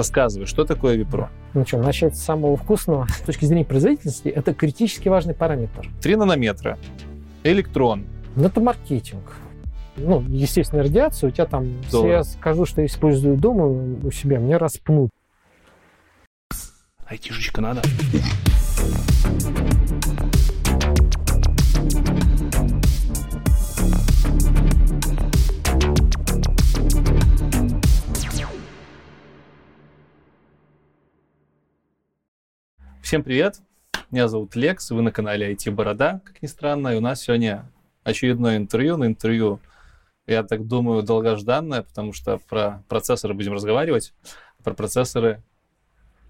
Рассказывай, что такое Випро? Ну что, начать с самого вкусного. С точки зрения производительности, это критически важный параметр. 3 нанометра, электрон. Ну, это маркетинг. Ну, естественно, радиация. У тебя там, если я скажу, что я использую дома у себя, меня распнут. Айтишечка надо. Всем привет! Меня зовут Лекс, вы на канале IT Борода, как ни странно, и у нас сегодня очередное интервью. На интервью, я так думаю, долгожданное, потому что про процессоры будем разговаривать. Про процессоры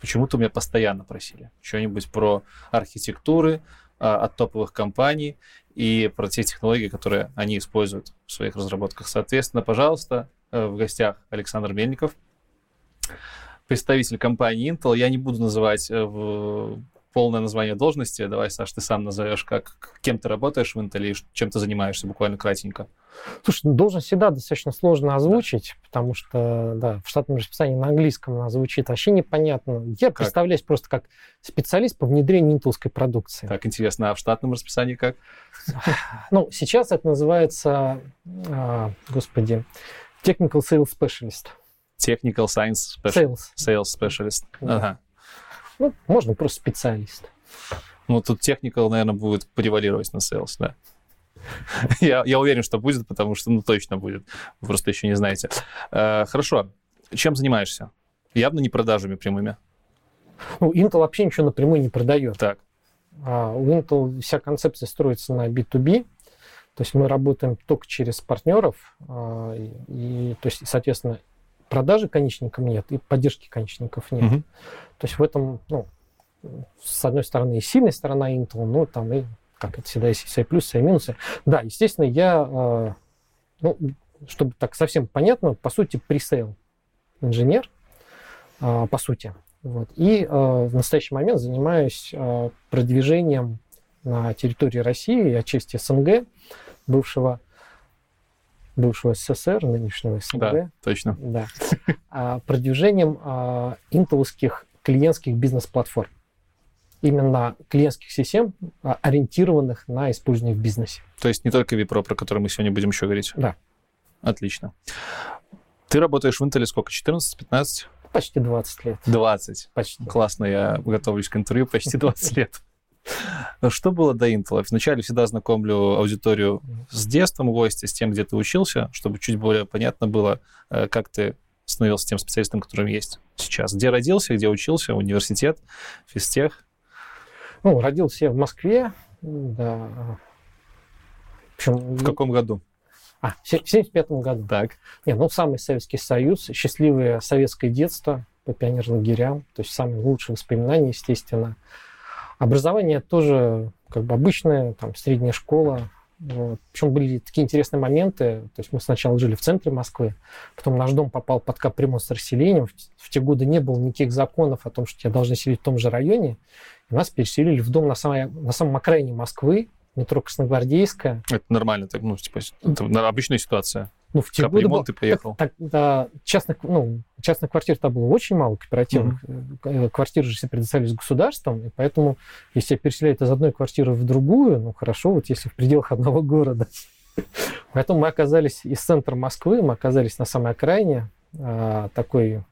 почему-то меня постоянно просили. Что-нибудь про архитектуры а, от топовых компаний и про те технологии, которые они используют в своих разработках. Соответственно, пожалуйста, э, в гостях Александр Мельников, представитель компании Intel. Я не буду называть э, полное название должности. Давай, Саш, ты сам назовешь, как, кем ты работаешь в Intel и чем ты занимаешься, буквально кратенько. Слушай, ну, должность всегда достаточно сложно озвучить, да. потому что, да, в штатном расписании на английском она звучит вообще непонятно. Я как? представляюсь просто как специалист по внедрению интелской продукции. Так, интересно, а в штатном расписании как? Ну, сейчас это называется, а, господи, Technical Sales Specialist. Technical Science Specialist. Sales, Sales Specialist. Да. Ага. Ну, можно просто специалист. Ну, тут technical, наверное, будет превалировать на sales, да. я, я уверен, что будет, потому что, ну, точно будет. Вы просто еще не знаете. Э, хорошо. Чем занимаешься? Явно не продажами прямыми. Ну, Intel вообще ничего напрямую не продает. Так. А у Intel вся концепция строится на B2B. То есть мы работаем только через партнеров. А, и, то есть, соответственно, продажи конечникам нет, и поддержки конечников нет. Угу. То есть в этом, ну, с одной стороны, и сильная сторона Intel, но там и, как это всегда, есть свои плюсы, свои минусы. Да, естественно, я, э, ну, чтобы так совсем понятно, по сути, пресейл инженер, э, по сути. Вот. И э, в настоящий момент занимаюсь э, продвижением на территории России, отчасти СНГ, бывшего бывшего СССР, нынешнего СНГ. Да, точно. Да. А, продвижением а, интеловских клиентских бизнес-платформ. Именно клиентских систем, а, ориентированных на использование в бизнесе. То есть не только Випро, про который мы сегодня будем еще говорить? Да. Отлично. Ты работаешь в Intel сколько? 14-15? Почти 20 лет. 20? Почти. Классно, я готовлюсь к интервью почти 20 лет. Что было до Intel? Вначале всегда знакомлю аудиторию с детством гостя, с тем, где ты учился, чтобы чуть более понятно было, э, как ты становился тем специалистом, которым есть сейчас. Где родился, где учился, университет, физтех? Ну, родился я в Москве, да. В, общем, в каком году? А, в 75 году. Так. Не, ну, самый Советский Союз, счастливое советское детство по пионерлагерям, то есть самые лучшие воспоминания, естественно. Образование тоже как бы обычное, там, средняя школа. Вот. Причем были такие интересные моменты. То есть мы сначала жили в центре Москвы, потом наш дом попал под капремонт с расселением. В, в те годы не было никаких законов о том, что тебя должны селить в том же районе. И нас переселили в дом на, самой, на самом окраине Москвы, метро Красногвардейская. Это нормально, так, ну, типа, это обычная ситуация. Ну, в те годы был, ты поехал. Так, да, частных, ну, частных квартир там было очень мало, кооперативных. Mm-hmm. Квартиры же все предоставились государством, и поэтому, если переселяют из одной квартиры в другую, ну, хорошо, вот если в пределах одного города. Поэтому мы оказались из центра Москвы, мы оказались на самой окраине, а, такой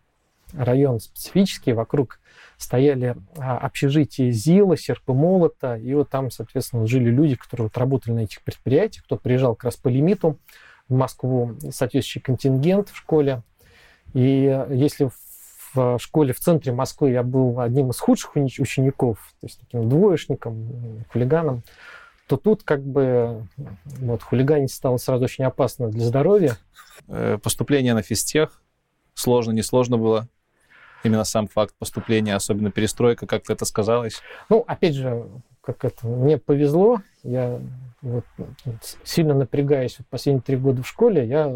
район специфический, вокруг стояли а, общежития ЗИЛа, Серпа Молота, и вот там, соответственно, жили люди, которые вот работали на этих предприятиях, кто приезжал как раз по лимиту, в Москву соответствующий контингент в школе. И если в школе в центре Москвы я был одним из худших учеников, то есть таким двоечником, хулиганом, то тут как бы вот, хулиганить стало сразу очень опасно для здоровья. Э, поступление на физтех сложно, не сложно было? Именно сам факт поступления, особенно перестройка, как это сказалось? Ну, опять же, как это, мне повезло, я вот, сильно напрягаясь вот последние три года в школе, я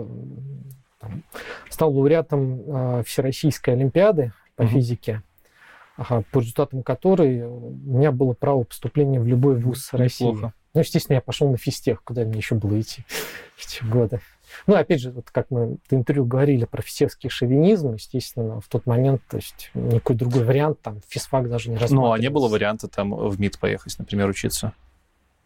там, стал лауреатом э, Всероссийской Олимпиады по uh-huh. физике, ага, по результатам которой у меня было право поступления в любой вуз России. Неплохо. Ну, естественно, я пошел на физтех, куда мне еще было идти в те годы. Ну, опять же, вот как мы в интервью говорили про физический шовинизм, естественно, в тот момент, то есть никакой другой вариант, там, физфак даже не рассматривался. Ну, а не было варианта там в МИД поехать, например, учиться?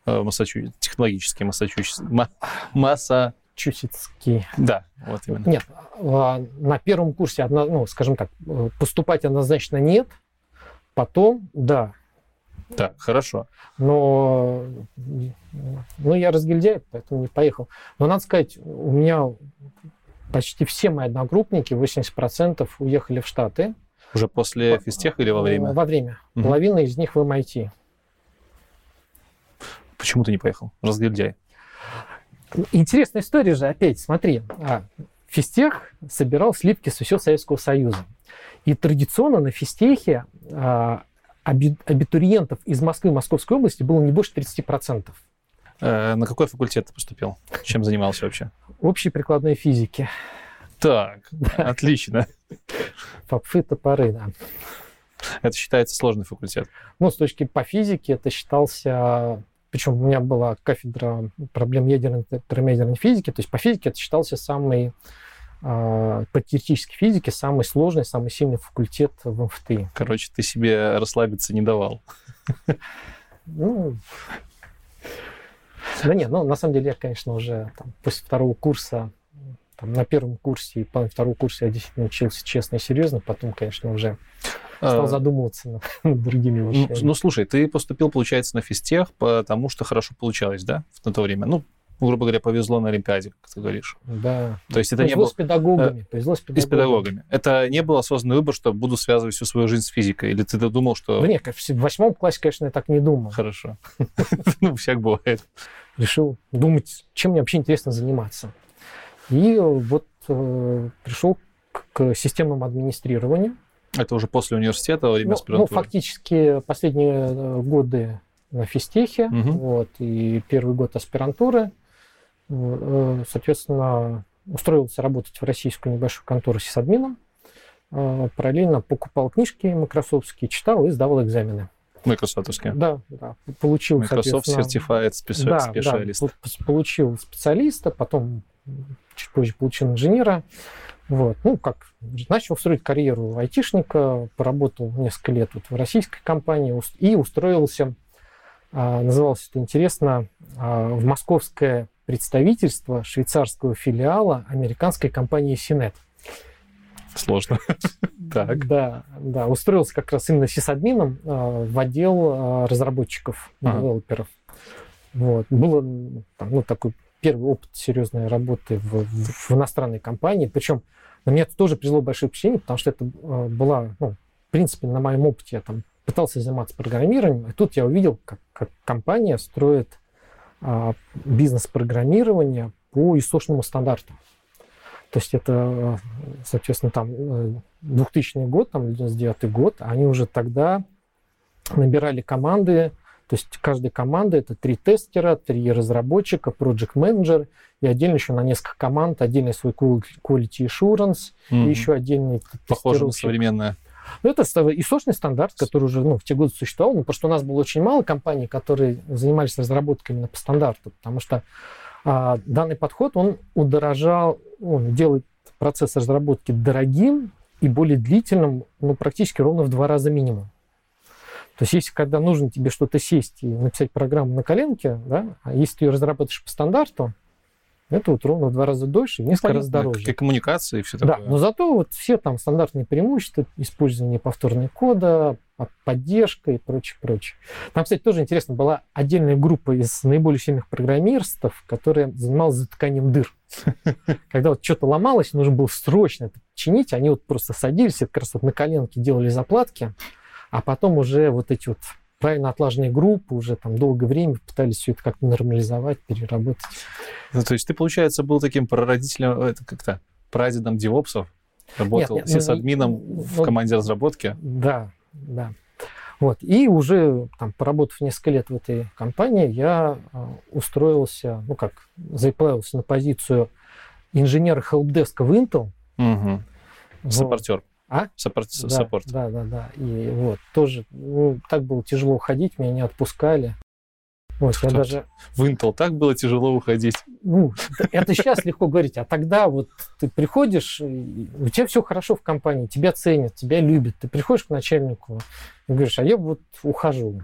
Э, Массачусетс, технологический Массачусетс. Ма- Масса... Чусетский. Да, вот именно. Нет, а, на первом курсе, одно, ну, скажем так, э, поступать однозначно нет. Потом, да, Так, хорошо. но ну, я разгильдяй, поэтому не поехал. Но надо сказать, у меня почти все мои одногруппники, 80% уехали в Штаты. Уже после физтеха или во время? Во время. Мгм. Половина из них в MIT. Почему ты не поехал? Разгильдяй. Интересная история же, опять, смотри. А, физтех собирал сливки со всего Советского Союза. И традиционно на физтехе а, аби- абитуриентов из Москвы и Московской области было не больше 30%. Э, на какой факультет ты поступил? Чем занимался вообще? Общей прикладной физики. Так, отлично. Фапфы, топоры, да. Это считается сложный факультет. Ну, с точки по физике это считался... Причем у меня была кафедра проблем ядерной и термоядерной физики. То есть по физике это считался самый а, по теоретической физике самый сложный, самый сильный факультет в МФТИ. Короче, ты себе расслабиться не давал. Ну, да нет, ну, на самом деле я, конечно, уже там, после второго курса, там, на первом курсе и половине второго курса я действительно учился честно и серьезно, потом, конечно, уже стал А, задумываться над, над другими Ну, вещами. ну, слушай, ты поступил, получается, на физтех, потому что хорошо получалось, да, в то время? Ну, грубо говоря, повезло на Олимпиаде, как ты говоришь. да. То есть это не повезло было с педагогами, повезло с и педагогами. с педагогами. Это не был осознанный выбор, что буду связывать всю свою жизнь с физикой? Или ты думал, что... Да нет, в восьмом классе, конечно, я так не думал. Хорошо. Ну, всяк бывает. решил думать, чем мне вообще интересно заниматься. И вот э, пришел к, системному администрированию. Это уже после университета, во время Ну, ну, аспирантуры? фактически последние э, годы на физтехе, Мгм. вот, и первый год аспирантуры. Э, Соответственно, устроился работать в российскую небольшую контору сисадмином. Э, Параллельно покупал книжки майкрософтские, читал и сдавал экзамены. Майкрософтовские. Да, да. Получил, Microsoft Certified Speci- да, Specialist. да, по- получил специалиста, потом чуть позже получил инженера. Вот. Ну, как, начал строить карьеру айтишника, поработал несколько лет вот в российской компании и устроился, а, называлось это интересно, а, в московское представительство швейцарского филиала американской компании Синет. Сложно. Так. Да, да, устроился как раз именно сисадмином а, в отдел разработчиков, Ага. девелоперов. Вот. Было м, там, ну, такой первый опыт серьезной работы в, в- в иностранной компании. Причем на меня это тоже произвело большое впечатление, потому что это а, была, ну, в принципе, на моем опыте я там пытался заниматься программированием, и тут я увидел, как, как компания строит а, бизнес-программирование по ISO-шному стандарту. То есть это, э, соответственно, там э, 2000 год, там 99 год, они уже тогда набирали команды, то есть каждая команда это три тестера, три разработчика, project менеджер и отдельно еще на несколько команд, отдельный свой qual- quality assurance Мгм. и еще отдельный Похоже на современное. Ну, это и сочный стандарт, который уже ну, в те годы существовал, ну, потому что у нас было очень мало компаний, которые занимались разработкой именно по стандарту, потому что а, данный подход, он удорожал, он делает процесс разработки дорогим и более длительным, ну, практически ровно в два раза минимум. То есть, если когда нужно тебе что-то сесть и написать программу на коленке, да, а если ты ее разработаешь по стандарту, это вот ровно в два раза дольше и несколько раз Понятно, дороже. И коммуникации, и все Да, такое. но зато вот все там стандартные преимущества, использование повторного кода, по- поддержка и прочее, прочее. Там, кстати, тоже интересно, была отдельная группа из наиболее сильных программистов, которая занималась затыканием дыр. Когда вот что-то ломалось, нужно было срочно это чинить, они вот просто садились, и как раз вот на коленке делали заплатки, а потом уже вот эти вот правильно отлаженные группы уже там долгое время пытались все это как-то нормализовать, переработать. Ну, то есть ты, получается, был таким прародителем, э, это как-то прадедом девопсов, работал Нет, нет, ну, сисадмином ну, в ну, команде разработки. Да, да. Вот. И уже там, поработав несколько лет в этой компании, я а, устроился, ну как, заплавился на позицию инженера хелпдеска в Intel. Мгм. Вот. Саппортер. А? Саппорт. Да, саппорт. Да, да, да. И вот тоже ну, так было тяжело ходить, меня не отпускали. Вот, я даже... В Intel так было тяжело уходить. Ну, это сейчас легко говорить, а тогда вот ты приходишь, у тебя все хорошо в компании, тебя ценят, тебя любят, ты приходишь к начальнику и говоришь, а я вот ухожу.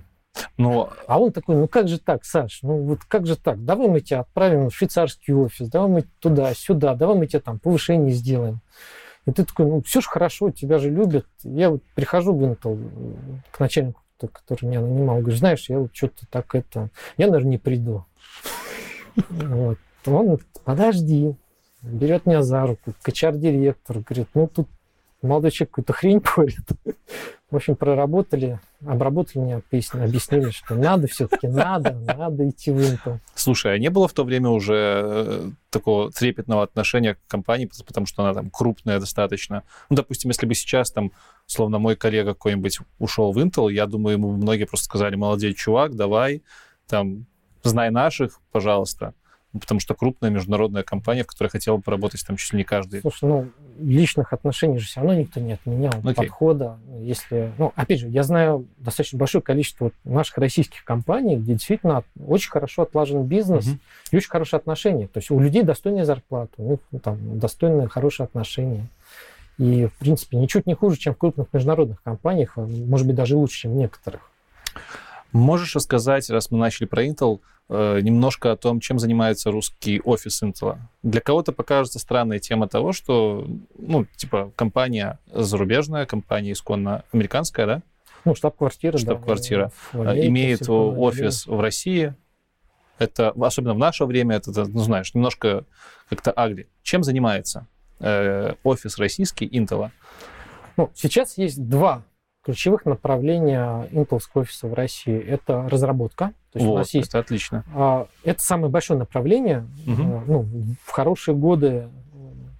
Но... А он такой, ну как же так, Саш, ну вот как же так, давай мы тебя отправим в швейцарский офис, давай мы туда, сюда, давай мы тебе там повышение сделаем. И ты такой, ну все же хорошо, тебя же любят. Я вот прихожу Intel к начальнику который меня нанимал, говорит, знаешь, я вот что-то так это... Я, наверное, не приду. Вот. Он, подожди, берет меня за руку, качар-директор, говорит, ну тут молодой человек какую-то хрень порит. В общем, проработали, обработали меня, объяснили, объяснили, что надо все-таки, надо, надо идти в Intel. Слушай, а не было в то время уже э, такого трепетного отношения к компании, потому что она там крупная достаточно? Ну, допустим, если бы сейчас там, словно мой коллега какой-нибудь ушел в Intel, я думаю, ему многие просто сказали, молодец, чувак, давай, там, знай наших, пожалуйста. Ну, потому что крупная международная компания, в которой хотел бы поработать там чуть ли не каждый. Слушай, ну, личных отношений же все равно никто не отменял. Okay. Подхода, если... Ну, опять же, я знаю достаточно большое количество наших российских компаний, где действительно очень хорошо отлажен бизнес uh-huh. и очень хорошие отношения. То есть у людей достойная зарплата, у них ну, там достойные хорошие отношения. И, в принципе, ничуть не хуже, чем в крупных международных компаниях, может быть, даже лучше, чем в некоторых. Можешь рассказать, раз мы начали про Intel, э, немножко о том, чем занимается русский офис Intel? Для кого-то покажется странная тема того, что, ну, типа, компания зарубежная, компания исконно американская, да? Ну, штаб-квартира, Штаб-квартира. Да, имеет офис в России. Это, особенно в наше время, это, ну, знаешь, немножко как-то агри. Чем занимается э, офис российский Intel? Ну, сейчас есть два ключевых направления интелского офиса в России – это разработка. То есть вот, у нас есть, это отлично. А, это самое большое направление. Угу. Ну, в хорошие годы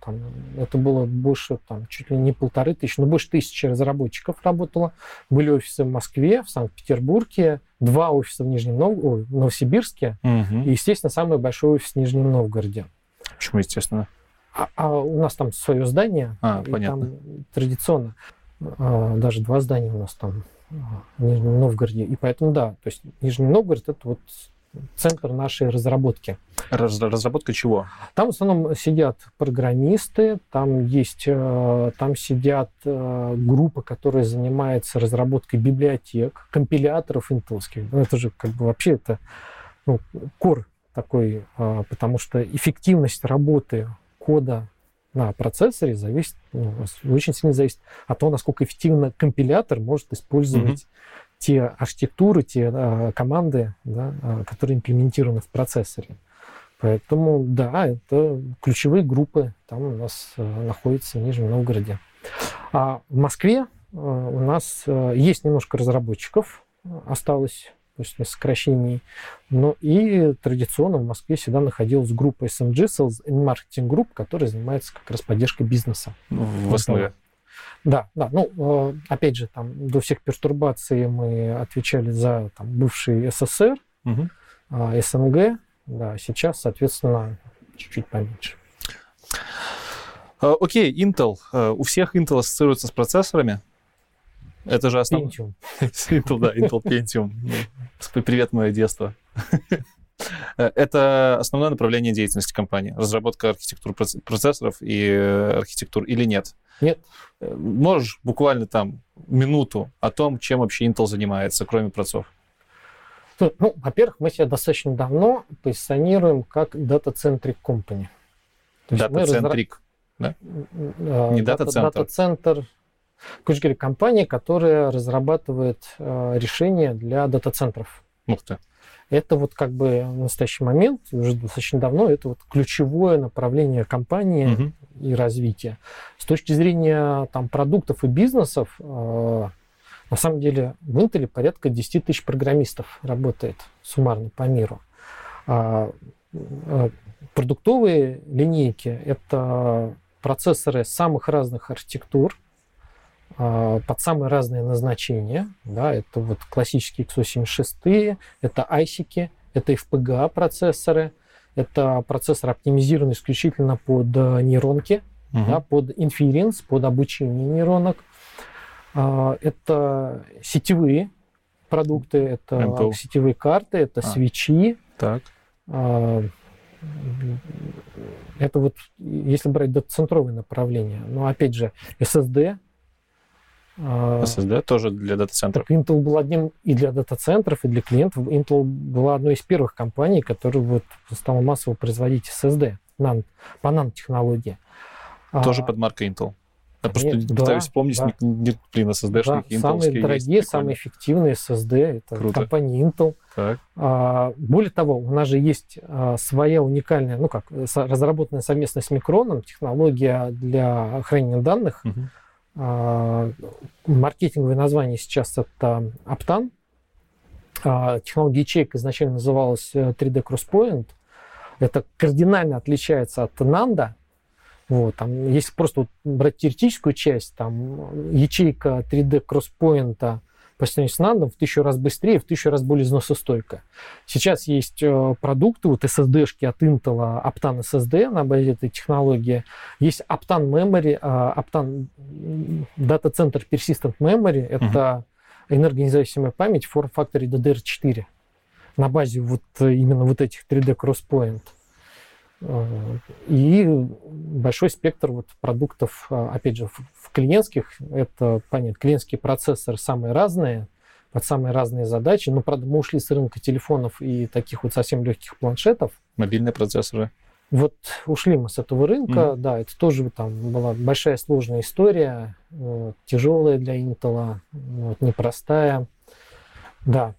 там, это было больше, там, чуть ли не полторы тысячи, но больше тысячи разработчиков работало. Были офисы в Москве, в Санкт-Петербурге, два офиса в Нижнем Нов... Ой, в Новосибирске угу. и, естественно, самый большой офис в Нижнем Новгороде. Почему, естественно? А, а у нас там свое здание, а, и понятно. там традиционно. А, даже два здания у нас там в Нижнем Новгороде. И поэтому, да, то есть Нижний Новгород – это вот центр нашей разработки. Раз, разработка чего? Там в основном сидят программисты, там есть, э, там сидят э, группы, которые занимаются разработкой библиотек, компиляторов интелских. Ну, это же как бы вообще это ну, кор такой, э, потому что эффективность работы кода на процессоре зависит, ну, очень сильно зависит от того, насколько эффективно компилятор может использовать mm-hmm. те архитектуры, те а, команды, да, а, которые имплементированы в процессоре. Поэтому, да, это ключевые группы там у нас а, находятся в Нижнем Новгороде. А в Москве а, у нас а, есть немножко разработчиков, осталось то есть сокращений. Но и традиционно в Москве всегда находилась группа SMG, Sales and Marketing Group, которая занимается как раз поддержкой бизнеса. Ну, в СНГ. Да, да. Ну, э, опять же, там до всех пертурбаций мы отвечали за там, бывший СССР, угу. СНГ, да, сейчас, соответственно, чуть-чуть поменьше. А, окей, okay, Intel. Э, у всех Intel ассоциируется с процессорами. Это же основа. Pentium. Intel, да, Intel Pentium. Привет, мое детство. Это основное направление деятельности компании. Разработка архитектур процессоров и э, архитектур или нет? Нет. Э, можешь буквально там минуту о том, чем вообще Intel занимается, кроме процессов? Ну, ну, во-первых, мы себя достаточно давно позиционируем как дата-центрик company. Дата-центрик, да? Не дата-центр. Дата-центр Короче говоря, компания, которая разрабатывает э, решения для дата-центров. Ух ты. Это вот как бы в настоящий момент, уже достаточно давно, это вот ключевое направление компании угу. и развития. С точки зрения там, продуктов и бизнесов, э, на самом деле в Intel порядка 10 тысяч программистов работает суммарно по миру. А, а, продуктовые линейки — это процессоры самых разных архитектур, под самые разные назначения. Да, это вот классические x86, это айсики, это FPGA процессоры, это процессор оптимизирован исключительно под э, нейронки, угу. да, под inference, под обучение нейронок. А, это сетевые продукты, это Intel. сетевые карты, это А. свечи. Так. А, Это вот, если брать дата-центровые направления. Но опять же, SSD. А, SSD тоже для дата-центров. Так Intel был одним и для дата-центров, и для клиентов. Intel была одной из первых компаний, которая вот стала массово производить SSD нан- по нанотехнологии. А, Тоже под маркой Intel. Я просто Конечно, пытаюсь да, вспомнить, да. не, блин, SSD-шник да, самые есть, дорогие, прикольно. самые эффективные SSD это Круто. компания Intel. Так. А, более того, у нас же есть а, своя уникальная, ну как, разработанная совместно с Микроном технология для хранения данных. Мгм. А, маркетинговое название сейчас это Aptan. А, технология ячеек изначально называлась э, 3D Crosspoint. Это кардинально отличается от Nanda. Вот, там, если просто вот брать теоретическую часть, там ячейка 3D Crosspoint по сравнению с Nando в тысячу раз быстрее, в тысячу раз более износостойкая. Сейчас есть э, продукты, вот SSD-шки от Intel, Aptan SSD на базе этой технологии. Есть Aptan Memory, а, Aptan м, Data Center Persistent Memory. Это энергонезависимая память в форм-факторе DDR4 на базе вот э, именно вот этих 3D Crosspoint. Э, И большой спектр вот продуктов, а, опять же, в клиентских, это понятно, клиентские процессоры самые разные, под самые разные задачи. Но, правда, мы ушли с рынка телефонов и таких вот совсем легких планшетов. Мобильные процессоры. Вот ушли мы с этого рынка, да, это тоже там была большая сложная история, вот, тяжелая для Intel, вот, непростая. Да,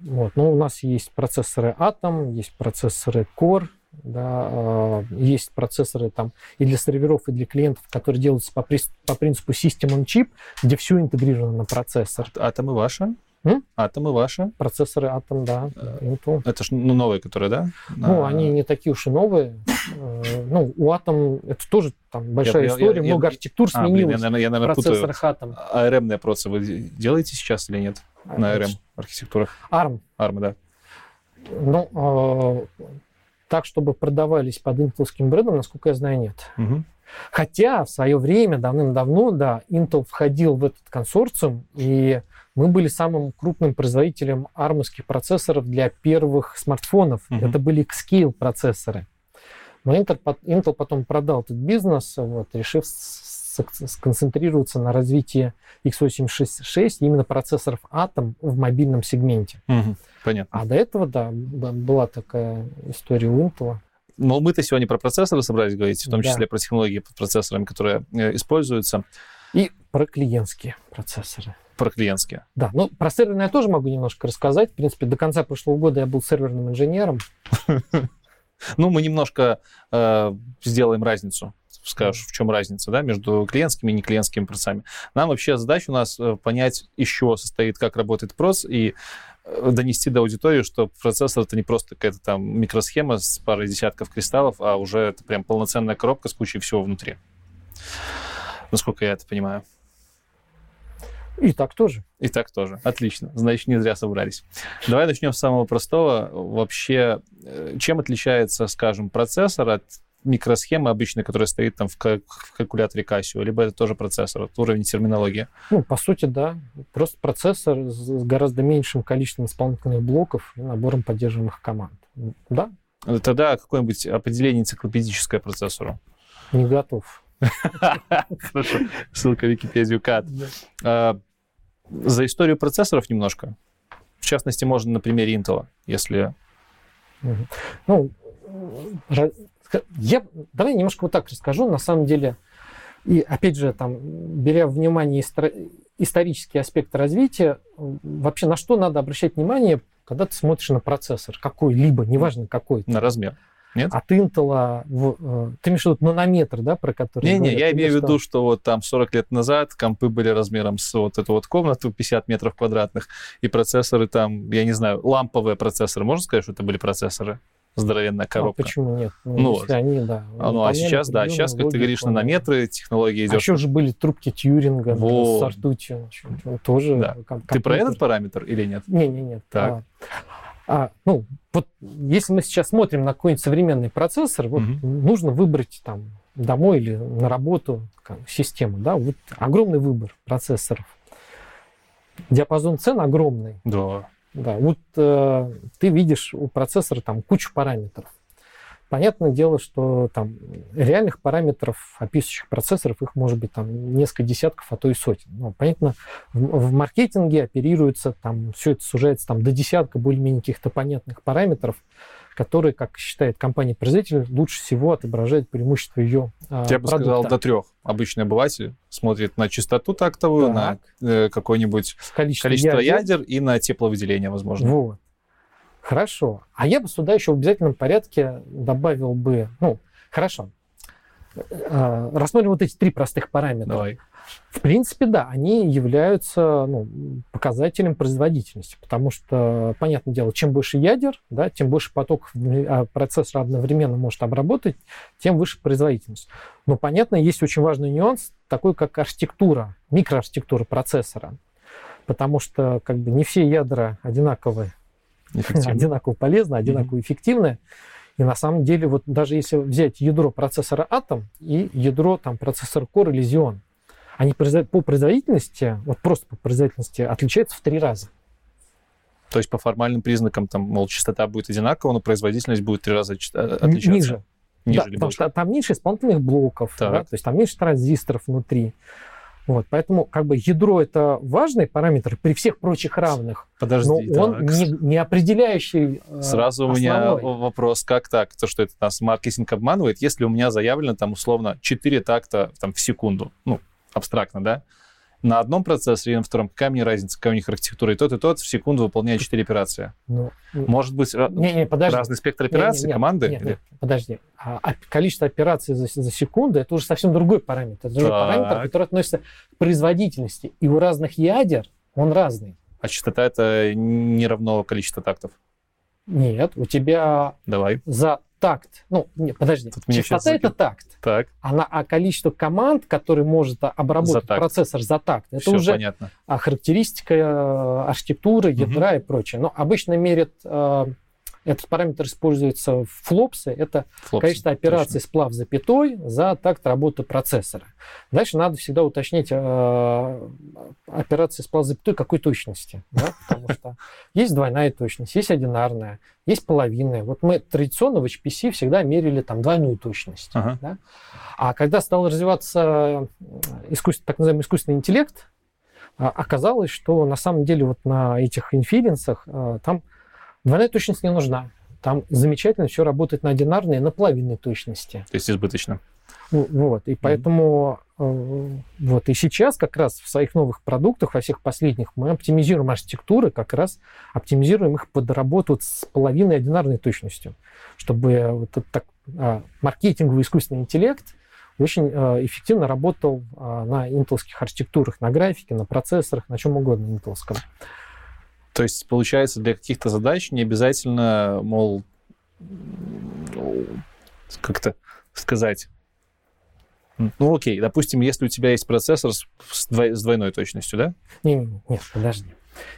вот. Но у нас есть процессоры Atom, есть процессоры Core, да, э, есть процессоры там и для серверов, и для клиентов, которые делаются по, прис- по принципу System on Chip, где все интегрировано на процессор. Атомы ваши? М? Атомы ваши? Процессоры Atom, да, Э, Intel. Это ж ну, новые, которые, да? Ну, А, они не такие уж и новые. Э, Ну, у Atom это тоже там большая я- я- история, я- много архитектур А, блин, я, сменилось наверное, я, наверное, процессорах Atom. ARM процессы вы делаете сейчас или нет? На ARM архитектурах? ARM. ARM, да. Ну, так, чтобы продавались под интелским брендом, насколько я знаю, нет. Мгм. Хотя в свое время, давным-давно, да, Intel входил в этот консорциум, и мы были самым крупным производителем армовских процессоров для первых смартфонов. Мгм. Это были X-Scale процессоры. Но Intel потом продал этот бизнес, вот, решив с- с- сконцентрироваться на развитии x86 именно процессоров Atom в мобильном сегменте. Мгм. Понятно. А до этого, да, была такая история у Intel. Но мы-то сегодня про процессоры собрались говорить, в том Да. числе про технологии под процессорами, которые э, используются, И про клиентские процессоры. про клиентские. Да, ну про серверные я тоже могу немножко рассказать. В принципе, до конца прошлого года я был серверным инженером. Ну, мы немножко э, сделаем разницу. Скажешь, в чем разница, да, между клиентскими и неклиентскими процессами. Нам вообще задача у нас э, понять, из чего состоит, как работает проц, и э, донести до аудитории, что процессор это не просто какая-то там микросхема с парой десятков кристаллов, а уже это прям полноценная коробка с кучей всего внутри. Насколько я это понимаю. И так тоже. И так тоже. Отлично. Значит, не зря собрались. Давай начнем с самого простого. Вообще, э, чем отличается, скажем, процессор от микросхемы обычной, которая стоит там в, в калькуляторе Casio, либо это тоже процессор, вот уровень терминологии. Ну, по сути, да. Просто процессор с гораздо меньшим количеством исполнительных блоков и набором поддерживаемых команд. Да, Тогда какое-нибудь определение энциклопедическое процессору. не готов. Хорошо. Ссылка в Википедию КАТ. А, За историю процессоров немножко. В частности, можно на примере Intel, если... Ну, я давай немножко вот так расскажу. На самом деле, и опять же, там, беря в внимание истор- исторический аспект развития, вообще на что надо обращать внимание, когда ты смотришь на процессор какой-либо, неважно какой. На размер. Нет? От Intel, в- э, ты имеешь в виду нанометр, да, про который Не-не, я имею в виду, что вот там 40 лет назад компы были размером с вот эту вот комнату 50 метров квадратных, и процессоры там, я не знаю, ламповые процессоры, можно сказать, что это были процессоры? Здоровенная А коробка. почему нет? Ну, Ну если они, да. А, ну а сейчас, да, сейчас, как ты говоришь, нанометры, технология А идет. еще же были трубки Тьюринга Вот. с ртутью. Тоже Да. ком- Ты про этот параметр или нет? Не, не, нет. Так. А, а, ну, вот если мы сейчас смотрим на какой-нибудь современный процессор, вот Мгм. нужно выбрать там домой или на работу как, систему, да, вот огромный выбор процессоров. диапазон цен огромный. Да. Да, вот э, ты видишь у процессора там кучу параметров. Понятное дело, что там реальных параметров, описывающих процессоров, их может быть там несколько десятков, а то и сотен. Но, понятно, в, в маркетинге оперируется, там все это сужается там, до десятка более-менее каких-то понятных параметров, которые, как считает компания-производитель, лучше всего отображают преимущество ее а, Я бы сказал, до трех. Обычный обыватель смотрит на частоту тактовую, так. на э, какое-нибудь количество, количество ядер. ядер и на тепловыделение, возможно. Вот. Хорошо. А я бы сюда еще в обязательном порядке добавил бы, ну, хорошо. Э, рассмотрим вот эти три простых параметра. Давай. В принципе, да, они являются ну, показателем производительности, потому что, понятное дело, чем больше ядер, да, тем больше потоков а, процессор одновременно может обработать, тем выше производительность. Но, понятно, есть очень важный нюанс, такой как архитектура, микроархитектура процессора, потому что как бы не все ядра одинаковые одинаково полезно, одинаково mm-hmm. эффективно. И на самом деле, вот даже если взять ядро процессора Atom и ядро там, процессора Core или Xeon, они по производительности, вот просто по производительности, отличаются в три раза. То есть по формальным признакам, там, мол, частота будет одинакова, но производительность будет в три раза э, отличаться? Ниже. Ниже да, потому больше? что там меньше исполнительных блоков, да, то есть там меньше транзисторов внутри. Вот, поэтому как бы ядро это важный параметр при всех прочих равных. Подожди, но он не, не определяющий. Э, Сразу основной. у меня вопрос, как так? То, что это нас маркетинг обманывает, если у меня заявлено там условно 4 такта там, в секунду, ну, абстрактно, да? на одном процессоре и на втором, какая мне разница, какая у них архитектура, и тот, и тот в секунду выполняет 4 операции. Ну, Может быть, не, не, подожди. разный спектр операций, не, не, команды? Нет, нет, подожди. А, а количество операций за, за секунду это уже совсем другой параметр. Это другой параметр, который относится к производительности. И у разных ядер он разный. А частота это не равно количество тактов? Нет, у тебя Давай. за такт. Ну, не, подожди, Тут частота это такт. Так. Она, а количество команд, которые может обработать за процессор за такт, это Все уже понятно. характеристика э, архитектуры, ядра угу. и прочее. Но обычно мерят э, этот параметр используется в флопсе. Это флопсы, количество операций точно. сплав запятой за такт работы процессора. Дальше надо всегда уточнить э, операции сплав запятой какой точности. Да? Потому что есть двойная точность, есть одинарная, есть половинная. Вот мы традиционно в HPC всегда мерили там двойную точность. Ага. Да? А когда стал развиваться искусственно, так называемый искусственный интеллект, а, оказалось, что на самом деле вот на этих инференсах э, там Двойная точность не нужна. Там замечательно все работает на одинарной, на половинной точности. То есть избыточно. Ну, вот, и поэтому mm. вот и сейчас как раз в своих новых продуктах, во всех последних, мы оптимизируем архитектуры, как раз оптимизируем их под работу с половиной одинарной точностью, чтобы вот этот так, а, маркетинговый искусственный интеллект очень а, эффективно работал а, на интелских архитектурах, на графике, на процессорах, на чем угодно интелском. То есть, получается, для каких-то задач не обязательно, мол, как-то сказать, ну окей, допустим, если у тебя есть процессор с, двойной точностью, да? Нет, нет, подожди.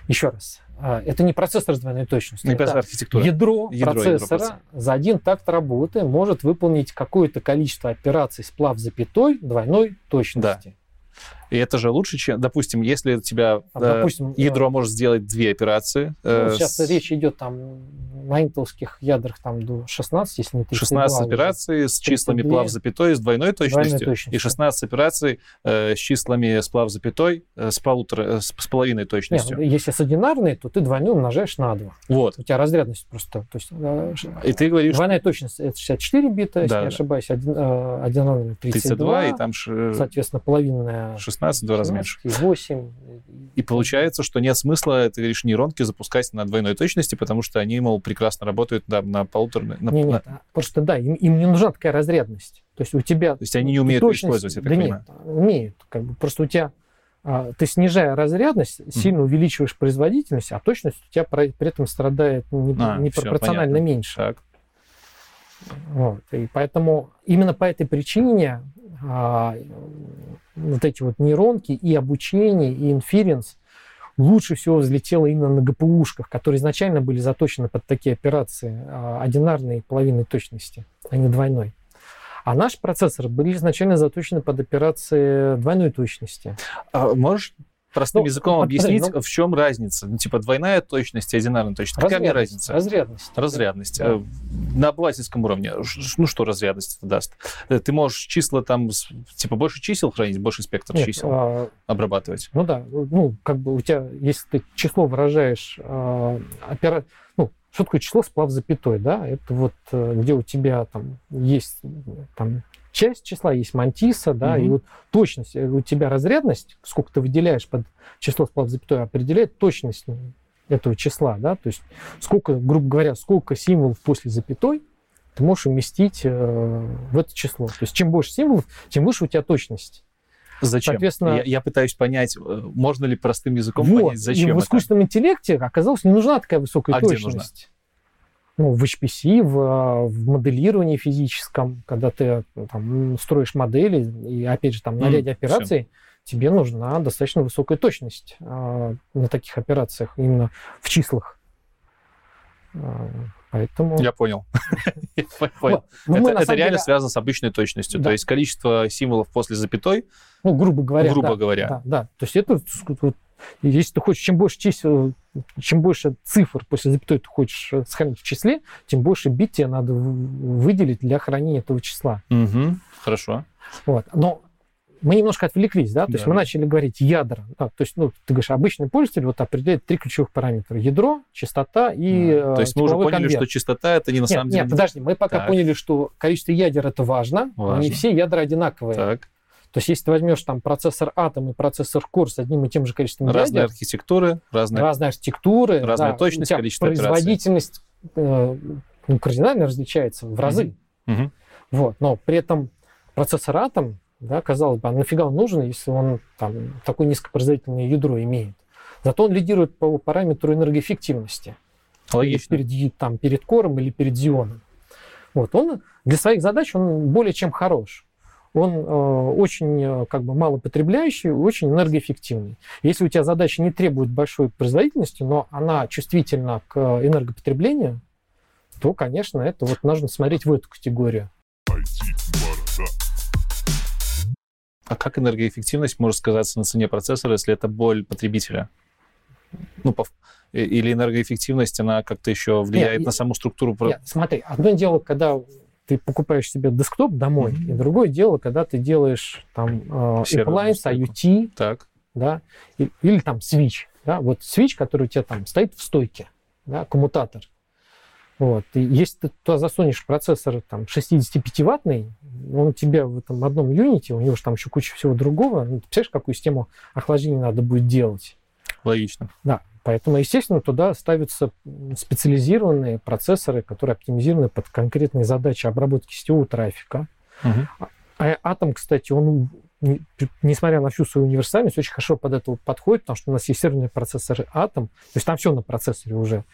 Еще раз. А, это не процессор с двойной точностью. Не это архитектура. Ядро, ядро процессора ядро за один такт работы может выполнить какое-то количество операций сплав запятой двойной точности. Да. И это же лучше, чем, допустим, если у тебя а, допустим, ядро э, может сделать две операции. Ну, э, сейчас с... речь идет там на интелских ядрах там до 16, если не 32. 16 операций с числами плав запятой с двойной точностью, двойной точностью. и 16 операций э, с числами с плав запятой э, с, полутора, э, с, с половиной точностью. Нет, если с одинарной, то ты двойную умножаешь на 2. Вот. У тебя разрядность просто... То есть, э, и ты говоришь... Двойная точность это 64 бита, да, если да. не ошибаюсь, один, э, одинарная 32, 32, и там... Соответственно, половинная... 16 в два раза меньше. 8. И получается, что нет смысла, ты говоришь, нейронки запускать на двойной точности, потому что они, мол, прекрасно работают да, на полуторной... На, нет, нет, на... просто да, им, им не нужна такая разрядность. То есть у тебя... То есть они не умеют точность, использовать, я так да понимаю. нет, умеют. Как бы, просто у тебя а, ты снижая разрядность, mm. сильно увеличиваешь производительность, а точность у тебя при, этом страдает а, непропорционально все, меньше. Так. Вот. И поэтому именно по этой причине а, вот эти вот нейронки и обучение, и инференс лучше всего взлетело именно на ГПУшках, которые изначально были заточены под такие операции а, одинарной половинной точности, а не двойной. А наши процессоры были изначально заточены под операции двойной точности. А можешь простым Ну, языком вот объяснить, ну- в чем разница? Ну, типа двойная точность и одинарная точность. Какая мне разница? Разрядность. Разрядность. Да. Э, На обывательском уровне. Ну, что разрядность это даст? Э, Ты можешь числа там, типа, больше чисел хранить, больше спектр Нет, чисел а, обрабатывать. Ну да, ну как бы у тебя, если ты число выражаешь, э, опера... ну что такое число сплав запятой, да? Это вот э, где у тебя там есть там часть числа, есть мантиса, да, и Мгм. вот точность, э, у тебя разрядность, сколько ты выделяешь под число сплав запятой, определяет точность этого числа, да, то есть сколько, грубо говоря, сколько символов после запятой ты можешь уместить э, в это число. То есть чем больше символов, тем выше у тебя точность. Зачем? Соответственно- Я, я пытаюсь понять, э, можно ли простым языком Вот. понять, зачем и в это. искусственном интеллекте оказалось не нужна такая высокая А где точность. Ну, в HPC, в, а, в моделировании физическом, когда ты э, там, строишь модели, и опять же там на ряде операций, тебе нужна достаточно высокая точность а, на таких операциях, именно в числах. А, поэтому... Я понял. Я понял. Вот. Ну, мы, это реально деле, связано с обычной точностью. Да. То есть количество символов после запятой, ну, грубо говоря, грубо да, говоря. Да, да. То есть это вот, если ты хочешь, чем больше чисел, чем больше цифр после запятой ты хочешь э, сохранить в числе, тем больше бит тебе надо выделить для хранения этого числа. Мгм. Хорошо. Вот. Но мы немножко отвлеклись, да, то есть Да. мы начали говорить ядра. Да, то есть, ну, ты говоришь, обычный пользователь вот определяет три ключевых параметра. Ядро, частота и Да. То э, есть мы уже поняли, конверт. что частота это не на Нет, самом деле... нет, подожди, мы пока Так. поняли, что количество ядер это важно, но не Важно. все ядра одинаковые. Так. То есть, если ты возьмешь там процессор Atom и процессор Core с одним и тем же количеством Разные ядер, архитектуры, разные... разные архитектуры, разная да, точность, количество производительность э, ну, кардинально различается в разы. Мгм. Вот, но при этом процессор Atom, да, казалось бы, а нафига он нужен, если он там такое низкопроизводительное ядро имеет? Зато он лидирует по параметру энергоэффективности. Логично. Или перед, там, перед кором или перед зионом. Вот, он для своих задач он более чем хорош. Он э, очень э, как бы малопотребляющий, очень энергоэффективный. Если у тебя задача не требует большой производительности, но она чувствительна к энергопотреблению, то, конечно, это вот нужно смотреть в эту категорию. А как энергоэффективность может сказаться на цене процессора, если это боль потребителя? Ну, по- или энергоэффективность, она как-то еще влияет Нет, на саму структуру... Нет, смотри, одно дело, когда ты покупаешь себе десктоп домой, Мгм. и другое дело, когда ты делаешь там э, appliance. IoT, Так. да, и- или там свич, да, вот свич, который у тебя там стоит в стойке, да, коммутатор. Вот. И если ты туда засунешь процессор там 65-ваттный, он у тебя в этом одном юните, у него же там еще куча всего другого, ну, ты представляешь, какую систему охлаждения надо будет делать? Логично. Да, поэтому, естественно, туда ставятся специализированные процессоры, которые оптимизированы под конкретные задачи обработки сетевого трафика. А Атом, кстати, он, не- несмотря на всю свою универсальность, очень хорошо под это подходит, потому что у нас есть серверные процессоры Атом, то есть там все на процессоре уже.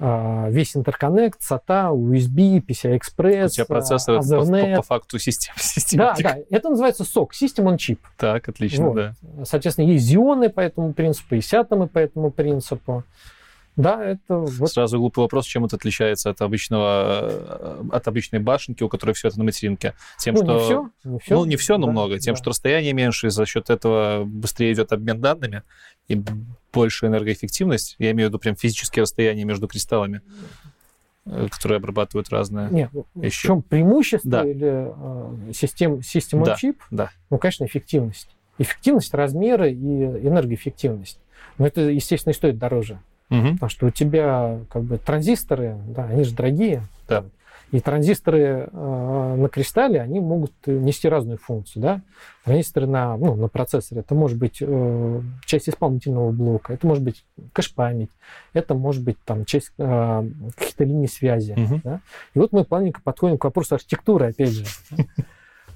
А, Весь интерконнект, SATA, USB, PCI-Express, У тебя процессор по, по- факту систем, Да, да, это называется SOC, System on Chip. Так, отлично, Вот. да. Соответственно, есть зионы по этому принципу, и сиатомы по этому принципу. Да, это вот Сразу глупый вопрос, чем это отличается от обычного, э, от обычной башенки, у которой все это на материнке? Тем, ну, что... не все, не все. Ну, не все, но Да, много. Тем, да. что расстояние меньше, и за счет этого быстрее идет обмен данными и больше энергоэффективность. Я имею в виду прям физические расстояния между кристаллами, э, которые обрабатывают разные. Нет, ну, в чем преимущество Да. или э, систем, система Да, чип? да. Ну, конечно, эффективность. Эффективность, размеры и энергоэффективность. Но это, естественно, и стоит дороже. Мгм. Потому что у тебя как бы транзисторы, да, они же дорогие. Да. И транзисторы э, на кристалле, они могут нести разную функцию, да. Транзисторы на, ну, на процессоре, это может быть э, часть исполнительного блока, это может быть кэш-память, это может быть там часть э, каких-то линий связи. Мгм. Да? И вот мы плавненько подходим к вопросу архитектуры, опять же.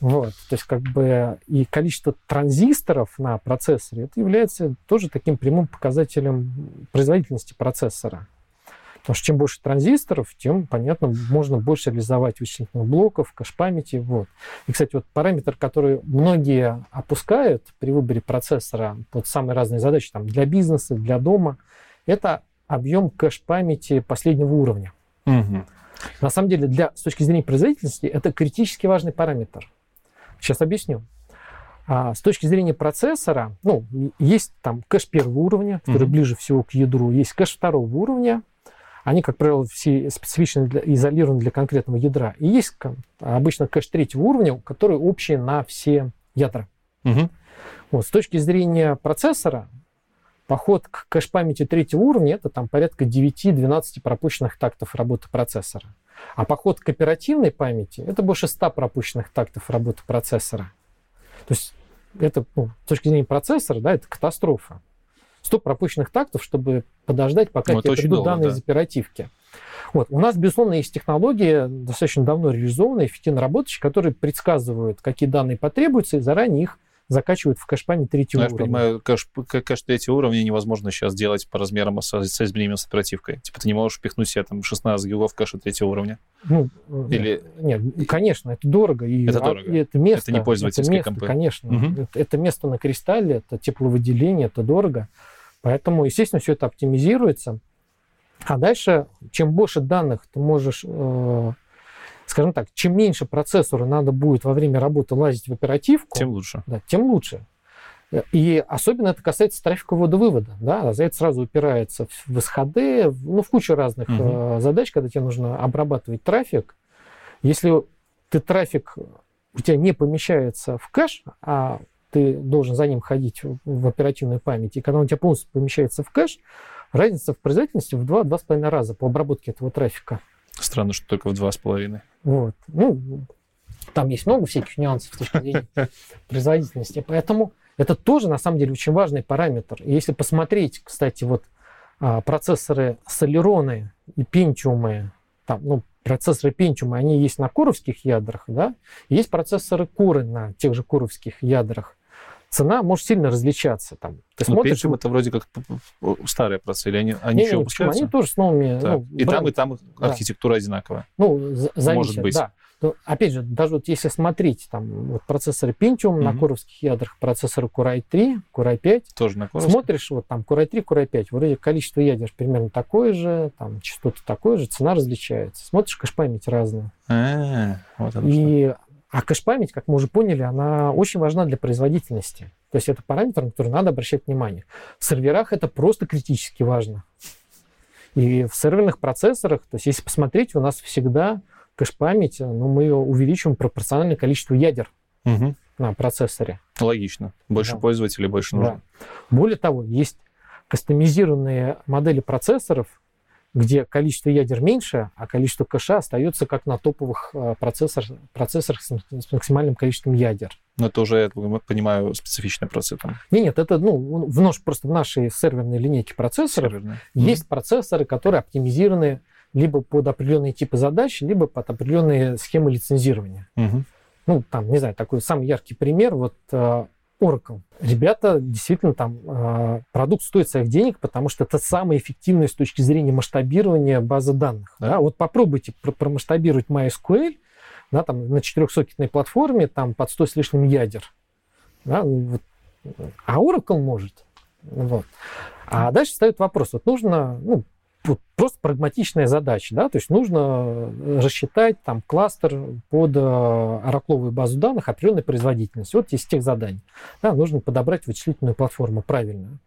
Вот, то есть как бы и количество транзисторов на процессоре это является тоже таким прямым показателем производительности процессора. Потому что чем больше транзисторов, тем, понятно, можно больше реализовать вычислительных блоков, кэш-памяти. Вот. И, кстати, вот параметр, который многие опускают при выборе процессора под самые разные задачи там, для бизнеса, для дома, это объем кэш-памяти последнего уровня. Мгм. На самом деле, для, с точки зрения производительности, это критически важный параметр. Сейчас объясню. А с точки зрения процессора, ну, есть там кэш первого уровня, который mm-hmm. ближе всего к ядру, есть кэш второго уровня, они, как правило, все специфично для, изолированы для конкретного ядра. И есть обычно кэш третьего уровня, который общий на все ядра. Угу. Вот, с точки зрения процессора, поход к кэш-памяти третьего уровня это там порядка 9-12 пропущенных тактов работы процессора. А поход к оперативной памяти это больше 100 пропущенных тактов работы процессора. То есть это, ну, с точки зрения процессора, да, это катастрофа. 100 пропущенных тактов, чтобы подождать, пока ну, тебе придут долго, данные да. из оперативки. Вот. У нас, безусловно, есть технологии, достаточно давно реализованные, эффективно работающие, которые предсказывают, какие данные потребуются, и заранее их закачивают в кэш-память третьего ну, уровня. Я понимаю, кэш, кэш третьего уровня невозможно сейчас делать по размерам со, со изменением с оперативкой. Типа ты не можешь впихнуть себе там 16 гигов кэша третьего уровня. Ну, Или... нет, конечно, это дорого. И, это дорого. И это место. Это не пользовательские это место, Конечно. Угу. Это, это место на кристалле, это тепловыделение, это дорого. Поэтому, естественно, все это оптимизируется. А дальше, чем больше данных ты можешь, э, скажем так, чем меньше процессору надо будет во время работы лазить в оперативку, тем лучше. Да, тем лучше. И особенно это касается трафика ввода-вывода. Да? За это сразу упирается в SHD, ну, в кучу разных угу. задач, когда тебе нужно обрабатывать трафик. Если ты трафик у тебя не помещается в кэш, а ты должен за ним ходить в оперативную память, и когда он у тебя полностью помещается в кэш, разница в производительности в 2-2,5 раза по обработке этого трафика. Странно, что только в 2,5. Вот. Ну, там есть много всяких нюансов с точки зрения производительности. Поэтому это тоже, на самом деле, очень важный параметр. И если посмотреть, кстати, вот а, процессоры Солероны и Пентиумы, там, ну, процессоры Pentium, они есть на коровских ядрах, да, есть процессоры Core на тех же коровских ядрах цена может сильно различаться. Там, ты ну, смотришь... Pentium это вроде как старые процессы, или они, они не, еще не, выпускаются? Они тоже с новыми... Ну, и там, и там да. архитектура одинаковая. Ну, зависит, может быть. Да. Но, опять же, даже вот если смотреть, там, вот процессоры Pentium mm-hmm. на коровских ядрах, процессоры Core i3, Core i5. Тоже на коровских. Смотришь, вот там Core i3, Core i5, вроде количество ядер примерно такое же, там частота такое же, цена различается. Смотришь, кэш-память разная. А, вот и а кэш-память, как мы уже поняли, она очень важна для производительности. То есть это параметр, на который надо обращать внимание. В серверах это просто критически важно. И в серверных процессорах, то есть если посмотреть, у нас всегда кэш-память, ну, мы ее увеличиваем пропорционально количеству ядер угу. на процессоре. Логично. Больше да. пользователей, больше нужно. Да. Более того, есть кастомизированные модели процессоров, где количество ядер меньше, а количество кэша остается как на топовых э, процессор, процессорах с максимальным количеством ядер. Но это уже, я понимаю, специфичный процесс. Нет, нет, это ну, в нож, просто в нашей серверной линейке процессоров Серверные. есть mm-hmm. процессоры, которые оптимизированы либо под определенные типы задач, либо под определенные схемы лицензирования. Mm-hmm. Ну, там, не знаю, такой самый яркий пример, вот э, Oracle. Ребята, действительно, там э, продукт стоит своих денег, потому что это самое эффективное с точки зрения масштабирования базы данных. Да? Вот попробуйте пр- промасштабировать MySQL да, там, на четырехсокетной платформе там, под 100 с лишним ядер. Да? Ну, вот. А Oracle может. Вот. А дальше встает вопрос. Вот нужно ну, просто прагматичная задача, да, то есть нужно рассчитать там кластер под э, оракловую базу данных определенной производительности. Вот есть тех заданий. Да, нужно подобрать вычислительную платформу правильно.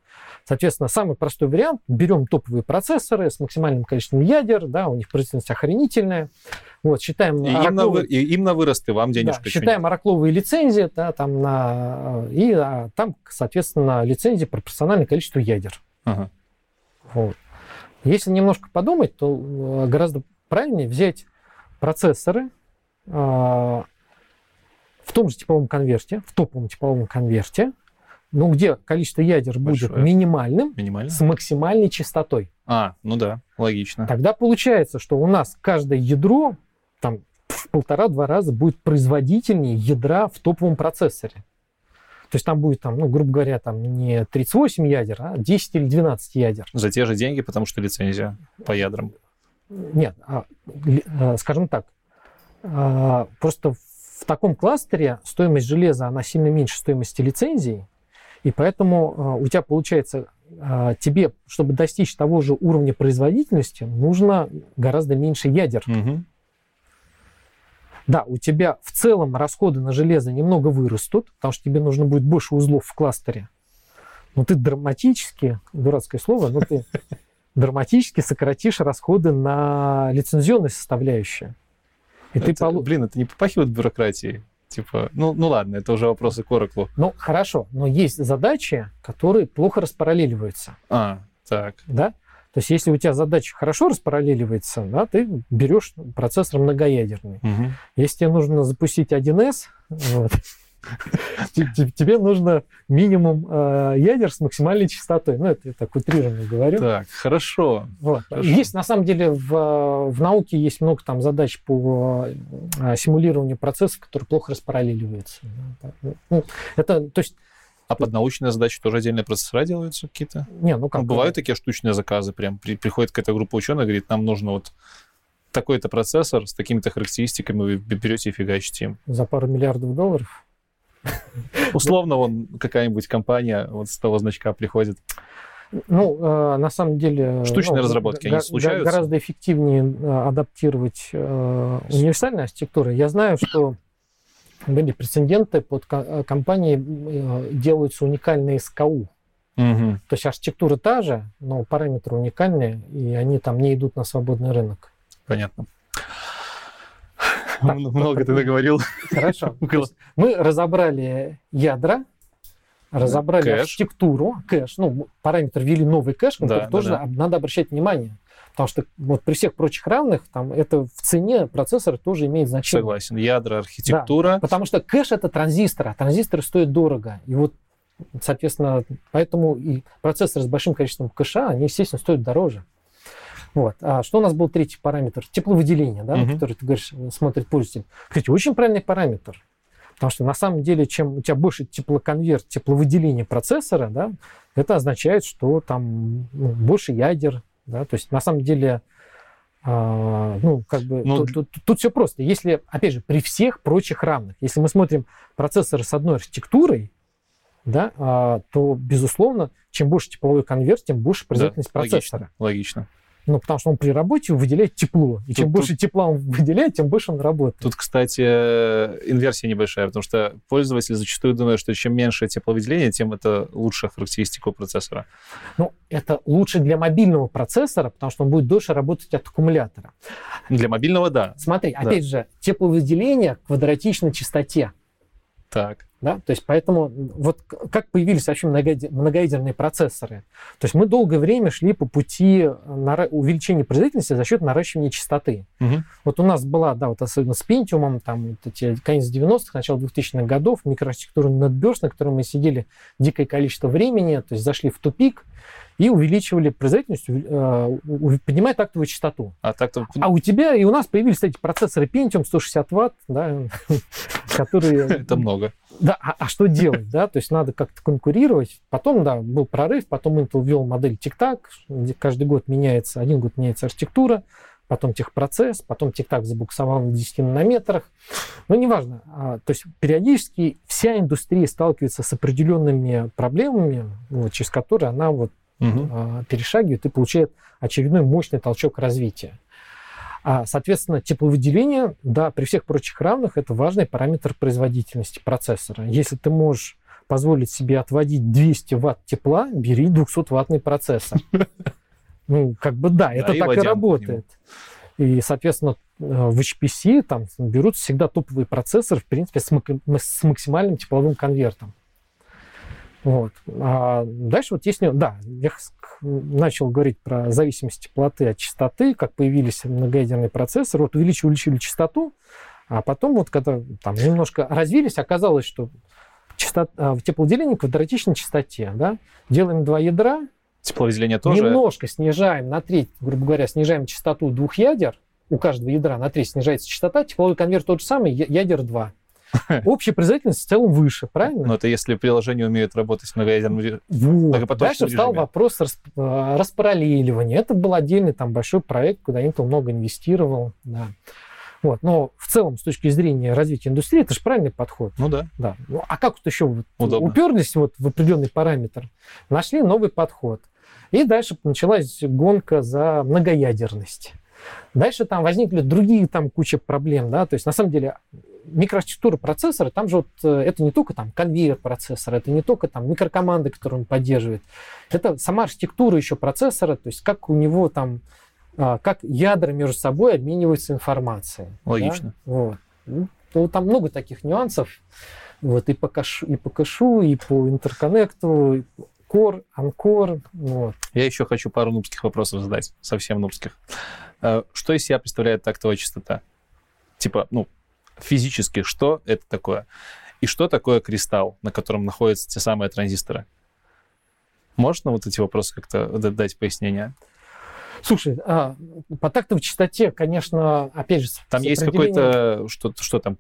Соответственно, самый простой вариант, берем топовые процессоры с максимальным количеством ядер, да, у них производительность охренительная, вот, считаем... И, оракловые, им, на, и им на вырост, и вам денежка. Да, считаем оракловые лицензии, да, там на, и а, там, соответственно, лицензии пропорциональное количеству ядер. Ага. Вот. Если немножко подумать, то э, гораздо правильнее взять процессоры а, в том же типовом конверте, в топовом типовом конверте, ну, где количество ядер Большое. будет минимальным, Минимально? с максимальной частотой. А, ну да, логично. Тогда получается, что у нас каждое ядро там в полтора-два раза будет производительнее ядра в топовом процессоре. То есть там будет, там, ну, грубо говоря, там не 38 ядер, а 10 или 12 ядер. За те же деньги, потому что лицензия по ядрам. Нет, а, а, скажем так, а, просто в таком кластере стоимость железа, она сильно меньше стоимости лицензии, и поэтому у тебя получается, тебе, чтобы достичь того же уровня производительности, нужно гораздо меньше ядер. Угу. Да, у тебя в целом расходы на железо немного вырастут, потому что тебе нужно будет больше узлов в кластере. Но ты драматически, дурацкое слово, но ты драматически сократишь расходы на лицензионные составляющие. И это, ты полу... Блин, это не попахивает бюрократией? Типа, ну, ну ладно, это уже вопросы к Oracle. Ну, хорошо, но есть задачи, которые плохо распараллеливаются. А, так. Да? То есть, если у тебя задача хорошо распараллеливается, да, ты берешь процессор многоядерный. Угу. Если тебе нужно запустить 1С, вот, тебе нужно минимум э, ядер с максимальной частотой. Ну, это я так утрированно говорю. Так, хорошо. Вот. хорошо. Есть, на самом деле, в, в науке есть много там задач по э, симулированию процессов, которые плохо распараллеливаются. Ну, это, то есть, а под научные задачи тоже отдельные процессора делаются какие-то? Не, ну как? Ну, бывают такие штучные заказы, прям при, приходит какая-то группа ученых, говорит, нам нужно вот такой-то процессор с такими-то характеристиками, вы берете и фигачите им. За пару миллиардов долларов? Условно, вон какая-нибудь компания вот с того значка приходит. Ну, э, на самом деле... Штучные ну, разработки, они случаются? Гораздо эффективнее э, адаптировать э, универсальные архитектуры. Я знаю, что были прецеденты, под э, компании э, делаются уникальные СКУ. Угу. То есть архитектура та же, но параметры уникальные, и они там не идут на свободный рынок. Понятно. Так, Много ты наговорил. Хорошо. Мы разобрали ядра, разобрали кэш. архитектуру, кэш, ну, параметр ввели новый кэш, на который да, тоже да. надо обращать внимание. Потому что вот при всех прочих равных, там это в цене процессора тоже имеет значение. Согласен. Ядра, архитектура. Да, потому что кэш это транзистор, а транзисторы стоят дорого. И вот, соответственно, поэтому и процессоры с большим количеством кэша, они, естественно, стоят дороже. Вот. А что у нас был третий параметр? Тепловыделение, да, угу. на который ты говоришь, смотрит пользователь. Кстати, очень правильный параметр. Потому что на самом деле, чем у тебя больше теплоконверт, тепловыделение процессора, да, это означает, что там ну, больше ядер. Да, то есть на самом деле, а, ну, как бы, Но... Ну, тут, тут, тут все просто. Если, опять же, при всех прочих равных, если мы смотрим процессоры с одной архитектурой, да, а, то, безусловно, чем больше тепловой конверт, тем больше производительность да, процессора. Логично. логично. Ну, потому что он при работе выделяет тепло. И тут, чем тут, больше тепла он выделяет, тем больше он работает. Тут, кстати, инверсия небольшая, потому что пользователь зачастую думает, что чем меньше тепловыделения, тем это лучшая характеристика у процессора. Ну, это лучше для мобильного процессора, потому что он будет дольше работать от аккумулятора. Для мобильного, да. Смотри, да. опять же, тепловыделение квадратично частоте. Так. Да? То есть поэтому вот как появились вообще многоядерные процессоры? То есть мы долгое время шли по пути увеличения производительности за счет наращивания частоты. Угу. Вот у нас была, да, вот особенно с Pentium, там вот эти конец 90-х, начало 2000-х годов, микроархитектура NetBurst, на которой мы сидели дикое количество времени, то есть зашли в тупик, и увеличивали производительность, э, поднимая тактовую частоту. А, тактов... а у тебя и у нас появились эти процессоры Pentium 160 ватт, да, которые... Это много. Да, а, а что делать, да? То есть надо как-то конкурировать. Потом, да, был прорыв, потом Intel ввел модель Тик-Так, каждый год меняется, один год меняется архитектура, потом техпроцесс, потом тик-так забуксовал на 10 нанометрах. Но неважно. А, то есть периодически вся индустрия сталкивается с определенными проблемами, вот, через которые она вот угу. перешагивает и получает очередной мощный толчок развития. А, соответственно, тепловыделение, да, при всех прочих равных, это важный параметр производительности процессора. Если ты можешь позволить себе отводить 200 ватт тепла, бери 200-ваттный процессор. Ну, как бы да, это так и работает. И, соответственно, э, в HPC там берут всегда топовые процессоры, в принципе, с максимальным тепловым конвертом. Вот. А дальше вот если... Да, я начал говорить про зависимость теплоты от частоты, как появились многоядерные процессоры. Вот увеличили, увеличили частоту, а потом вот когда там немножко развились, оказалось, что частот, а, теплоделение квадратично частоте. Да? Делаем два ядра. Тепловыделение тоже? Немножко снижаем на треть, грубо говоря, снижаем частоту двух ядер. У каждого ядра на треть снижается частота. Тепловой конверт тот же самый, ядер 2. Общая производительность в целом выше, правильно? Но это если приложение умеет работать с многоядерным вот. Дальше встал вопрос. Э, распараллеливания. Это был отдельный там большой проект, куда Intel много инвестировал. Да. Вот. Но в целом, с точки зрения развития индустрии, это же правильный подход. Ну да. да. Ну, а как вот еще вот уперлись вот в определенный параметр, нашли новый подход. И дальше началась гонка за многоядерность. Дальше там возникли другие там куча проблем, да, то есть на самом деле микроархитектура процессора, там же вот э, это не только там конвейер процессора, это не только там микрокоманды, которые он поддерживает, это сама архитектура еще процессора, то есть как у него там, а, как ядра между собой обмениваются информацией. Логично. Да? Вот. Ну, там много таких нюансов, вот, и по кэшу, и по кэшу, и по интерконнекту, Core, Анкор. Вот. Я еще хочу пару нубских вопросов задать, совсем нубских. Э, что из себя представляет тактовая частота? Типа, ну, физически, что это такое? И что такое кристалл, на котором находятся те самые транзисторы? Можно вот эти вопросы как-то дать пояснение? Слушай, а, по тактовой частоте, конечно, опять же... Там есть какой-то, что, что там,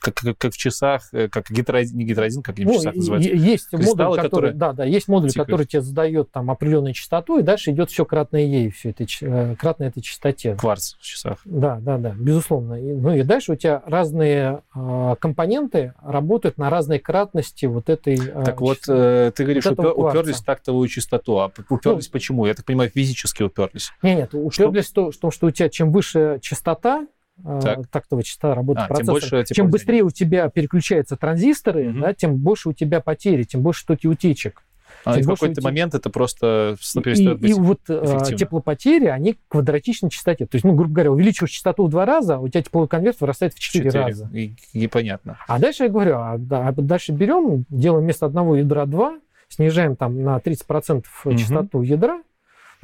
как, как, как в часах, э, как гетерозин, не гетерозин, как ну, в часах называются. Есть Кристаллы, модуль, который, которые... да, да, есть модуль, тикают. который тебе задает там определенную частоту, и дальше идет все кратное ей, все это э, кратное этой частоте. Кварц в часах. Да, да, да, безусловно. И, ну и дальше у тебя разные э, компоненты работают на разной кратности вот этой. Э, так вот, э, ты говоришь, вот упер, уперлись в тактовую частоту, а уперлись ну, почему? Я так понимаю, физически уперлись. Нет, нет, уперлись что? в том, что у тебя чем выше частота, так. тактовая частота работы а, процессора. Тем, больше чем быстрее у тебя переключаются транзисторы, угу. да, тем больше у тебя потери, тем больше токи утечек. А, и в какой-то момент это просто перестает и, быть И вот э, эффективно. теплопотери, они квадратичны частоте. То есть, ну, грубо говоря, увеличиваешь частоту в два раза, у тебя тепловой конверт вырастает в четыре раза. И, и понятно. А дальше я говорю, а, да, а дальше берем, делаем вместо одного ядра два, снижаем там на 30% угу. частоту ядра,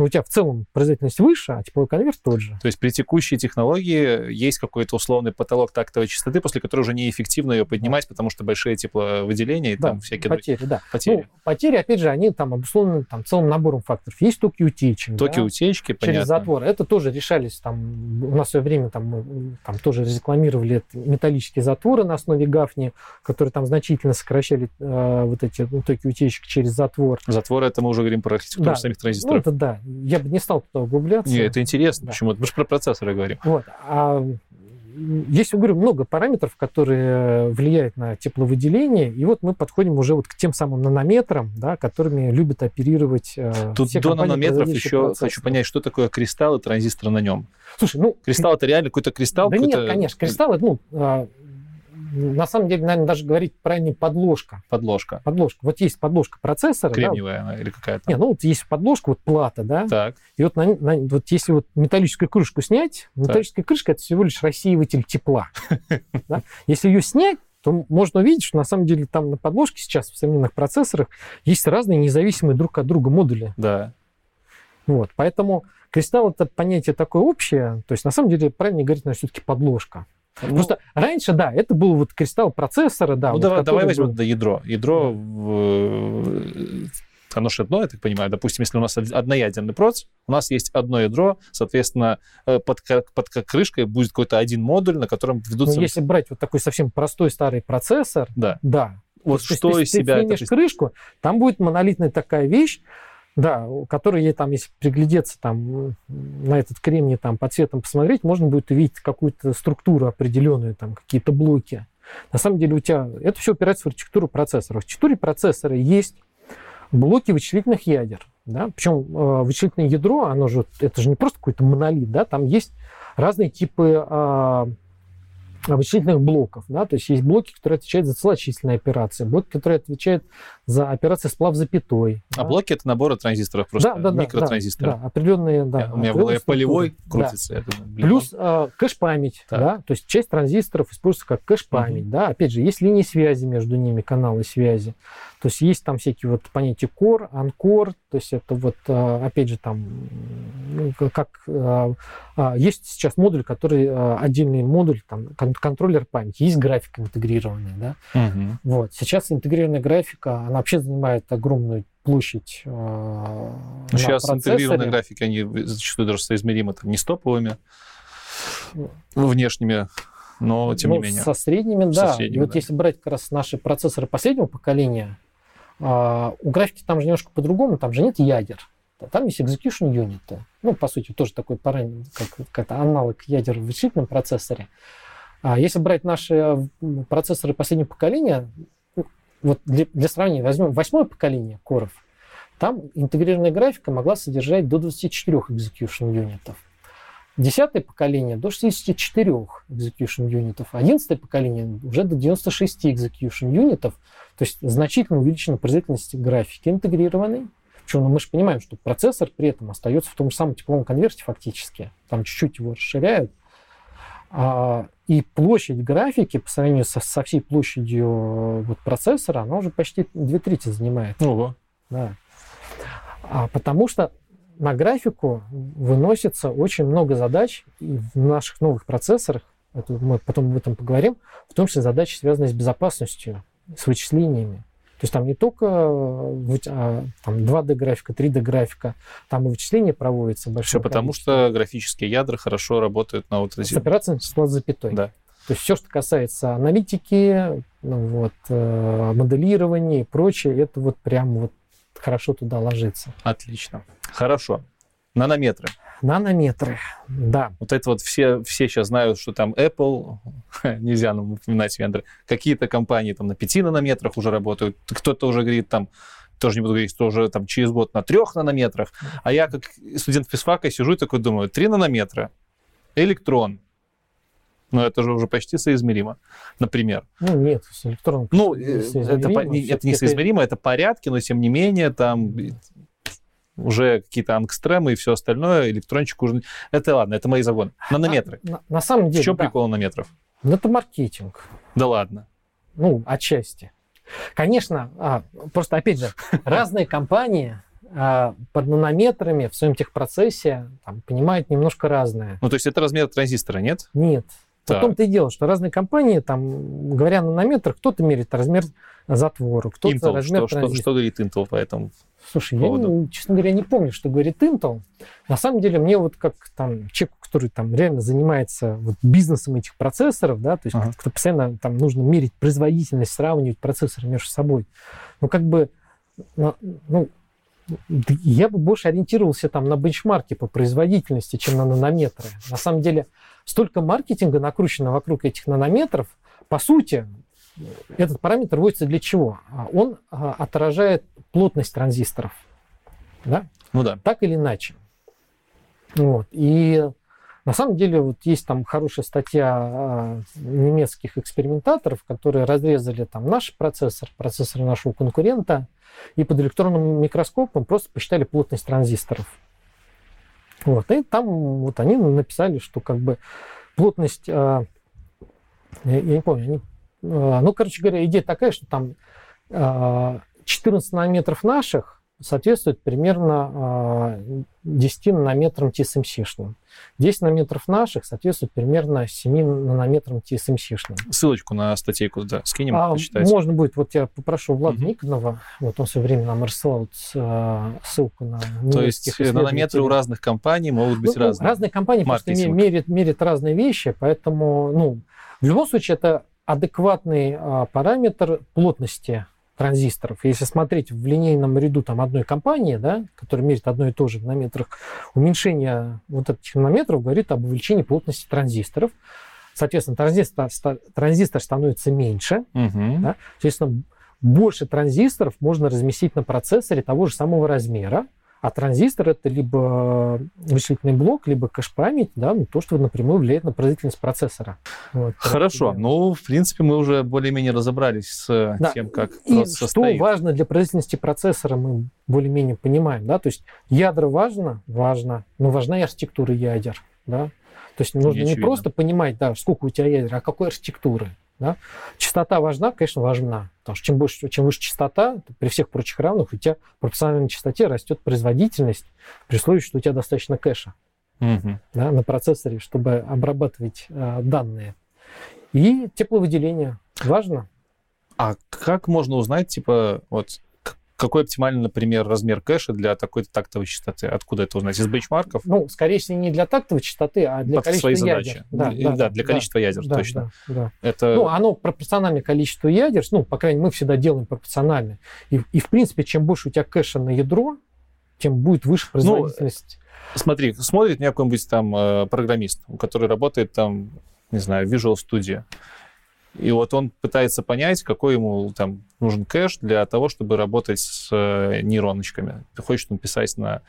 у тебя в целом производительность выше, а тепловой конверт тот же. То есть при текущей технологии есть какой-то условный потолок тактовой частоты, после которого уже неэффективно ее поднимать, потому что большие тепловыделения и да, там всякие потери, да. Потери. Ну, потери, опять же, они там обусловлены там, целым набором факторов. Есть токи утечек. Токи да, утечки, через понятно. затвор. Это тоже решались там, у нас в свое время там, мы там тоже рекламировали металлические затворы на основе гафни, которые там значительно сокращали э, вот эти ну, токи утечек через затвор. Затворы, это мы уже говорим про архитектуру да. самих транзисторов. Ну, это да я бы не стал туда углубляться. Нет, это интересно. Да. Почему? Мы же про процессоры говорим. Вот. А есть, я говорю, много параметров, которые влияют на тепловыделение, и вот мы подходим уже вот к тем самым нанометрам, да, которыми любят оперировать э, Тут все до нанометров еще процессоры. хочу понять, что такое кристалл и транзистор на нем. Слушай, ну... Кристалл это реально какой-то кристалл? Да нет, конечно, кристалл, ну, а, на самом деле, наверное, даже говорить правильно подложка. Подложка. Подложка. Вот есть подложка процессора. Кремниевая да, она или какая-то? Не, ну вот есть подложка, вот плата, да. Так. И вот, на, на, вот если вот металлическую крышку снять, так. металлическая крышка это всего лишь рассеиватель тепла. Если ее снять, то можно увидеть, что на самом деле там на подложке сейчас в современных процессорах есть разные независимые друг от друга модули. Да. Вот, поэтому кристалл это понятие такое общее, то есть на самом деле правильно говорить, наверное, все-таки подложка. Ну, Просто раньше, да, это был вот кристалл процессора, да. Ну, вот, давай, давай возьмем был... ядро. Ядро, да. в... оно же одно, я так понимаю. Допустим, если у нас одноядерный проц, у нас есть одно ядро, соответственно, э, под, под крышкой будет какой-то один модуль, на котором ведутся... Ну, если брать вот такой совсем простой старый процессор, да, да вот то, что из себя... Ты крышку, там будет монолитная такая вещь, да, которые там, если приглядеться там на этот кремний там по цветам посмотреть, можно будет увидеть какую-то структуру определенную, там какие-то блоки. На самом деле у тебя это все опирается в архитектуру процессора. В архитектуре процессора есть блоки вычислительных ядер. Да? Причем э, вычислительное ядро, оно же, это же не просто какой-то монолит, да? там есть разные типы э, вычислительных блоков. Да? То есть есть блоки, которые отвечают за целочисленные операции, блоки, которые отвечают за операции сплав запятой. А да? блоки это наборы транзисторов, просто да, да, микротранзисторы. Да, да, определенные, да. У меня был полевой, крутится. Да. Это, Плюс э, кэш-память, да, то есть часть транзисторов используется как кэш-память, угу. да. Опять же, есть линии связи между ними, каналы связи. То есть есть там всякие вот понятия core, анкор, то есть это вот, э, опять же, там, ну, как э, есть сейчас модуль, который отдельный модуль, там, контроллер памяти, есть графика интегрированная, да. Угу. Вот. Сейчас интегрированная графика, она вообще занимает огромную площадь э, Сейчас интегрированные графики, они зачастую даже соизмеримы там, не с топовыми внешними, но тем ну, не менее. Со средними, да. Со средними, и вот да. если брать как раз наши процессоры последнего поколения, э, у графики там же немножко по-другому, там же нет ядер. Там есть execution unit. Ну, по сути, тоже такой параметр, как, как аналог ядер в вычислительном процессоре. А если брать наши процессоры последнего поколения, вот для, для сравнения, возьмем восьмое поколение коров, там интегрированная графика могла содержать до 24 execution юнитов. Десятое поколение до 64 execution юнитов, одиннадцатое поколение уже до 96 execution юнитов, то есть значительно увеличена производительность графики интегрированной. Причем ну, мы же понимаем, что процессор при этом остается в том же самом тепловом конверте фактически. Там чуть-чуть его расширяют. А, и площадь графики по сравнению со, со всей площадью э, вот, процессора, она уже почти две трети занимает. Ого. Да. А, потому что на графику выносится очень много задач и в наших новых процессорах, это мы потом об этом поговорим, в том числе задачи, связанные с безопасностью, с вычислениями. То есть там не только а, там 2D графика, 3D графика, там и вычисления проводятся большое Все потому, что графические ядра хорошо работают на вот. С операцией числа с запятой. Да. То есть все, что касается аналитики, ну, вот, э, моделирования и прочее, это вот прям вот хорошо туда ложится. Отлично. Хорошо. Нанометры. Нанометры, да. Вот это вот все, все сейчас знают, что там Apple, нельзя нам упоминать вендоры, какие-то компании там на 5 нанометрах уже работают, кто-то уже говорит там, тоже не буду говорить, что уже там через год на 3 нанометрах, а я как студент физфака сижу и такой думаю, 3 нанометра, электрон, но это же уже почти соизмеримо, например. Ну, нет, с электроном. Ну, э, это, это не соизмеримо, это порядки, но тем не менее там уже какие-то ангстремы и все остальное, электрончик уже... Это ладно, это мои загоны. Нанометры. А, на, на самом деле, В чем да. прикол нанометров? Ну, это маркетинг. Да ладно. Ну, отчасти. Конечно, а, просто, опять же, разные компании а, под нанометрами в своем техпроцессе там, понимают немножко разное. Ну, то есть это размер транзистора, нет? Нет. В том-то и дело, что разные компании, там, говоря на нанометрах, кто-то меряет размер затвора, кто-то Intel, размер что, что, что говорит Intel по этому Слушай, поводу? я, честно говоря, не помню, что говорит Intel. На самом деле, мне вот как там человек, который там реально занимается вот, бизнесом этих процессоров, да, то есть ага. кто постоянно там нужно мерить производительность, сравнивать процессоры между собой. Ну, как бы, ну, я бы больше ориентировался там на бенчмарки по производительности, чем на нанометры. На самом деле, столько маркетинга накручено вокруг этих нанометров, по сути, этот параметр вводится для чего? А он а, отражает плотность транзисторов. Да? Ну да. Так или иначе. Вот. И на самом деле вот есть там хорошая статья а, немецких экспериментаторов, которые разрезали там наш процессор, процессор нашего конкурента, и под электронным микроскопом просто посчитали плотность транзисторов. Вот. И там вот они написали, что как бы плотность, я, я не помню, они Э, ну, короче говоря, идея такая, что там 14 э, нанометров наших соответствует примерно 10 э, нанометрам TSMC-шным. 10 нанометров наших соответствует примерно 7 нанометрам TSMC-шным. Ссылочку на статейку да, скинем, а, Можно будет, вот я попрошу Влада угу. Никонова, вот он все время нам рассылал ссылку на То есть нанометры у разных компаний могут быть ну, разные? Разные компании просто мерят, мерят разные вещи, поэтому, ну, в любом случае это адекватный а, параметр плотности транзисторов. Если смотреть в линейном ряду там, одной компании, да, которая меряет одно и то же в нанометрах, уменьшение вот этих нанометров говорит об увеличении плотности транзисторов. Соответственно, транзистор, транзистор становится меньше. Угу. Да, соответственно, больше транзисторов можно разместить на процессоре того же самого размера. А транзистор это либо вычислительный блок, либо кэш-память, да, ну, то, что напрямую влияет на производительность процессора. Вот, Хорошо, ну, в принципе, мы уже более-менее разобрались с да. тем, как И процесс что состоит. важно для производительности процессора, мы более-менее понимаем, да, то есть ядра важно, важно, но важна и архитектура ядер, да. То есть нужно не, не просто понимать, да, сколько у тебя ядер, а какой архитектуры. Да? Частота важна, конечно, важна. Потому что чем, больше, чем выше частота, при всех прочих равных у тебя по пропорциональной частоте растет производительность, при условии, что у тебя достаточно кэша угу. да, на процессоре, чтобы обрабатывать э, данные. И тепловыделение важно. А как можно узнать, типа, вот какой оптимальный, например, размер кэша для такой-то тактовой частоты? Откуда это узнать? Из бенчмарков? Ну, скорее всего, не для тактовой частоты, а для Под количества свои ядер. задачи. Да, да, да, для количества да, ядер, да, точно. Да, да. Это... Ну, оно пропорционально количеству ядер, ну, по крайней мере, мы всегда делаем пропорционально. И, и, в принципе, чем больше у тебя кэша на ядро, тем будет выше ну, производительность. Ну, смотри, смотрит меня какой-нибудь там э, программист, который работает там, не знаю, в Visual Studio. И вот он пытается понять, какой ему там нужен кэш для того, чтобы работать с э, нейроночками. Ты хочешь написать на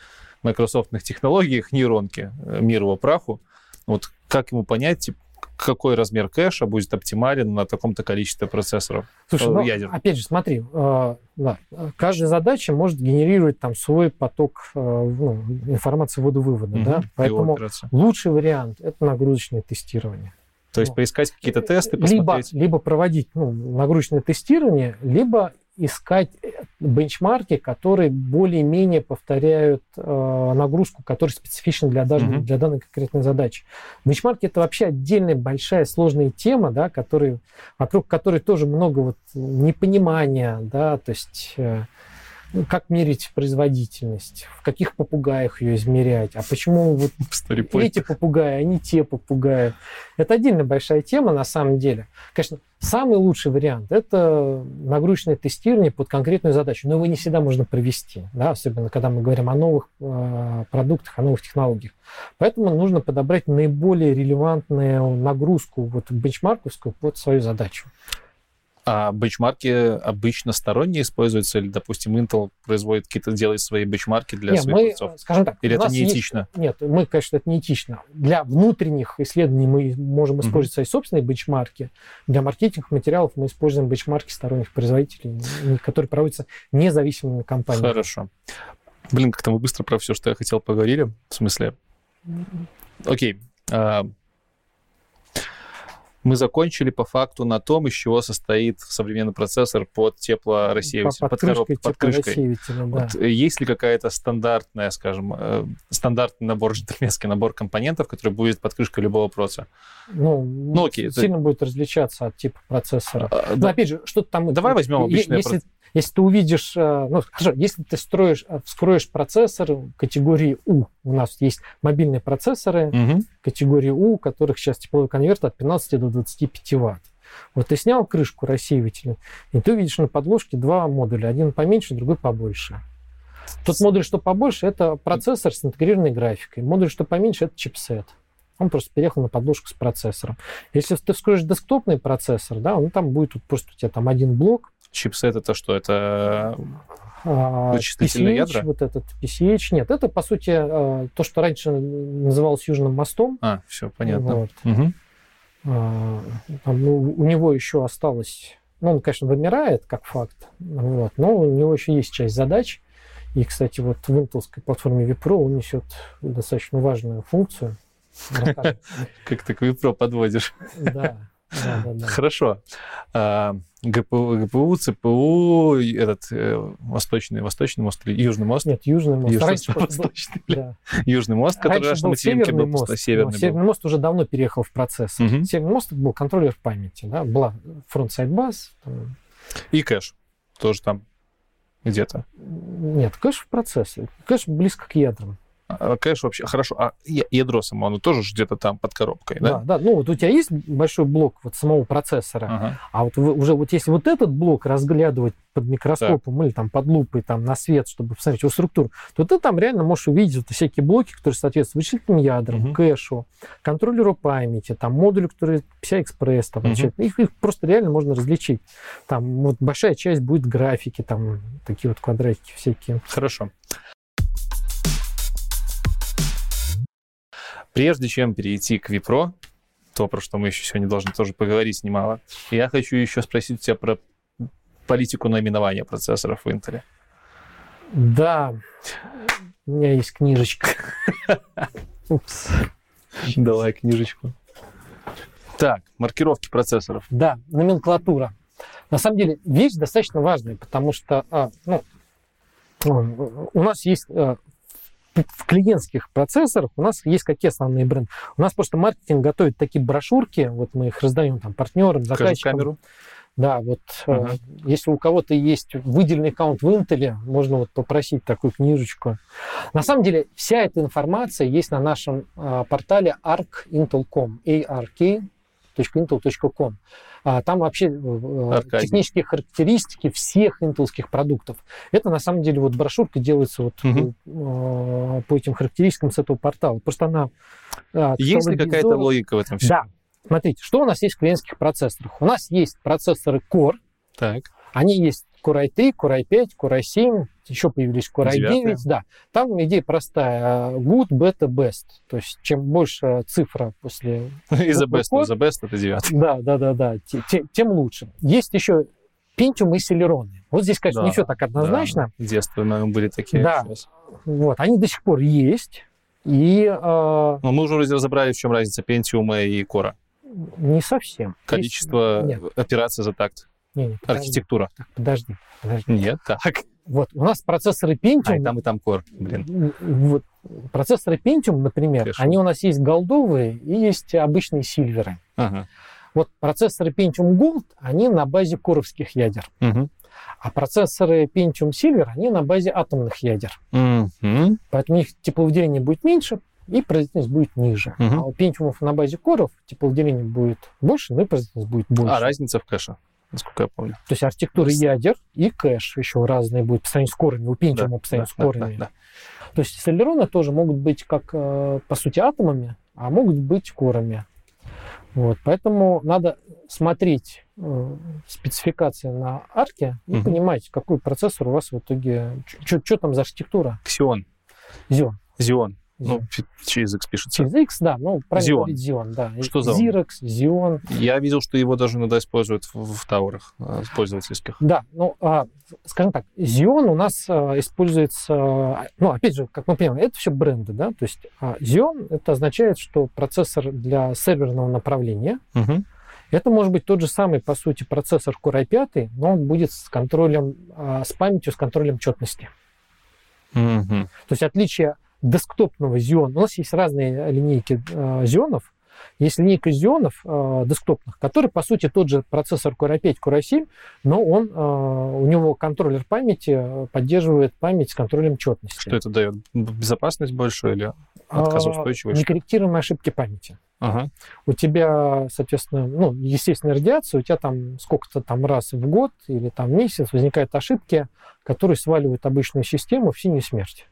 майкрософтных технологиях нейронки, э, мир его праху, Вот как ему понять, типа, какой размер кэша будет оптимален на таком-то количестве процессоров Слушай, ну, ядер? опять же, смотри, э, да, каждая задача может генерировать там свой поток э, ну, информации ввода-вывода, угу, да? Поэтому лучший вариант – это нагрузочное тестирование. То есть поискать какие-то тесты, посмотреть? Либо, либо проводить ну, нагрузочное тестирование, либо искать э, бенчмарки, которые более-менее повторяют э, нагрузку, которая специфична для, даже, mm-hmm. для данной конкретной задачи. Бенчмарки это вообще отдельная большая сложная тема, да, который, вокруг которой тоже много вот непонимания, да, то есть э, ну, как мерить производительность, в каких попугаях ее измерять, а почему вот эти попугаи, а не те попугаи. Это отдельно большая тема на самом деле. Конечно, самый лучший вариант – это нагрузочное тестирование под конкретную задачу, но его не всегда можно провести, да, особенно когда мы говорим о новых э, продуктах, о новых технологиях. Поэтому нужно подобрать наиболее релевантную нагрузку вот, бенчмарковскую под свою задачу. А бенчмарки обычно сторонние используются, или, допустим, Intel производит какие-то, делает свои бенчмарки для нет, своих мы, бойцов? Скажем так, или это неэтично? Есть... Нет, мы, конечно, это неэтично. Для внутренних исследований мы можем использовать mm-hmm. свои собственные бенчмарки. Для маркетинговых материалов мы используем бенчмарки сторонних производителей, которые проводятся независимыми компаниями. Хорошо. Блин, как-то мы быстро про все, что я хотел, поговорили. В смысле... Окей. А, мы закончили по факту на том, из чего состоит современный процессор под теплорассеиватель, под, под, крышкой, под крышкой. Да. Вот, э, есть ли какая-то стандартная, скажем, э, стандартный набор, джентльменский набор компонентов, который будет под крышкой любого процессора? Ну, ну окей, сильно это... будет различаться от типа процессора. А, Но да. опять же, что-то там... Давай возьмем обычное... Если, если ты увидишь, э, ну, хорошо, если ты строишь, э, вскроешь процессор категории U, у нас есть мобильные процессоры угу. категории U, у которых сейчас тепловой конверт от 15 до 25 ватт. Вот ты снял крышку рассеивателя, и ты увидишь на подложке два модуля, один поменьше, другой побольше. Тот модуль, что побольше, это процессор с интегрированной графикой. Модуль, что поменьше, это чипсет. Он просто переехал на подложку с процессором. Если ты вскроешь десктопный процессор, да, он там будет вот просто у тебя там один блок, Чипсет это что? Это а, вычислительные PCH, ядра? Вот этот PCH. Нет, это, по сути, а, то, что раньше называлось Южным мостом. А, все, понятно. Вот. Угу. Там, ну, у него еще осталось... Ну, он, конечно, вымирает, как факт, вот, но у него еще есть часть задач. И, кстати, вот в интелской платформе Vipro он несет достаточно важную функцию. Как ты к vPro подводишь. Да. Хорошо. А, ГПУ, ГПУ, ЦПУ, этот э, восточный, восточный мост или южный мост? Нет, южный мост. Южный, Раньше восточный, был, да. южный мост, который Раньше был северный был, мост. Северный, северный мост уже давно переехал в процесс. Угу. Северный мост был контроллер памяти, да, была front-side bus. И кэш тоже там где-то. Нет, кэш в процессе. Кэш близко к ядрам. А, кэш вообще хорошо. А ядро само, оно тоже где-то там под коробкой, да? Да, да. Ну, вот у тебя есть большой блок вот самого процессора, ага. а вот уже вот если вот этот блок разглядывать под микроскопом так. или там под лупой там на свет, чтобы посмотреть его структуру, то ты там реально можешь увидеть вот всякие блоки, которые соответствуют вычислительным ядрам, угу. кэшу, контроллеру памяти, там модулю, который PCI-Express, там, угу. их, их просто реально можно различить. Там вот большая часть будет графики, там такие вот квадратики всякие. Хорошо. Прежде чем перейти к Випро, то, про что мы еще сегодня должны тоже поговорить немало, я хочу еще спросить тебя про политику наименования процессоров в Intel. Да, у меня есть книжечка. Упс. Давай книжечку. Так, маркировки процессоров. Да, номенклатура. На самом деле вещь достаточно важная, потому что а, ну, у нас есть а, в клиентских процессорах у нас есть какие основные бренды? У нас просто маркетинг готовит такие брошюрки, вот мы их раздаем там партнерам, заказчикам. камеру. Да, вот ага. э, если у кого-то есть выделенный аккаунт в Intel, можно вот попросить такую книжечку. На самом деле вся эта информация есть на нашем э, портале arcintel.com, ark.intel.com. А там вообще э, Аркадий. технические характеристики всех интелских продуктов. Это на самом деле вот брошюрка делается вот угу. по этим характеристикам с этого портала. Просто она... Есть ли какая-то логика в этом всем? Да. Смотрите, что у нас есть в клиентских процессорах? У нас есть процессоры Core, так. Они есть Core i3, Core i5, Core i7, еще появились Core i9. Девятые. Да, там идея простая. Good, beta, best. То есть чем больше цифра после... Из the best вот. the best это девятый. Да, да, да, да, те- те- тем лучше. Есть еще Pentium и Celeron. Вот здесь, конечно, Да, не все так однозначно. Да, в детстве мы были такие. Да. Сейчас. Вот, они до сих пор есть. И э, Но мы уже разобрали, в чем разница Pentium и Core. не совсем. Количество Есть- операций за такт. Не, не, подожди, Архитектура. так, подожди, подожди. Нет, так. Вот, у нас процессоры А, Pentium... и там, и там Core. Блин. Вот, процессоры Pentium, например, Хорошо. они у нас есть голдовые и есть обычные сильверы. Ага. Вот процессоры Pentium Gold, они на базе коровских ядер. Мгм. А процессоры Pentium Silver, они на базе атомных ядер. Мгм. Поэтому их тепловыделение будет меньше, и производительность будет ниже. Мгм. А у Pentium на базе коров тепловыделение будет больше, но и производительность будет больше. А разница в кэше, насколько я помню. То есть архитектура Раз. ядер и кэш еще разные будут по сравнению с корами. У Pentium Да, по сравнению с да, корами. да, да. То есть солероны тоже могут быть как, э, по сути, атомами, а могут быть корами. Вот, поэтому надо смотреть э, спецификации на арке и Мгм. понимать, какой процессор у вас в итоге, что там за архитектура. Xeon. Xeon. Xeon. Ну, через X пишется. Через X, да, ну, правильно Xeon. Xeon, да. Что за? Xerox, Xeon. Я видел, что его даже иногда используют в, в таурах э, пользовательских. Да, ну, а, скажем так, Xeon у нас а, используется, ну, опять же, как мы понимаем, это все бренды, да, то есть а, Xeon это означает, что процессор для серверного направления, Мгм. это может быть тот же самый, по сути, процессор Core i5, но он будет с контролем, а, с памятью, с контролем четности. Мгм. То есть отличие десктопного Xeon, у нас есть разные линейки э, Xeon, есть линейка Xeon э, десктопных, который, по сути, тот же процессор Core i5, Core i7, но он, э, у него контроллер памяти э, поддерживает память с контролем четности. Что это дает? Безопасность большую или А, отказоустойчивость? Некорректируемые ошибки памяти. Ага. У тебя, соответственно, ну, естественная радиация, у тебя там сколько-то там раз в год или там в месяц возникают ошибки, которые сваливают обычную систему в синюю смерть.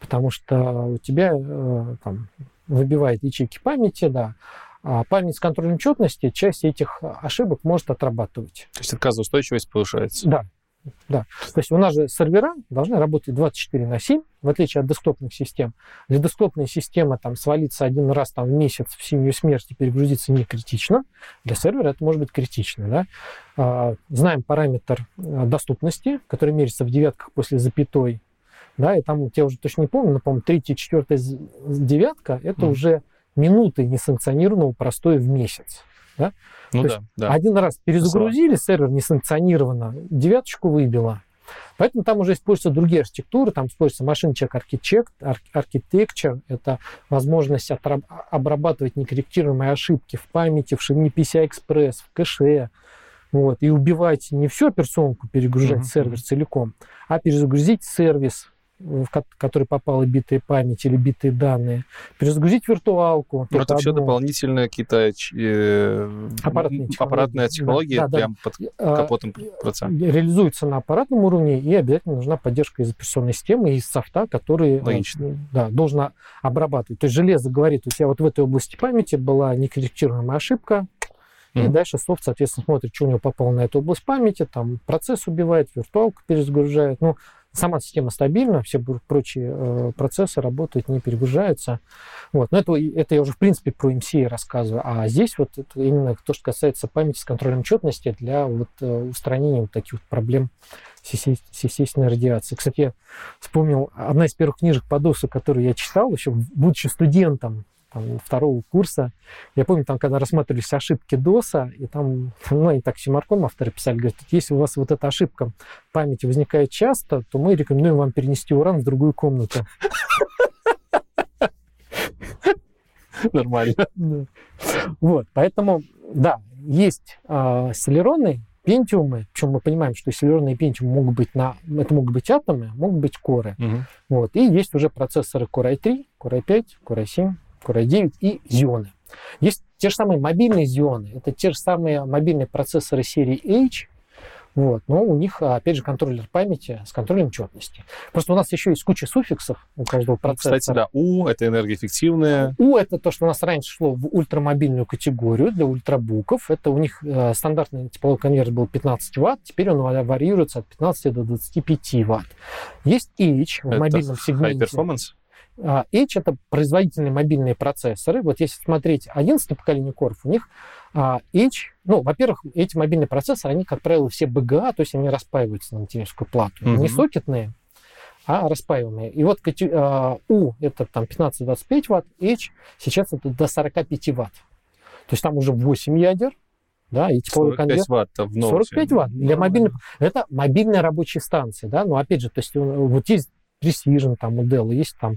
Потому что у тебя э, там выбивает ячейки памяти, да, а память с контролем четности часть этих ошибок может отрабатывать. То есть отказоустойчивость повышается. Да, да. То есть у нас же сервера должны работать 24 на 7, в отличие от десктопных систем. Для десктопной системы там свалиться один раз там, в месяц в синюю смерть и перегрузиться не критично. Для сервера это может быть критично. Да? А, Знаем параметр а, доступности, который меряется в девятках после запятой. Да, и там, я уже точно не помню, но, по-моему, третья, четвертая девятка – это Мгм. уже минуты несанкционированного простоя в месяц. Ну То да, да. Один раз перезагрузили, сервер несанкционированно, девяточку выбило. Поэтому там уже используются другие архитектуры, там используется Architect- Arch- Architecture, это возможность обрабатывать некорректируемые ошибки в памяти, в ширине PCI-Express, в кэше, вот, и убивать не всю операционку, перегружать Мгм, сервер целиком, а перезагрузить сервис, в ко- который попала битая память или битые данные, перезагрузить виртуалку. Но Ну, это все одну. дополнительные какие-то э, Аппаратные технологии. аппаратные Да, технологии да, да. прям под А, капотом процесса. реализуется на аппаратном уровне, и обязательно нужна поддержка из операционной системы и из софта, который э, Логично. да, должен обрабатывать. То есть железо говорит, у тебя вот в этой области памяти была некорректируемая ошибка, и Мгм. дальше софт, соответственно, смотрит, что у него попало на эту область памяти, там процесс убивает, виртуалку перезагружает. Ну, сама система стабильна, все прочие э, процессы работают, не перегружаются. Вот. Но это, это я уже, в принципе, про MCA рассказываю. А здесь вот это именно то, что касается памяти с контролем четности для вот, э, устранения вот таких вот проблем с есте- с естественной радиацией. Кстати, я вспомнил, одна из первых книжек по ДОСу, которую я читал, еще будучи студентом там, второго курса, я помню, там, когда рассматривались ошибки ДОСа, и там, ну, они так Симарком авторы писали, говорят, если у вас вот эта ошибка памяти возникает часто, то мы рекомендуем вам перенести уран в другую комнату. Нормально. Вот, поэтому, да, есть э, селероны, пентиумы, причем мы понимаем, что селероны и пентиумы могут быть на, это могут быть атомы, могут быть коры. Вот, и есть уже процессоры Core i3, Core i5, Core i7, Core i9 и Xeon. Есть те же самые мобильные Xeon, это те же самые мобильные процессоры серии H, Вот. Но у них, опять же, контроллер памяти с контролем четности. Просто у нас еще есть куча суффиксов у каждого процессора. Кстати, да, U — это энергоэффективное. U — это то, что у нас раньше шло в ультрамобильную категорию для ультрабуков. Это у них э, стандартный тепловой конвертер был 15 ватт, теперь он варьируется от 15 до 25 ватт. Есть H в это мобильном сегменте. High performance? А, H — это производительные мобильные процессоры. Вот если смотреть 11 поколение коров, у них а, H, ну, во-первых, эти мобильные процессоры, они, как правило, все BGA, то есть они распаиваются на материнскую плату. Mm-hmm. Не сокетные, а распаиваемые. И вот U это там 15-25 ватт, H сейчас это до 45 ватт. То есть там уже 8 ядер, да, и тепловой 45 конверт. ватт в ноуте. 45 ватт для мобильных. Это мобильная рабочая станция, да, но опять же, то есть вот есть Precision, там, Model, есть там,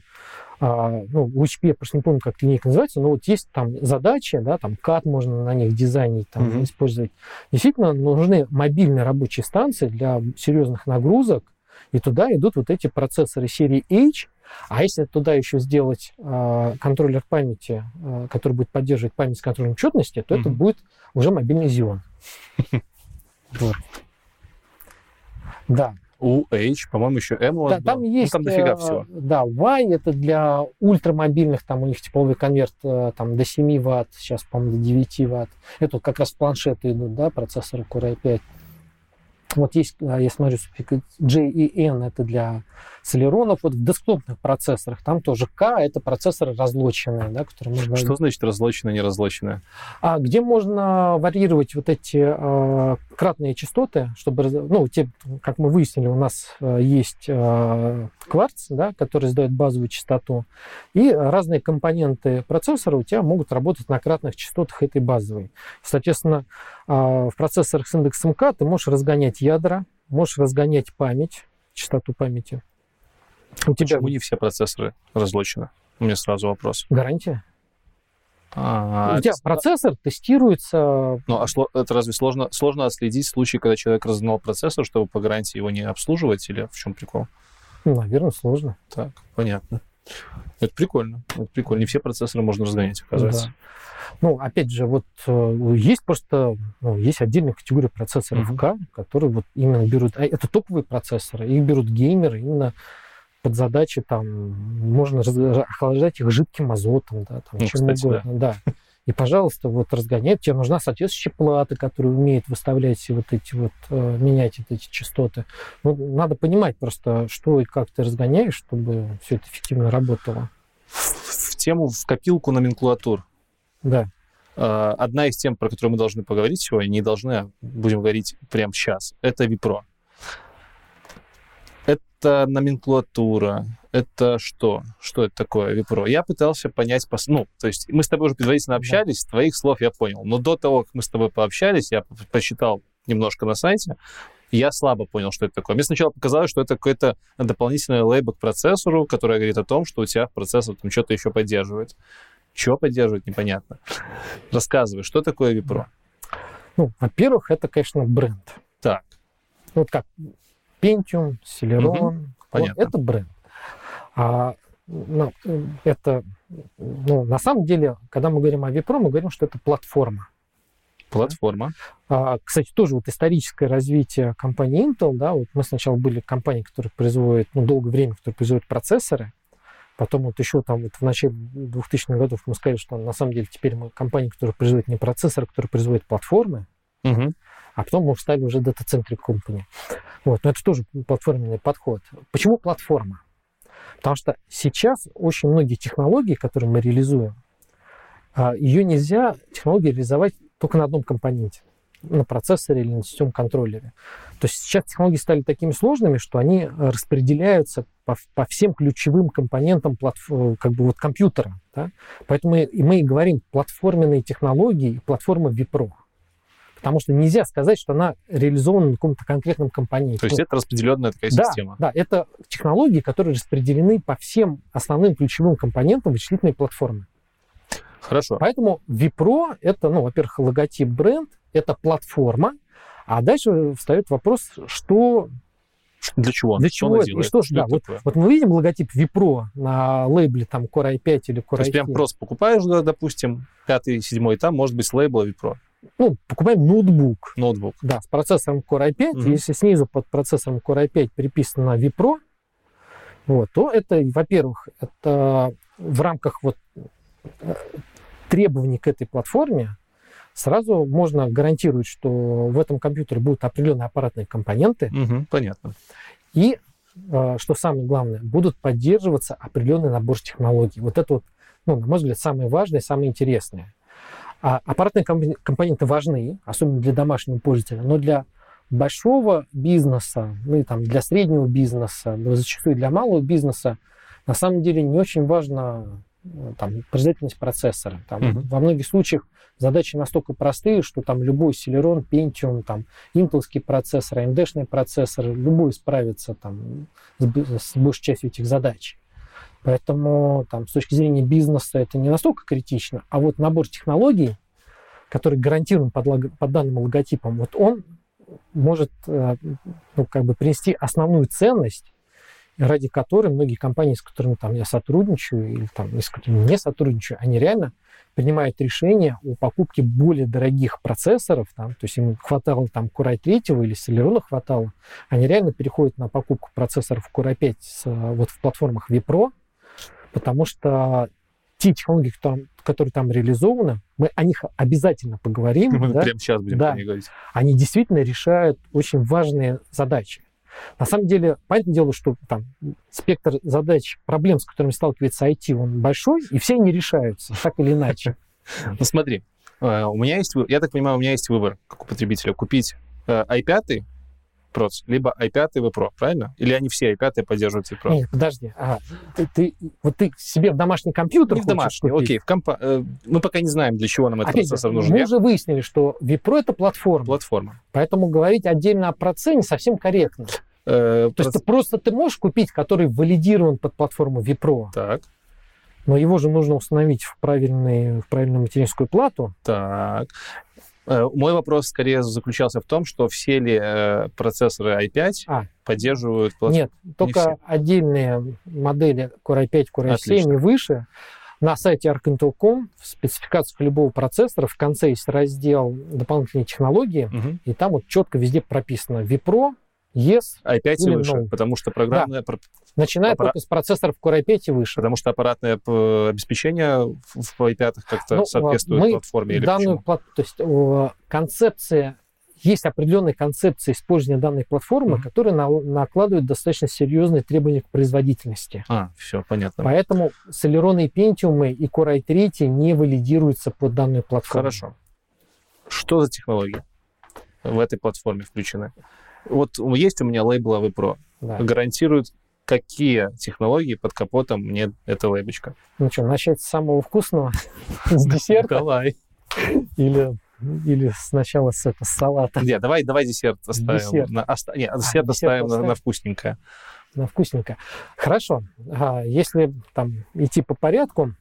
а, ну, у HP, я просто не помню, как линейка называется, но вот есть там задачи, да, там CAD можно на них дизайнить, там, mm-hmm. использовать. Действительно, нужны мобильные рабочие станции для серьезных нагрузок, и туда идут вот эти процессоры серии H, а если туда еще сделать э, контроллер памяти, э, который будет поддерживать память с контролем четности, то mm-hmm. это будет уже мобильный Xeon. Да. U, H, по-моему, еще M у вас да, Там был. есть, ну, там дофига всего. Э, да, Y это для ультрамобильных, там у них тепловой конверт э, там, до 7 ватт, сейчас, по-моему, до 9 ватт. Это вот как раз планшеты идут, да, процессоры Core i5. Вот есть, а, я смотрю, J и N это для солеронов. Вот в десктопных процессорах там тоже K это процессоры разлоченные, да, которые можно... Что значит разлоченные, неразлоченные? А где можно варьировать вот эти э, кратные частоты, чтобы, ну, те, как мы выяснили, у нас э, есть э, кварц, да, который задает базовую частоту, и разные компоненты процессора у тебя могут работать на кратных частотах этой базовой. Соответственно, э, в процессорах с индексом К ты можешь разгонять ядра, можешь разгонять память, частоту памяти. У тебя... Почему не все процессоры разлочены? У меня сразу вопрос. Гарантия. А, у тебя процессор тестируется... Ну, а шло, это разве сложно, сложно отследить случай, когда человек разогнал процессор, чтобы по гарантии его не обслуживать, или в чем прикол? Ну, наверное, сложно. Так, понятно. Это прикольно. Это прикольно. Не все процессоры можно разгонять, оказывается. Да. Ну, опять же, вот э, есть просто, ну, есть отдельная категория процессоров uh-huh. K, которые вот именно берут, а это топовые процессоры, их берут геймеры именно под задачи, там, можно охлаждать их жидким азотом, да, там, ну, чем кстати, угодно, да. да. И, пожалуйста, вот разгоняет, тебе нужна соответствующая плата, которая умеет выставлять вот эти вот, э, менять вот эти частоты. Ну, надо понимать просто, что и как ты разгоняешь, чтобы все это эффективно работало. В тему, в копилку номенклатур. Да. Э, одна из тем, про которую мы должны поговорить сегодня, не должны, а будем говорить прямо сейчас, это Випро это номенклатура, это что? Что это такое Випро? Я пытался понять, ну, то есть мы с тобой уже предварительно общались, да. твоих слов я понял, но до того, как мы с тобой пообщались, я посчитал немножко на сайте, я слабо понял, что это такое. Мне сначала показалось, что это какой-то дополнительный лейбл к процессору, который говорит о том, что у тебя процессор там что-то еще поддерживает. Чего поддерживает, непонятно. Рассказывай, что такое Випро? Ну, во-первых, это, конечно, бренд. Так. Вот как Pentium, Celeron. Угу. Вот, это бренд. А, ну, это, ну, на самом деле, когда мы говорим о Vipro, мы говорим, что это платформа. Платформа. А, кстати, тоже вот историческое развитие компании Intel, да, вот мы сначала были компанией, которая производит, ну, долгое время, которая производит процессоры, потом вот еще там вот в начале 2000-х годов мы сказали, что на самом деле теперь мы компания, которая производит не процессоры, которая производит платформы, угу а потом мы стали уже Data-Centric Company. Вот, но это тоже платформенный подход. Почему платформа? Потому что сейчас очень многие технологии, которые мы реализуем, а, ее нельзя, технологии реализовать только на одном компоненте на процессоре или на системном контроллере. То есть сейчас технологии стали такими сложными, что они распределяются по, по всем ключевым компонентам платф- как бы вот компьютера. Да? Поэтому и мы и говорим платформенные технологии и платформа Vipro. Потому что нельзя сказать, что она реализована на каком-то конкретном компоненте. То есть ну, это распределенная такая да, система? Да, это технологии, которые распределены по всем основным ключевым компонентам вычислительной платформы. Хорошо. Поэтому Vipro — это, ну, во-первых, логотип бренд, это платформа, а дальше встает вопрос, что для чего? Для чего? Что и что же, да, вот, вот мы видим логотип Vipro на лейбле там Core i5 или Core i7. То есть прям просто покупаешь, допустим, пятый, седьмой, там может быть лейбла Vipro. Ну, покупаем ноутбук. Ноутбук. Да, с процессором Core i5. Мгм. Если снизу под процессором Core i5 переписано vPro, вот, то это, во-первых, это в рамках вот э, требований к этой платформе сразу можно гарантировать, что в этом компьютере будут определенные аппаратные компоненты, Мгм, понятно. и, э, что самое главное, будут поддерживаться определенный набор технологий. Вот это вот, ну, на мой взгляд, самое важное, самое интересное. А аппаратные компон- компоненты важны, особенно для домашнего пользователя, но для большого бизнеса, ну и там для среднего бизнеса, да зачастую для малого бизнеса, на самом деле не очень важно э, там, производительность процессора. Там, Мгм. Во многих случаях задачи настолько простые, что там любой Celeron, Pentium, там, интелский процессор, AMD-шный процессор, любой справится там, с, с большей частью этих задач. Поэтому там, с точки зрения бизнеса это не настолько критично, а вот набор технологий, который гарантирован под, лого- под данным логотипом, вот он может э, ну, как бы принести основную ценность, ради которой многие компании, с которыми там, я сотрудничаю, или там, с которыми не сотрудничаю, они реально принимают решение о покупке более дорогих процессоров, там, то есть им хватало там Core i3 или Celeron хватало, они реально переходят на покупку процессоров Core i5 с, вот в платформах vPro, потому что те технологии, которые, которые там реализованы, мы о них обязательно поговорим, Мы да, прямо сейчас будем Да. говорить. они действительно решают очень важные задачи. На самом деле, понятное дело, что там спектр задач, проблем, с которыми сталкивается IT, он большой, и все они решаются, так или иначе. Ну смотри, э, у меня есть, я так понимаю, у меня есть выбор, как у потребителя, купить э, i5 проц, либо i5 V Pro, правильно? Или они все i5 поддерживают V Pro? Нет, подожди, а, ты, ты- вот ты себе в домашний компьютер Не в домашний, купить? окей. В компа... э, Мы пока не знаем, для чего нам этот Опять процессор нужен. мы Я- уже выяснили, что vPro это платформа, Платформа. поэтому говорить отдельно о проце не совсем корректно. Э, То есть проц- ты просто ты можешь купить, который валидирован под платформу vPro, Так, но его же нужно установить в, правильный, в правильную материнскую плату. так. Э, Мой вопрос скорее заключался в том, что все ли э, процессоры i5 А. поддерживают. Нет, только все. отдельные модели Core i5, Core i7 Отлично. и выше. На сайте arkintel.com в спецификациях любого процессора в конце есть раздел дополнительные технологии, Мгм. и там вот четко везде прописано vPro, yes, i5 и Или выше, no. потому что программное, про- начиная Аппарат- процессоров Core i5 и выше. потому что аппаратное обеспечение в в i5 как-то Ну, соответствует мы платформе или данную плат- то есть концепция есть определенная концепция использования данной платформы, Мгм. которая на- накладывает достаточно серьезные требования к производительности. А, все, понятно. Поэтому Celeron и Pentium и Core i3 не валидируются под данную платформу. Хорошо. Что за технологии в этой платформе включены? Вот есть у меня лейбл AV Pro. Да. Гарантирует, какие технологии под капотом мне эта лейбочка. Ну что, начать с самого вкусного, с десерта Давай. или, или сначала с, это, с салата Нет, давай, давай десерт оставим. Десерт. На, оста- нет, А, десерт десерт оставим на, оставим. на вкусненькое. на вкусненько. Хорошо, А, если там идти по порядку,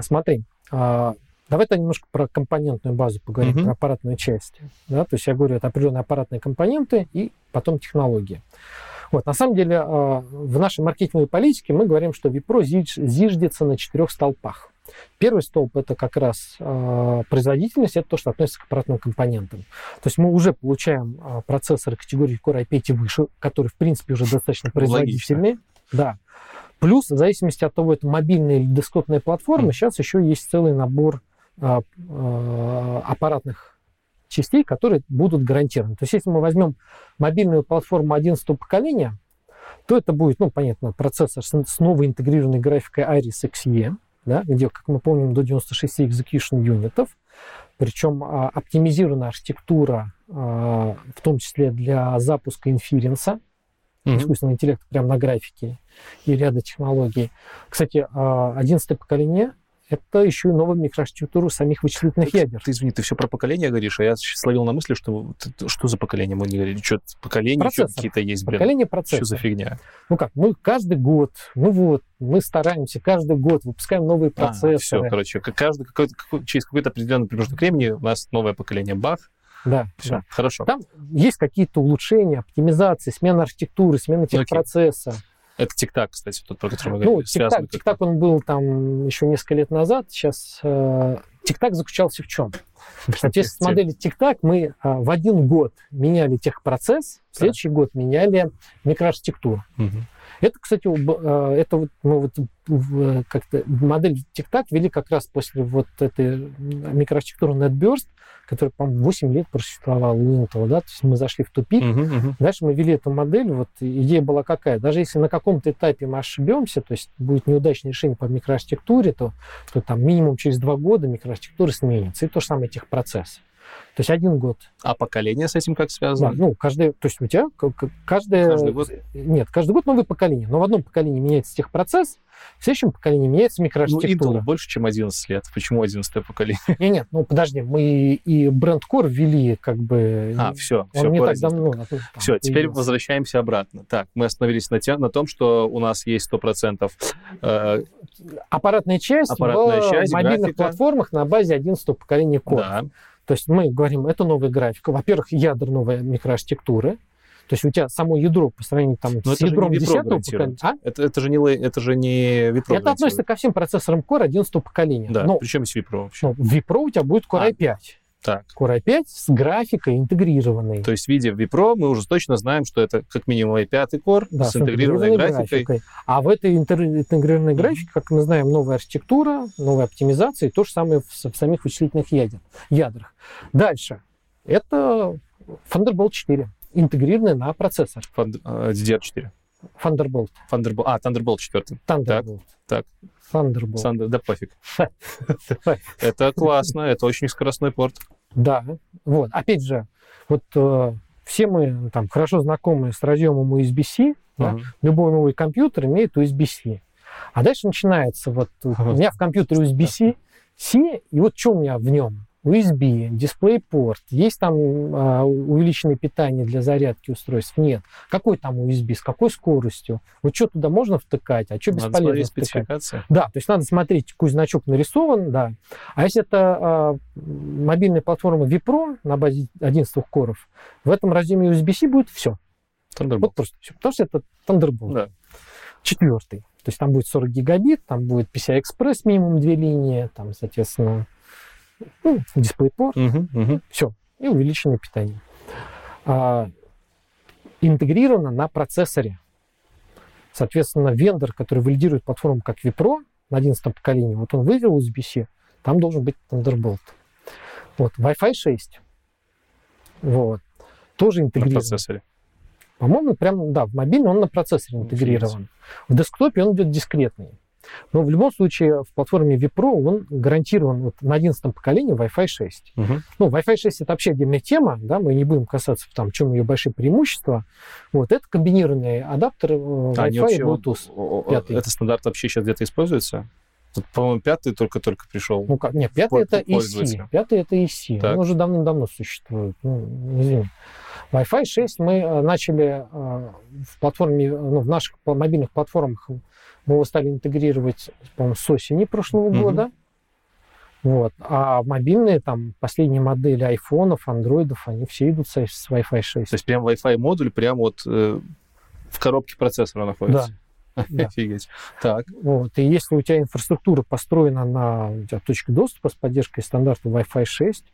смотри, а, давай-то немножко про компонентную базу поговорим, Мгм. про аппаратную часть. Да? То есть я говорю, это определенные аппаратные компоненты и потом технологии. Вот, на самом деле, а, в нашей маркетинговой политике мы говорим, что Випро зиж- зиждется на четырех столпах. Первый столб это как раз а, производительность, это то, что относится к аппаратным компонентам. То есть мы уже получаем а, процессоры категории Core i5 и выше, которые, в принципе, уже достаточно производительные. Да. Плюс, в зависимости от того, это мобильная или десктопная платформа, Мгм. сейчас еще есть целый набор аппаратных частей, которые будут гарантированы. То есть, если мы возьмем мобильную платформу 11 поколения, то это будет, ну, понятно, процессор с, новой интегрированной графикой Iris Xe, да, где, как мы помним, до 96 execution юнитов, причем а, оптимизирована архитектура, а, в том числе для запуска инференса, Мгм. искусственного интеллекта прямо на графике и ряда технологий. Кстати, а, 11 поколение это еще и новая микроархитектура самих вычислительных ядер. Ты извини, ты все про поколение говоришь, а я словил на мысли, что ты- что за поколение мы не говорили? Что, поколение какие-то есть, блин? Поколение Что за фигня? Ну как, мы каждый год, ну вот, мы стараемся каждый год, выпускаем новые все, процессоры. короче, как каждый, какой-то- какой- через какой-то определенный промежуток времени у нас новое поколение бах. да, Все, да. хорошо. Там есть какие-то улучшения, оптимизации, смена архитектуры, смена техпроцесса. Это тик-так, кстати, тот, про который мы Ну, говорили. связанный тик-так, тик-так он был там еще несколько лет назад, сейчас э, TikTok заключался в чем? Соответственно, с моделью TikTok мы а, в один год меняли техпроцесс, в следующий да. год меняли микроархитектуру. Угу. Это, кстати, а, это вот, ну, вот как-то модель TikTok ввели как раз после вот этой микроархитектуры NetBurst, который, по-моему, 8 лет просуществовал у Intel, да, то есть мы зашли в тупик, uh-huh, uh-huh. дальше мы ввели эту модель, вот идея была какая, даже если на каком-то этапе мы ошибемся, то есть будет неудачное решение по микроархитектуре, то, то там минимум через два года микроархитектура сменится, и то же самое техпроцесс. То есть один год. А поколение с этим как связано? Да, ну, каждый, то есть у тебя каждое... Каждый год? Нет, каждый год новое поколение. Но в одном поколении меняется техпроцесс, в следующем поколении меняется микроархитектура. Ну, Intel больше, чем 11 лет. Почему 11 поколение? Нет, нет, ну подожди, мы и бренд Core ввели как бы... А, все, все. Не так давно. Там, все, теперь возвращаемся обратно. Так, мы остановились на, тем, на том, что у нас есть 100% э, аппаратная часть аппаратная в часть, мобильных графика. платформах на базе 11 поколения Core. Да. То есть мы говорим, это новая графика. Во-первых, ядер новая микроархитектуры. То есть у тебя само ядро по сравнению там, Но с ядром не Wipro 10 поколения. А? Это, это же не, это же не Wipro Это относится ко всем процессорам Core 11 поколения. Да, Но причем с Wipro вообще. ну, в Wipro у тебя будет Core А. i5. Так, Core i5 с графикой интегрированной. то есть, видя Wipro, мы уже точно знаем, что это как минимум i5 Core Да, с интегрированной графикой. графикой. А в этой интегрированной графике, как мы знаем, новая архитектура, новая оптимизация, и то же самое в, в самих вычислительных ядер, ядрах. Дальше. Это Thunderbolt 4, интегрированный на процессор. Фанд- э, DDR4. Thunderbolt. Thunderbolt, а, Thunderbolt 4. Thunderbolt. так. Thunderbolt. Сандер, да пофиг. Это классно, это очень скоростной порт. Да, вот. Опять же, вот э, все мы ну, там хорошо знакомы с разъемом USB-C. Да? Мгм. Любой новый компьютер имеет USB-C. А дальше начинается вот у меня в компьютере USB-C, C, и вот что у меня в нем? USB, DisplayPort, есть там а, увеличенное питание для зарядки устройств? Нет. Какой там USB, с какой скоростью? Вот что туда можно втыкать, а что Надо бесполезно втыкать? Да, то есть надо смотреть, какой значок нарисован, да. А если это а, мобильная платформа Vipro на базе 11 коров, в этом разъеме USB-C будет все. Thunderbolt. Вот просто все. Потому что это Thunderbolt. Да. Четвертый. То есть там будет 40 гигабит, там будет PCI-Express минимум две линии, там, соответственно, ну, DisplayPort, Мгм, мгм. все. И увеличенное питание. А, интегрировано на процессоре. Соответственно, вендор, который валидирует платформу как Vipro на 11 поколении, вот он вывел USB-C, там должен быть Thunderbolt. Вот, Wi-Fi 6. Вот. Тоже На интегрирован. процессоре. По-моему, прям, да, в мобильном он на процессоре интегрирован. В десктопе он идет дискретный. Но в любом случае в платформе Vipro он гарантирован вот на 11 поколении Wi-Fi 6. Мгм. Ну, Wi-Fi 6 это вообще отдельная тема, да, мы не будем касаться там, в чем ее большие преимущества. Вот, это комбинированный адаптер э, А, Wi-Fi и Bluetooth. Это стандарт вообще сейчас где-то используется? Тут, по-моему, пятый только-только пришел. Ну как, нет, пятый это EC. Пятый это EC. Так. Он уже давным-давно существует. Ну, извини. Wi-Fi 6 мы э, начали э, в платформе, ну, в наших мобильных платформах мы его стали интегрировать, по-моему, с осени прошлого Мгм. года. Вот. А мобильные, там, последние модели айфонов, андроидов, они все идут с, с Wi-Fi 6. То есть прям Wi-Fi модуль прям вот э, в коробке процессора находится. да. Офигеть. Так. Вот. И если у тебя инфраструктура построена на у тебя точке доступа с поддержкой стандарта Wi-Fi 6,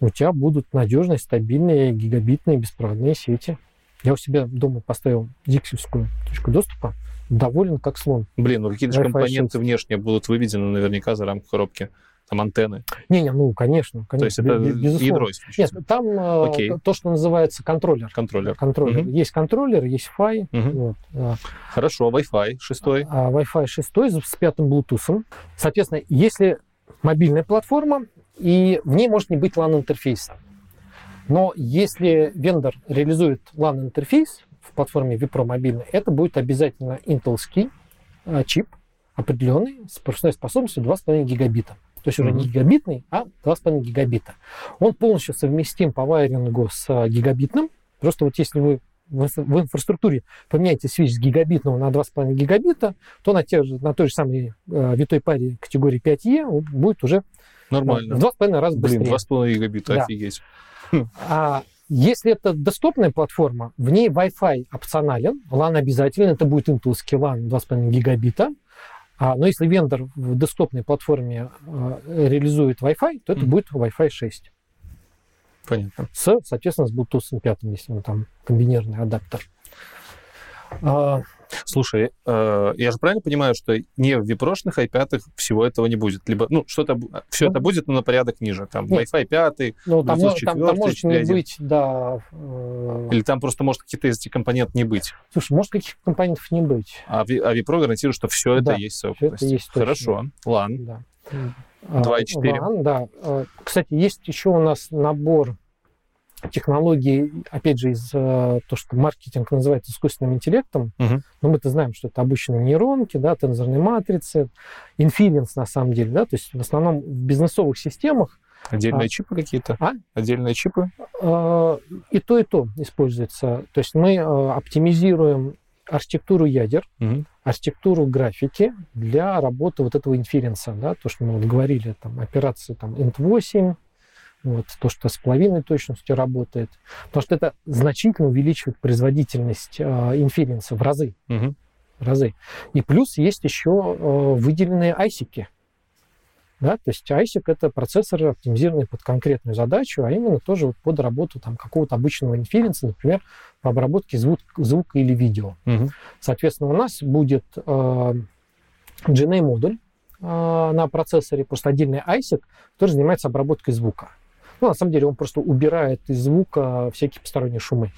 у тебя будут надежные, стабильные гигабитные беспроводные сети. Я у себя дома поставил диксельскую точку доступа, доволен как слон. Блин, ну какие-то же Wi-Fi компоненты 6. внешние будут выведены наверняка за рамку коробки. Там антенны. Не-не, ну, конечно, конечно. То есть это бе- бе- безусловно. ядро Нет, там э, Окей. то, что называется контроллер. Контроллер. Контроллер. Мгм. Есть контроллер, есть Fi. Мгм. Вот, а, Хорошо, Wi-Fi шестой. а Wi-Fi 6 с пятым Bluetooth. Соответственно, если мобильная платформа, и в ней может не быть LAN-интерфейса. Но если вендор реализует LAN-интерфейс платформе Vipro мобильной, это будет обязательно интелский э, чип определенный с пропускной способностью 2,5 гигабита. То есть уже не Мгм. гигабитный, а 2,5 гигабита. Он полностью совместим по вайрингу с э, гигабитным. Просто вот если вы в инфра- в инфраструктуре поменяете свич с гигабитного на 2,5 гигабита, то на, те же, на той же самой э, витой паре категории 5Е он будет уже Нормально. в 2,5 раза Блин, быстрее. 2,5 гигабита, Да. офигеть. А если это доступная платформа, в ней Wi-Fi опционален, LAN обязателен, это будет интелский LAN 2,5 гигабита, А, но если вендор в десктопной платформе э, реализует Wi-Fi, то это Мгм. будет Wi-Fi 6. Понятно. С, соответственно, с Bluetooth 5, если он там комбинированный адаптер. А, Слушай, э, я же правильно понимаю, что не в випрошных i5 всего этого не будет? Либо, ну, что-то, все это будет, но на порядок ниже. Там Нет. Wi-Fi 5, ну, там, Bluetooth мо- там- там 4, может не 4.1. быть, да. э, или там просто может какие-то из этих компонентов не быть. Слушай, может каких компонентов не быть. А, а Випро гарантирует, что все это Да, есть всё это есть точно. Хорошо. LAN. Да. 2.4. А, LAN, да. А, Кстати, есть еще у нас набор технологий, опять же, из э, то, что маркетинг называет искусственным интеллектом. Мгм. Но мы-то знаем, что это обычные нейронки, да, тензорные матрицы, инференс на самом деле, да, то есть в основном в бизнесовых системах Отдельные А. чипы какие-то? А? Отдельные чипы? э, и то, и то используется. То есть мы э, оптимизируем архитектуру ядер, Мгм. архитектуру графики для работы вот этого инференса, да, то, что мы вот говорили, там, операции там int8, вот, то, что с половиной точностью работает, потому что это значительно увеличивает производительность э, инференса в разы, в разы. И плюс есть еще э, выделенные айсики, да, то есть ASIC это процессоры, оптимизированные под конкретную задачу, а именно тоже вот под работу там, какого-то обычного инференса, например, по обработке звук, звука или видео. Мгм. Соответственно, у нас будет э, GNA-модуль э, на процессоре, просто отдельный ASIC, который занимается обработкой звука. Ну, на самом деле, он просто убирает из звука всякие посторонние шумы.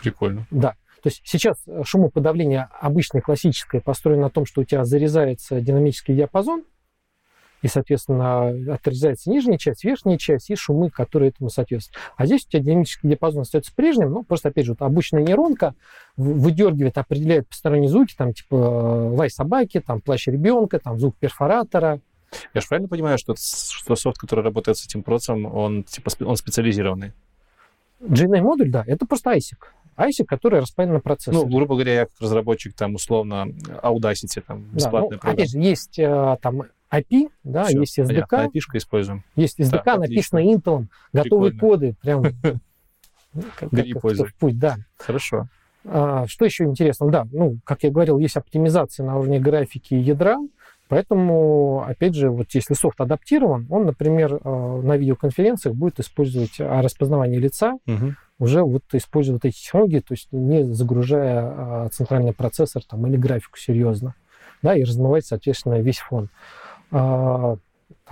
Прикольно. Да. То есть сейчас э, шумоподавление обычное, классическое, построено на том, что у тебя зарезается динамический диапазон, и, соответственно, отрезается нижняя часть, верхняя часть и шумы, которые этому соответствуют. А здесь у тебя динамический диапазон остается прежним, но просто, опять же, вот обычная нейронка выдергивает, определяет посторонние звуки, там, типа э, лай собаки, там, плащ ребенка, там, звук перфоратора. Я же правильно понимаю, что, что софт, который работает с этим процессом, он, типа, он специализированный? GNA-модуль, да, это просто ASIC. ASIC, который распаян на процессор. Ну, грубо говоря, я как разработчик, там, условно, Audacity, там, Да, бесплатная ну, программа. опять же, есть э, там API, да, Всё, есть SDK, понятно. API-шка используем. Есть SDK, Так, написано Intel, готовые Прикольно. коды, прям ну, как- пользуй. путь, да. Хорошо. А, Что еще интересно? Да, ну, как я говорил, есть оптимизация на уровне графики ядра, поэтому, опять же, вот если софт адаптирован, он, например, э, на видеоконференциях будет использовать а, распознавание лица, Мгм. уже вот используя вот эти технологии, то есть не загружая а, центральный процессор там, или графику серьезно, да, и размывать, соответственно, весь фон.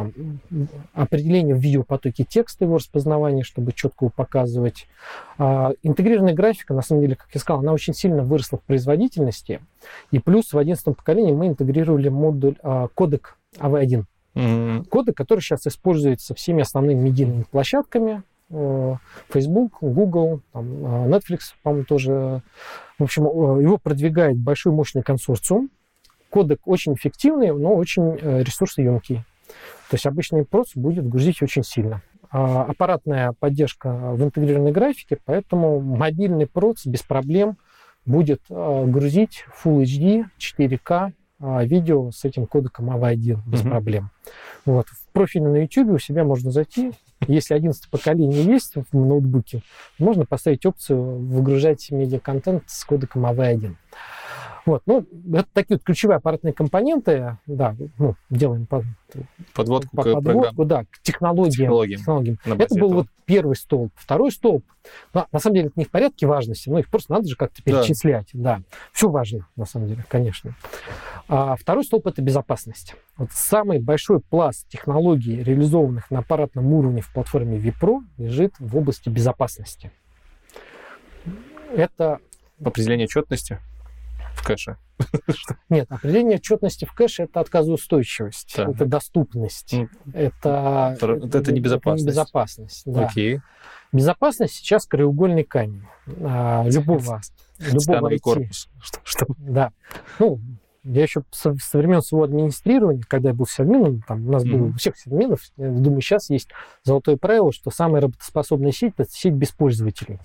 А, там, определение в видеопотоке текста его распознавания, чтобы четко его показывать. А, интегрированная графика, на самом деле, как я сказал, она очень сильно выросла в производительности. И плюс в 11 поколении мы интегрировали модуль а, кодек AV1 М, кодек, который сейчас используется всеми основными медийными площадками. э, Facebook, Google, там, э, Netflix, по-моему, тоже. В общем, э, его продвигает большой мощный консорциум. Кодек очень эффективный, но очень э, ресурсоемкий. То есть обычный проц будет грузить очень сильно. А, Аппаратная поддержка в интегрированной графике, поэтому мобильный проц без проблем будет э, грузить Full HD, 4К а, видео с этим кодеком AV1 без Мгм. проблем. Вот. В профиле на YouTube у себя можно зайти. Если 11 поколение есть в ноутбуке, можно поставить опцию выгружать медиаконтент с кодеком AV1. Вот, ну, это такие вот ключевые аппаратные компоненты, да, ну, делаем по, Подводку по к подводку, да, к технологиям. Технологиям. технологиям. на Это был этого. вот первый столб. Второй столб, ну, на самом деле, это не в порядке важности, но их просто надо же как-то Да. перечислять. Да. Все важно, на самом деле, конечно. А второй столб – это безопасность. Вот самый большой пласт технологий, реализованных на аппаратном уровне в платформе Vipro, лежит в области безопасности. Это Определение четности в кэше. Нет, определение отчетности в кэше это отказоустойчивость, Так. это доступность, Ну, это, Про- это небезопасность. небезопасность, да. Окей. Безопасность сейчас краеугольный камень а, любого, любого IT. корпус. Что, что? Да. Ну, я еще со, со времен своего администрирования, когда я был сисадмином, там у нас было Мгм. у всех сисадминов, я думаю, сейчас есть золотое правило, что самая работоспособная сеть – это сеть без пользователей.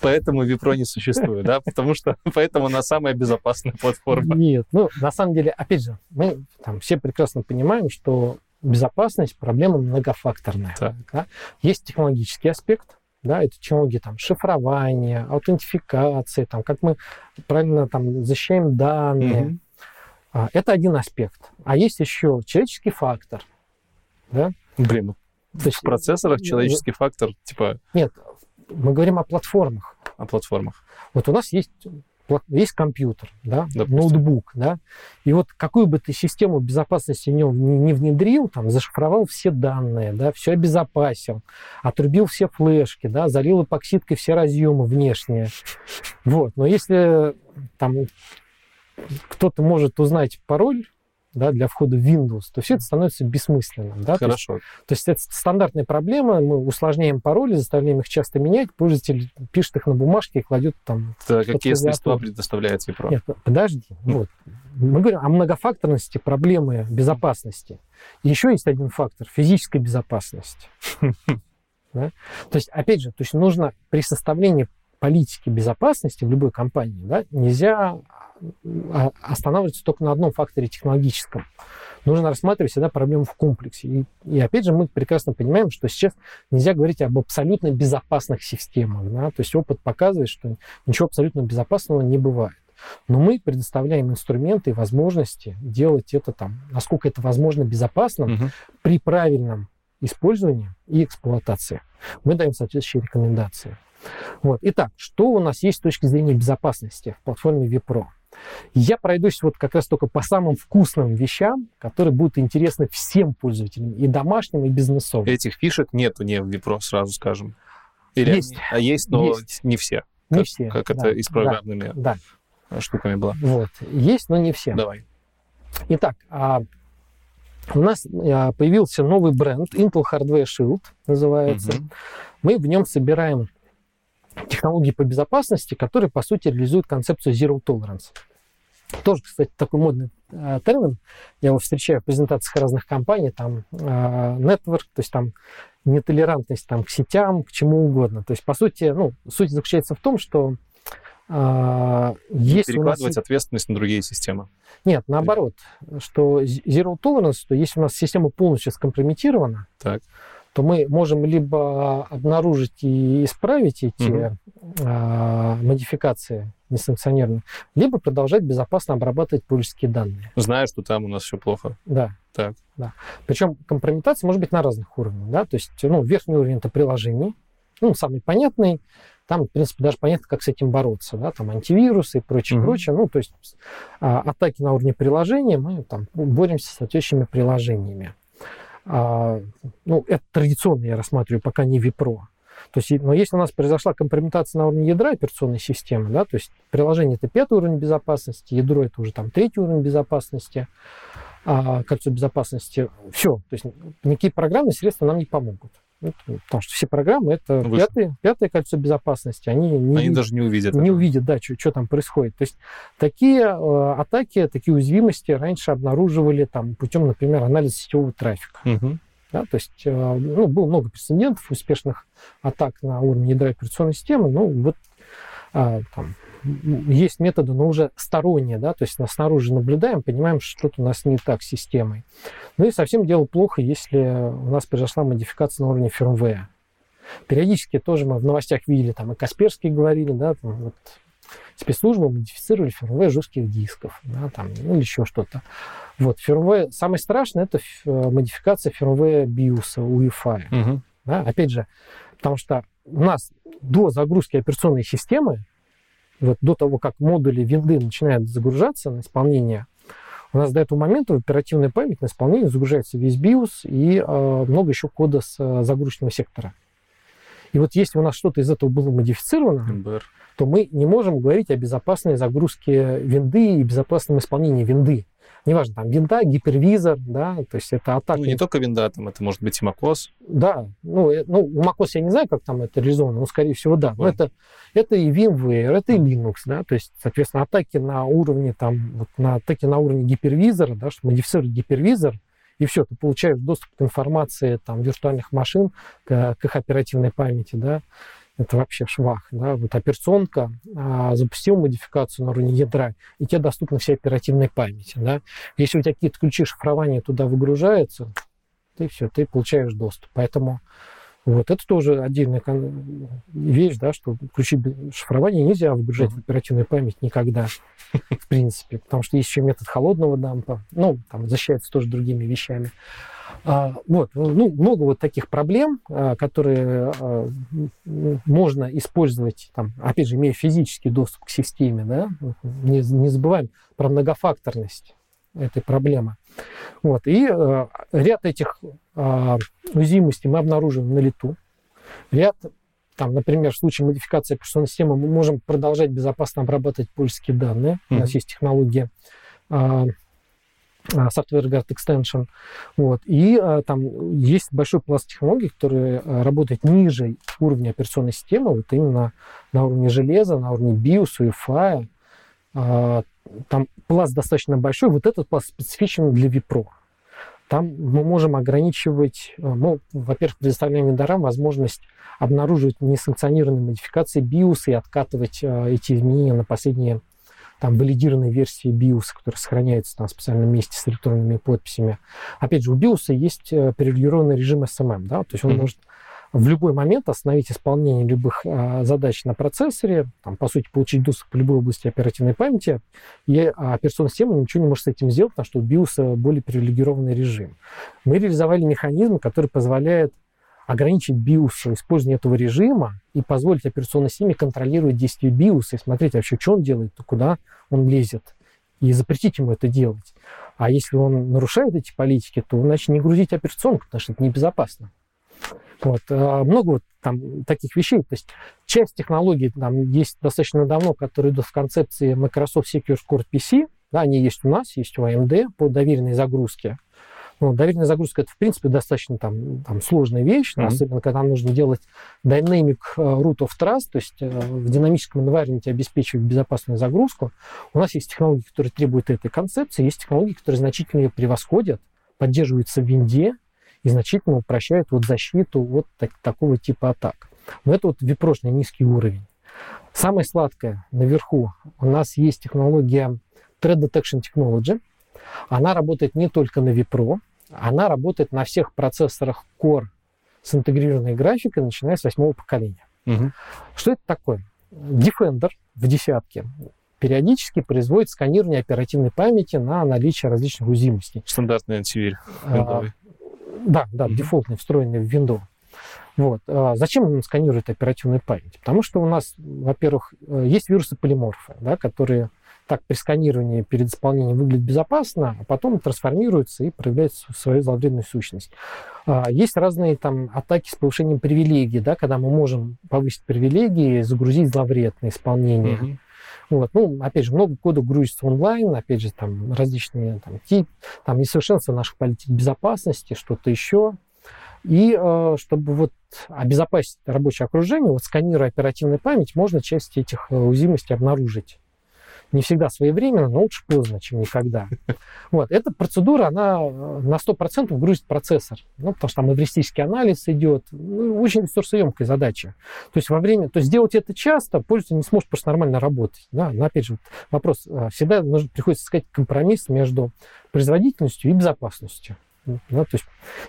Поэтому Випро не существует, да? Потому что поэтому она самая безопасная платформа. Нет, ну, на самом деле, опять же, мы там все прекрасно понимаем, что безопасность проблема многофакторная. Да. Есть технологический аспект, да, это технологии там шифрования, аутентификации, там, как мы правильно там защищаем данные. А, это один аспект. А есть еще человеческий фактор. Да? Блин, ну, То есть, в процессорах ну, человеческий фактор, типа... Нет, мы говорим о платформах. О платформах. Вот у нас есть есть компьютер, да, Допустим. ноутбук, да, и вот какую бы ты систему безопасности в нем не внедрил, там, зашифровал все данные, да, все обезопасил, отрубил все флешки, да, залил эпоксидкой все разъемы внешние, вот, но если там кто-то может узнать пароль да, для входа в Windows, то все это становится бессмысленным. Да? Хорошо. То есть, то есть это стандартная проблема, мы усложняем пароли, заставляем их часто менять, пользователь пишет их на бумажке и кладет там... Да, какие средства предоставляет Випро? Нет, подожди. Mm. Вот. Мы говорим о многофакторности проблемы безопасности. И еще есть один фактор – физической безопасности. Да? То есть, опять же, то есть нужно при составлении политики безопасности в любой компании да, нельзя а, останавливаться только на одном факторе технологическом. Нужно рассматривать всегда проблему в комплексе. И, и опять же, мы прекрасно понимаем, что сейчас нельзя говорить об абсолютно безопасных системах. Да? То есть опыт показывает, что ничего абсолютно безопасного не бывает. Но мы предоставляем инструменты и возможности делать это там, насколько это возможно безопасно угу. при правильном использовании и эксплуатации. Мы даем соответствующие рекомендации. Вот. Итак, что у нас есть с точки зрения безопасности в платформе Vipro? Я пройдусь вот как раз только по самым вкусным вещам, которые будут интересны всем пользователям, и домашним, и бизнесовым. Этих фишек нету не в Випро, сразу скажем. Или есть. А есть, но есть. не все. Не как, все. Как да, это и с программными да, да. штуками было. Вот. Есть, но не все. Давай. Итак, а у нас а, появился новый бренд Intel Hardware Shield называется. Угу. Мы в нем собираем технологии по безопасности, которые, по сути, реализуют концепцию Zero Tolerance. Тоже, кстати, такой модный э, термин. Я его встречаю в презентациях разных компаний, там, э, network, то есть там нетолерантность там, к сетям, к чему угодно. То есть, по сути, ну, суть заключается в том, что э, если перекладывать нас... ответственность на другие системы. Нет, наоборот, что Zero Tolerance, то если у нас система полностью скомпрометирована, так то мы можем либо обнаружить и исправить эти угу. а, модификации несанкционированные, либо продолжать безопасно обрабатывать пользовательские данные. Зная, что там у нас все плохо. Да. Так. Да. Причем компрометация может быть на разных уровнях. Да? То есть ну, верхний уровень это приложений, ну, самый понятный, там, в принципе, даже понятно, как с этим бороться, да, там антивирусы и прочее, mm прочее. Ну, то есть а, атаки на уровне приложения, мы там боремся с соответствующими приложениями. А, ну, это традиционно я рассматриваю, пока не Випро. То есть, но если у нас произошла компрометация на уровне ядра операционной системы, да, то есть приложение это пятый уровень безопасности, ядро это уже там третий уровень безопасности, а, кольцо безопасности, все, то есть никакие программные средства нам не помогут. Ну, потому что все программы это пятое, пятое кольцо безопасности. Они, не, они даже не увидят. Не этого. увидят, да, что, что там происходит. То есть такие э, атаки, такие уязвимости раньше обнаруживали там, путем, например, анализа сетевого трафика. Угу. Да, то есть э, ну, было много прецедентов успешных атак на уровне ядра операционной системы. Ну, вот э, там, есть методы, но уже сторонние, да, то есть нас снаружи наблюдаем, понимаем, что что-то у нас не так с системой. Ну и совсем дело плохо, если у нас произошла модификация на уровне фирмвея. Периодически тоже мы в новостях видели, там и Касперский говорили, да, там, вот, спецслужбы модифицировали фирмвей жестких дисков, да, там, ну, или еще что-то. Вот, фирмвей, самое страшное, это модификация фирмвея BIOS, UEFI. Угу. Да, опять же, потому что у нас до загрузки операционной системы вот до того, как модули винды начинают загружаться на исполнение, у нас до этого момента в оперативной память на исполнение загружается весь BIOS и э, много еще кода с э, загрузочного сектора. И вот если у нас что-то из этого было модифицировано, MBR. то мы не можем говорить о безопасной загрузке винды и безопасном исполнении винды неважно, там винда, гипервизор, да, то есть это атака. Ну, не только винда, там это может быть и macOS. Да, ну, э, ну, у macOS я не знаю, как там это реализовано, но, скорее всего, да. Но это, это и VMware, это и Linux, да, то есть, соответственно, атаки на уровне, там, вот на атаки на уровне гипервизора, да, что модифицировать гипервизор, и все, ты получаешь доступ к информации там, виртуальных машин, к, к их оперативной памяти, да, это вообще швах. Да? Вот операционка а, запустил модификацию на уровне ядра, и тебе доступна вся оперативная память. Да? Если у тебя какие-то ключи шифрования туда выгружаются, ты все, ты получаешь доступ. Поэтому Вот это тоже отдельная вещь, да, что ключи шифрования нельзя выгружать mm-hmm. в оперативную память никогда, в принципе, потому что есть еще метод холодного дампа, ну, там защищается тоже другими вещами. А, вот, ну, много вот таких проблем, а, которые а, можно использовать, там, опять же, имея физический доступ к системе, да, не, не забываем про многофакторность этой проблемы. Вот. И ряд этих уязвимостей мы обнаружим на лету. Ряд, там, например, в случае модификации операционной системы мы можем продолжать безопасно обрабатывать польские данные. Mm-hmm. У нас есть технология Software Guard Extension. Вот. И э, там есть большой пласт технологий, которые э, работают ниже уровня операционной системы, вот именно на уровне железа, на уровне BIOS, UEFI, э, там пласт достаточно большой, вот этот пласт специфичен для Випро. Там мы можем ограничивать, э, ну, во-первых, предоставляем вендорам возможность обнаруживать несанкционированные модификации BIOS и откатывать э, эти изменения на последние там валидированные версии BIOS, которые сохраняются там в специальном месте с электронными подписями. Опять же, у BIOS есть э, перерегулированный режим SMM, да, то есть он mm-hmm. может в любой момент остановить исполнение любых а, задач на процессоре, там, по сути, получить доступ к любой области оперативной памяти, и а, операционная система ничего не может с этим сделать, потому что у BIOS более привилегированный режим. Мы реализовали механизм, который позволяет ограничить BIOS использование этого режима и позволить операционной системе контролировать действия BIOS и смотреть вообще, что он делает, то куда он лезет, и запретить ему это делать. А если он нарушает эти политики, то иначе не грузить операционку, потому что это небезопасно. Вот. А много вот там таких вещей. То есть часть технологий там есть достаточно давно, которые идут в концепции Microsoft Secure Core PC. Да, они есть у нас, есть у AMD по доверенной загрузке. Ну, доверенная загрузка это, в принципе, достаточно там, там сложная вещь, mm-hmm. особенно когда нужно делать dynamic э, root of trust, то есть э, в динамическом environment обеспечивать безопасную загрузку. У нас есть технологии, которые требуют этой концепции, есть технологии, которые значительно ее превосходят, поддерживаются в винде, и значительно упрощают вот защиту вот так, такого типа атак. Но это вот випрошный низкий уровень. Самое сладкое наверху у нас есть технология Threat Detection Technology. Она работает не только на Vipro, она работает на всех процессорах Core с интегрированной графикой, начиная с восьмого поколения. Угу. Что это такое? Defender в десятке периодически производит сканирование оперативной памяти на наличие различных уязвимостей. Стандартный антивирус. А, да, да, mm-hmm. дефолтный, встроенный в Windows. Вот. А зачем он сканирует оперативную память? Потому что у нас, во-первых, э, есть вирусы полиморфы, да, которые так при сканировании перед исполнением выглядят безопасно, а потом трансформируются и проявляют свою зловредную сущность. А, есть разные там атаки с повышением привилегий, да, когда мы можем повысить привилегии, загрузить зловредное исполнение. Mm-hmm. Вот. Ну, опять же, много кода грузится онлайн, опять же, там различные там, тип, там несовершенство наших политик безопасности, что-то еще. И э, чтобы вот обезопасить рабочее окружение, вот сканируя оперативную память, можно часть этих э, уязвимостей обнаружить не всегда своевременно, но лучше поздно, чем никогда. Вот. Эта процедура, она э, на 100% грузит процессор, ну, потому что там эвристический анализ идет, ну, очень ресурсоемкая задача. То есть во время, то есть сделать это часто, пользователь не сможет просто нормально работать. Да? Но опять же, вопрос, э, всегда нужно, приходится искать компромисс между производительностью и безопасностью. Да, то есть,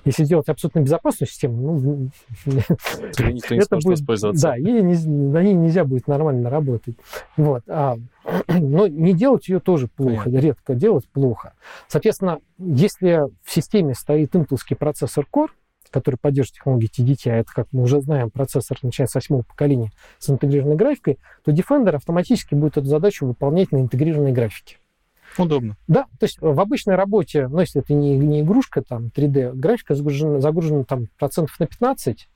если сделать абсолютно безопасную систему, ну, никто не это будет, воспользоваться. Да, и не, на ней нельзя будет нормально работать. Вот. А, но не делать ее тоже плохо, Понятно. редко делать плохо. Соответственно, если в системе стоит интелский процессор Core, который поддерживает технологии TDT, а это, как мы уже знаем, процессор, начиная с восьмого поколения с интегрированной графикой, то Defender автоматически будет эту задачу выполнять на интегрированной графике. Удобно. Да, то есть в обычной работе, ну, если это не, не игрушка, там, 3D, графика загружена, загружена там процентов на 15,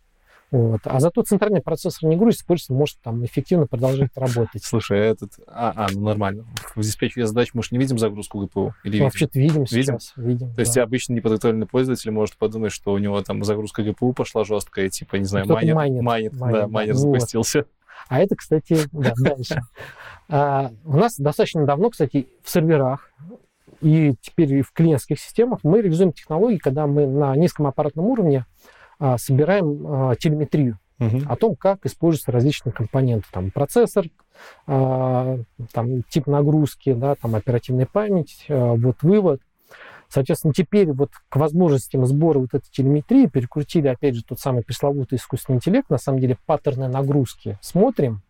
вот. А зато центральный процессор не грузится, пользователь может там эффективно продолжать работать. Слушай, а этот... А, а, ну нормально. В диспетчере задач мы же не видим загрузку ГПУ? Или Вообще-то видим, видим сейчас. Видим, То да. есть обычно неподготовленный пользователь может подумать, что у него там загрузка ГПУ пошла жесткая, типа, не знаю, майнер, майнер, майнер, майнер, да, майнер вот. запустился. А это, кстати, да, дальше. А, у нас достаточно давно, кстати, в серверах и теперь и в клиентских системах мы реализуем технологии, когда мы на низком аппаратном уровне а, собираем а, телеметрию угу. о том, как используются различные компоненты. Там процессор, а, там тип нагрузки, да, там оперативная память, а, вот вывод. Соответственно, теперь вот к возможностям сбора вот этой телеметрии перекрутили, опять же, тот самый пресловутый искусственный интеллект, на самом деле паттерны нагрузки смотрим,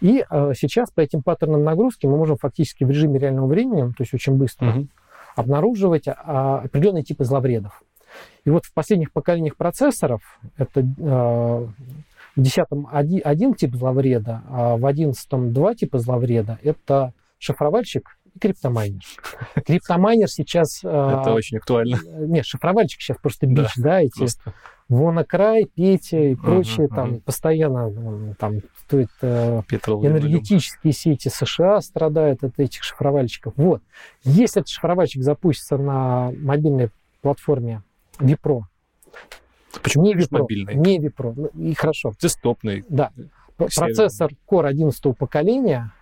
и э, сейчас по этим паттернам нагрузки мы можем фактически в режиме реального времени, то есть очень быстро, угу. обнаруживать а, определенные типы зловредов. И вот в последних поколениях процессоров, это э, в 10 один, один тип зловреда, а в 11 два типа зловреда, это шифровальщик и криптомайнер. Криптомайнер сейчас... Э, это очень актуально. Нет, шифровальщик сейчас просто бич, да, да эти... Просто. Вонокрай, Петя и прочие, там постоянно там стоит э, энергетические сети США страдают от этих шифровальщиков. Вот. Если этот шифровальщик запустится на мобильной платформе Випро, Почему не Випро? Мобильный? Не Випро. Ну, и хорошо. Десктопный. Да. Процессор Core 11 поколения.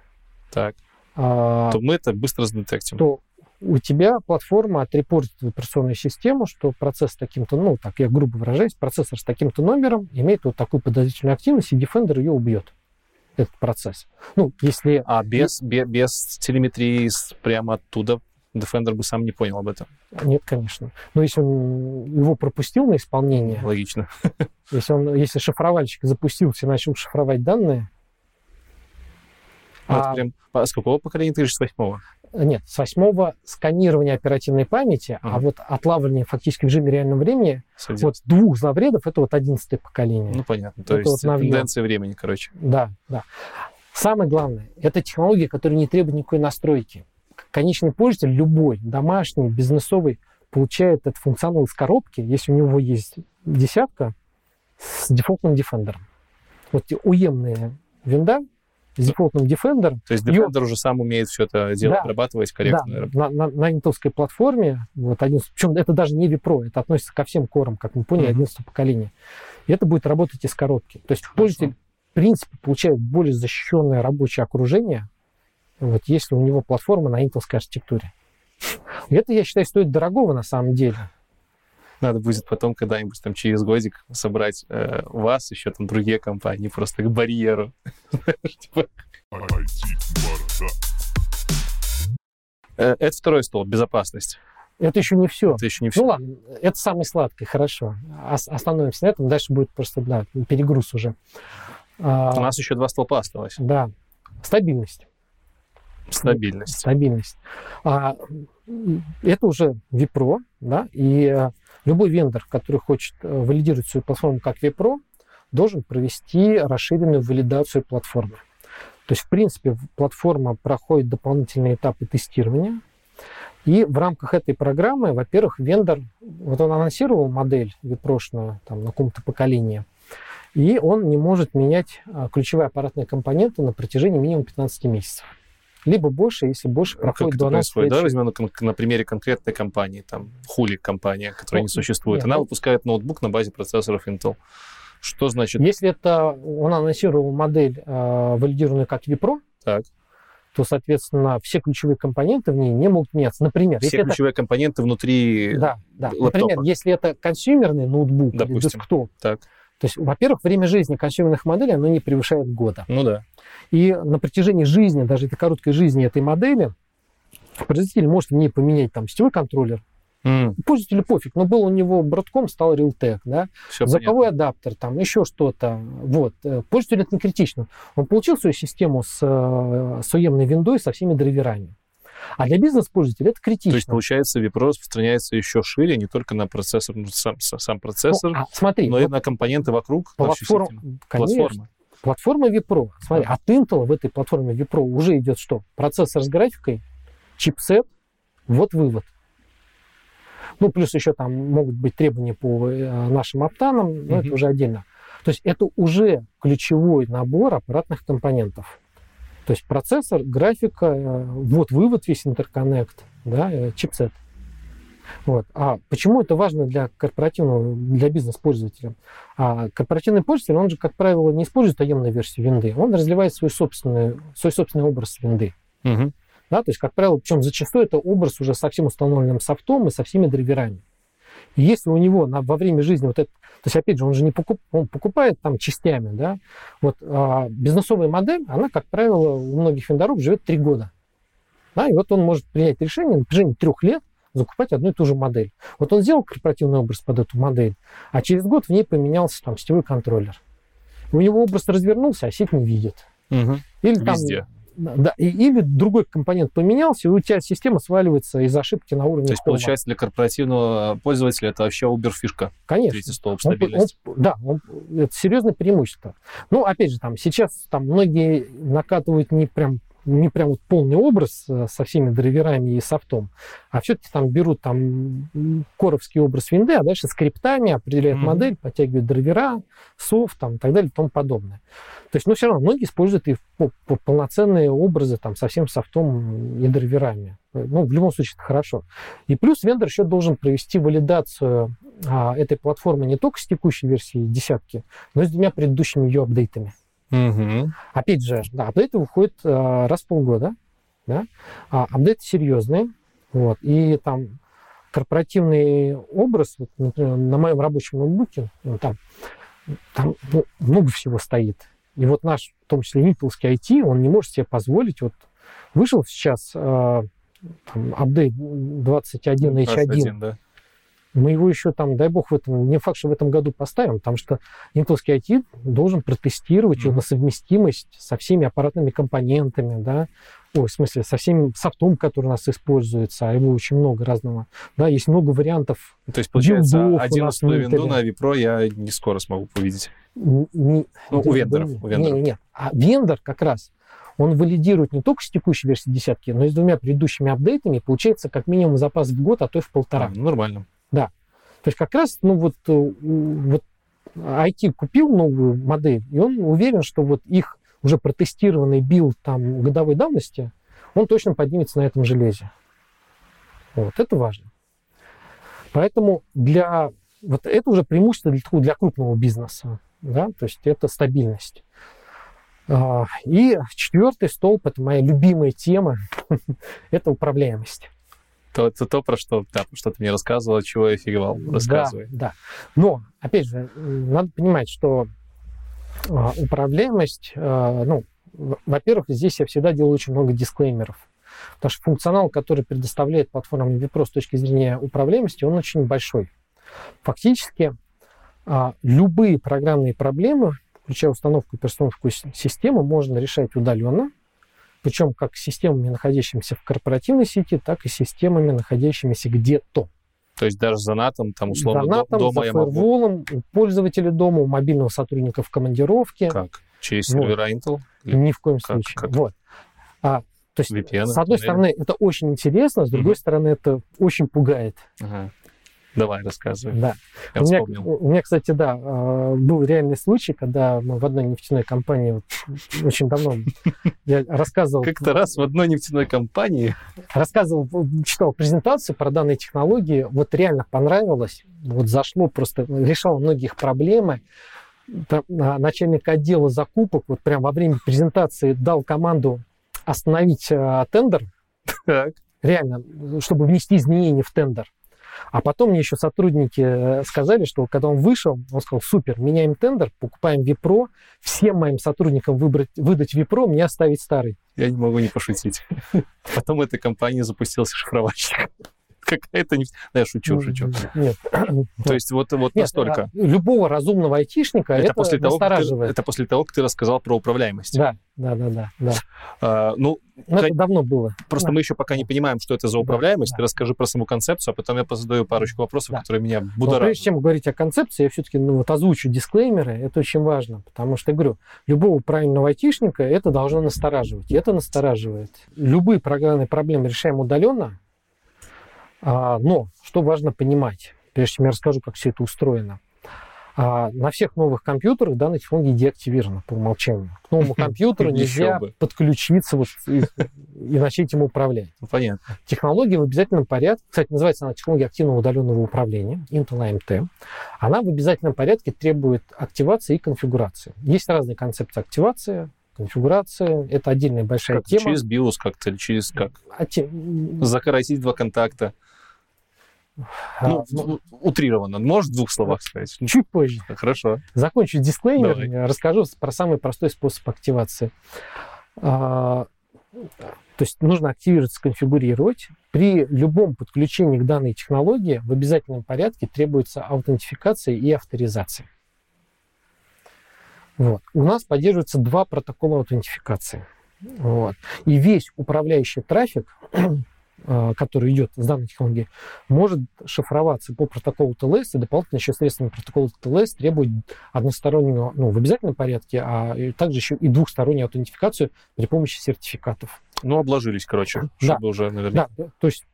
Так. А, то мы это быстро задетектим. То у тебя платформа отрепортит в операционную систему, что процесс с таким-то, ну, так я грубо выражаюсь, процессор с таким-то номером имеет вот такую подозрительную активность, и Defender ее убьет этот процесс. Ну, если... А без, без, без телеметрии прямо оттуда Defender бы сам не понял об этом. Нет, конечно. Но если он его пропустил на исполнение... Логично. Если, он, если шифровальщик запустился и начал шифровать данные... Ну, а, прям, а с какого поколения ты говоришь, с восьмого? Нет, с восьмого сканирования оперативной памяти, ага. а вот отлавливание фактически в режиме реального времени, вот двух зловредов, это вот одиннадцатое поколение. Ну, понятно. То это есть вот тенденция времени, короче. Да, да. Самое главное, это технология, которая не требует никакой настройки конечный пользователь, любой, домашний, бизнесовый, получает этот функционал из коробки, если у него есть десятка, с дефолтным Defender. Вот уемные винда с дефолтным Defender. То есть Defender ее... уже сам умеет все это дело да, обрабатывать корректно. Да, на, на, на интовской платформе, вот, 11, причем это даже не Vipro, это относится ко всем корам, как мы поняли, 11 mm-hmm. поколения. И это будет работать из коробки. То есть Хорошо. пользователь, в принципе, получает более защищенное рабочее окружение, вот если у него платформа на интелской архитектуре. И это, я считаю, стоит дорогого на самом деле. Надо будет потом когда-нибудь там через годик собрать э, вас, еще там другие компании, просто к барьеру. Э, это второй стол, безопасность. Это еще не все. Это еще не все. Ну ладно, это самый сладкий, хорошо. Остановимся на этом, дальше будет просто да, перегруз уже. У нас еще два столпа осталось. Да. Стабильность. Стабильность. Стабильность. А, это уже Випро, да, и а, любой вендор, который хочет э, валидировать свою платформу как Випро, должен провести расширенную валидацию платформы. То есть, в принципе, платформа проходит дополнительные этапы тестирования, и в рамках этой программы, во-первых, вендор, вот он анонсировал модель випрошную там, на каком-то поколении, и он не может менять а, ключевые аппаратные компоненты на протяжении минимум 15 месяцев либо больше, если больше проходит как это 12 происходит? Да, возьмем на, на примере конкретной компании, там, Хули компания, которая ну, не существует. Нет, Она ну, выпускает ноутбук на базе процессоров Intel. Что значит? Если это он анонсировал модель, э, валидированную как Vipro, так. то, соответственно, все ключевые компоненты в ней не могут меняться. Например, все ключевые это... компоненты внутри да, да. Лэптопа. Например, если это консюмерный ноутбук Допустим. или десктоп, так. То есть, во-первых, время жизни консюмерных моделей оно не превышает года. Ну да. И на протяжении жизни, даже этой короткой жизни этой модели, производитель может в ней поменять там сетевой контроллер, Mm. Пользователю пофиг, но был у него Broadcom, стал Realtek, да, Все звуковой понятно. адаптер, там еще что-то. Вот. Э, пользователю это не критично. Он получил свою систему с, э, с уемной виндой со всеми драйверами. А для бизнес-пользователя это критично. То есть, получается, Vipro распространяется еще шире, не только на процессор, ну, сам, сам процессор, ну, а, смотри, но вот и на компоненты вокруг. Платформ, конечно, платформы. Платформа Vipro. Смотри, от Intel в этой платформе Vipro уже идет что? Процессор с графикой, чипсет, вот вывод. Ну, плюс еще там могут быть требования по э, нашим оптанам, но mm-hmm. это уже отдельно. То есть это уже ключевой набор аппаратных компонентов. То есть процессор, графика, э, вот вывод весь интерконнект, да, э, чипсет. Вот. А почему это важно для корпоративного, для бизнес-пользователя? А корпоративный пользователь, он же, как правило, не использует таемную версию винды, он разливает свой собственный, свой собственный образ винды. Угу. Да, то есть, как правило, причем зачастую это образ уже со всем установленным софтом и со всеми драйверами. И если у него на, во время жизни вот это, то есть, опять же, он же не покуп, он покупает там частями, да, вот а, бизнесовая модель, она, как правило, у многих вендоров живет три года. Да, и вот он может принять решение на протяжении трех лет закупать одну и ту же модель. Вот он сделал корпоративный образ под эту модель, а через год в ней поменялся там сетевой контроллер. У него образ развернулся, а сеть не видит. Угу. Или там, Везде. Да, и- или другой компонент поменялся, и у тебя система сваливается из ошибки на уровне То есть, получается, для корпоративного пользователя это вообще Uber-фишка. Конечно. Третий столб Он- стабильности. он- да, он- это серьезное преимущество. Ну, опять же, там сейчас там многие накатывают не прям не прям вот полный образ э, со всеми драйверами и софтом, а все-таки там берут там коровский образ винды, а дальше скриптами определяют Мгм. модель, подтягивают драйвера, софт там, и так далее и тому подобное. То есть, но все равно многие используют и по- по- полноценные образы там со всем софтом и драйверами. Ну, в любом случае, это хорошо. И плюс вендор еще должен провести валидацию а, этой платформы не только с текущей версией десятки, но и с двумя предыдущими ее апдейтами. Мгм. Опять же, да, апдейты выходят а, раз в полгода, да, а апдейты серьезные, вот, и там корпоративный образ, вот, например, на моем рабочем ноутбуке, ну, там, там ну, много всего стоит. И вот наш, в том числе, интелский IT, он не может себе позволить, вот вышел сейчас там, апдейт 21 H1, 21, да. Мы его еще там, дай бог, в этом, не факт, что в этом году поставим, потому что интелский IT должен протестировать его Мгм. на совместимость со всеми аппаратными компонентами, да, ой, в смысле, со всем софтом, который у нас используется, а его очень много разного, да, есть много вариантов. То есть, получается, Билдов нас 11 винду на Випро я не скоро смогу увидеть. Не- Ну, у вендоров, у вендоров. Не, не, а вендор как раз, он валидирует не только с текущей версии десятки, но и с двумя предыдущими апдейтами, получается как минимум запас в год, а то и в полтора. А, ну, нормально. То есть как раз, ну вот, э, вот IT купил новую модель, и он уверен, что вот их уже протестированный build там годовой давности, он точно поднимется на этом железе. Вот, это важно. Поэтому для... Вот это уже преимущество для, для крупного бизнеса, да, то есть это стабильность. А, И четвертый столб, это моя любимая тема, это управляемость. То, это то, про что, да, что ты мне рассказывал, чего я офигевал. Рассказывай. Да, да. Но, опять же, надо понимать, что а, управляемость, а, ну, во-первых, здесь я всегда делаю очень много дисклеймеров. Потому что функционал, который предоставляет платформа Vipro с точки зрения управляемости, он очень большой. Фактически а, любые программные проблемы, включая установку и перестановку с- системы, можно решать удаленно, причем как системами, находящимися в корпоративной сети, так и системами, находящимися где-то. То есть даже за натом, там, условно, за до- натом, дома за я могу... у пользователя дома, у мобильного сотрудника в командировке. Как? Через Вот. сервера Intel? Или Ни в коем Как- случае. как? Вот. А, то есть, VPN? с одной туннели? стороны, это очень интересно, с другой Мгм. стороны, это очень пугает. Ага. Давай, рассказывай. Да. Я у, меня, у меня, кстати, да, э, был реальный случай, когда мы в одной нефтяной компании вот, очень давно я рассказывал, Как-то раз в одной нефтяной компании рассказывал, читал презентацию про данные технологии, вот реально понравилось, вот зашло просто, решало многих проблемы. А, начальник отдела закупок вот прям во время презентации дал команду остановить а, тендер, так, реально, чтобы внести изменения в тендер. А потом мне еще сотрудники э, сказали, что когда он вышел, он сказал, супер, меняем тендер, покупаем Випро, всем моим сотрудникам выбрать, выдать Випро, мне оставить старый. я не могу не пошутить. Потом этой компании запустился шифровальщик. Какая-то. Да, я шучу, шучу. Нет. То есть вот, вот Нет, настолько. а, любого разумного айтишника это, Это, после того, ты, это после того, как ты рассказал про управляемость. Да, да, да, да. да. А, ну, Но это давно было. просто Да. мы еще пока не понимаем, что это за Да, управляемость. да. Ты расскажи про саму концепцию, а потом я позадаю парочку вопросов, Да. которые меня Но будоражат. прежде чем говорить о концепции, я все-таки ну, вот озвучу дисклеймеры. Это очень важно, потому что, я говорю, любого правильного айтишника это должно настораживать. И это настораживает. Любые программные проблемы решаем удаленно, но что важно понимать, прежде чем я расскажу, как все это устроено. А, на всех новых компьютерах данная технология деактивирована по умолчанию. К новому компьютеру нельзя подключиться вот и, и начать им управлять. Ну, понятно. Технология в обязательном порядке, кстати, называется она технология активного удаленного управления, Intel AMT, она в обязательном порядке требует активации и конфигурации. Есть разные концепции активации, конфигурации, это отдельная большая Как, тема. через BIOS как-то, или через как? А те- Закоротить два контакта. А, Ну, ну, у- утрированно. Можешь в двух словах сказать? чуть позже. Хорошо. Закончу дисклеймер, Давай. расскажу про самый простой способ активации. А, То есть нужно активировать, сконфигурировать. При любом подключении к данной технологии в обязательном порядке требуется аутентификация и авторизация. Вот. У нас поддерживается два протокола аутентификации. Вот. И весь управляющий трафик, который идет с данной технологией, может шифроваться по протоколу TLS, и дополнительно еще средствами протокола TLS требует одностороннего, ну, в обязательном порядке, а также еще и двухстороннюю аутентификацию при помощи сертификатов. Ну, обложились, короче, чтобы да. уже наверняка. Да, то есть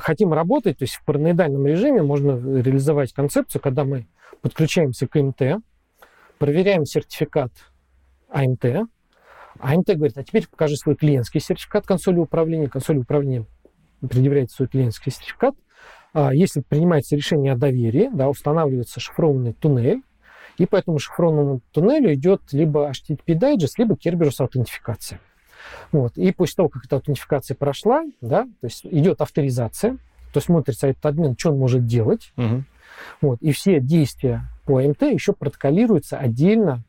хотим работать, то есть в параноидальном режиме можно реализовать концепцию, когда мы подключаемся к МТ, проверяем сертификат АМТ, АМТ говорит, а теперь покажи свой клиентский сертификат консоли управления. Консоль управления предъявляет свой клиентский сертификат. А если принимается решение о доверии, да, устанавливается шифрованный туннель, и по этому шифрованному туннелю идет либо HTTP Digest, либо Kerberos аутентификация. Вот. И после того, как эта аутентификация прошла, да, то есть идет авторизация, то смотрится этот админ, что он может делать. Угу. Вот. И все действия по МТ еще протоколируются отдельно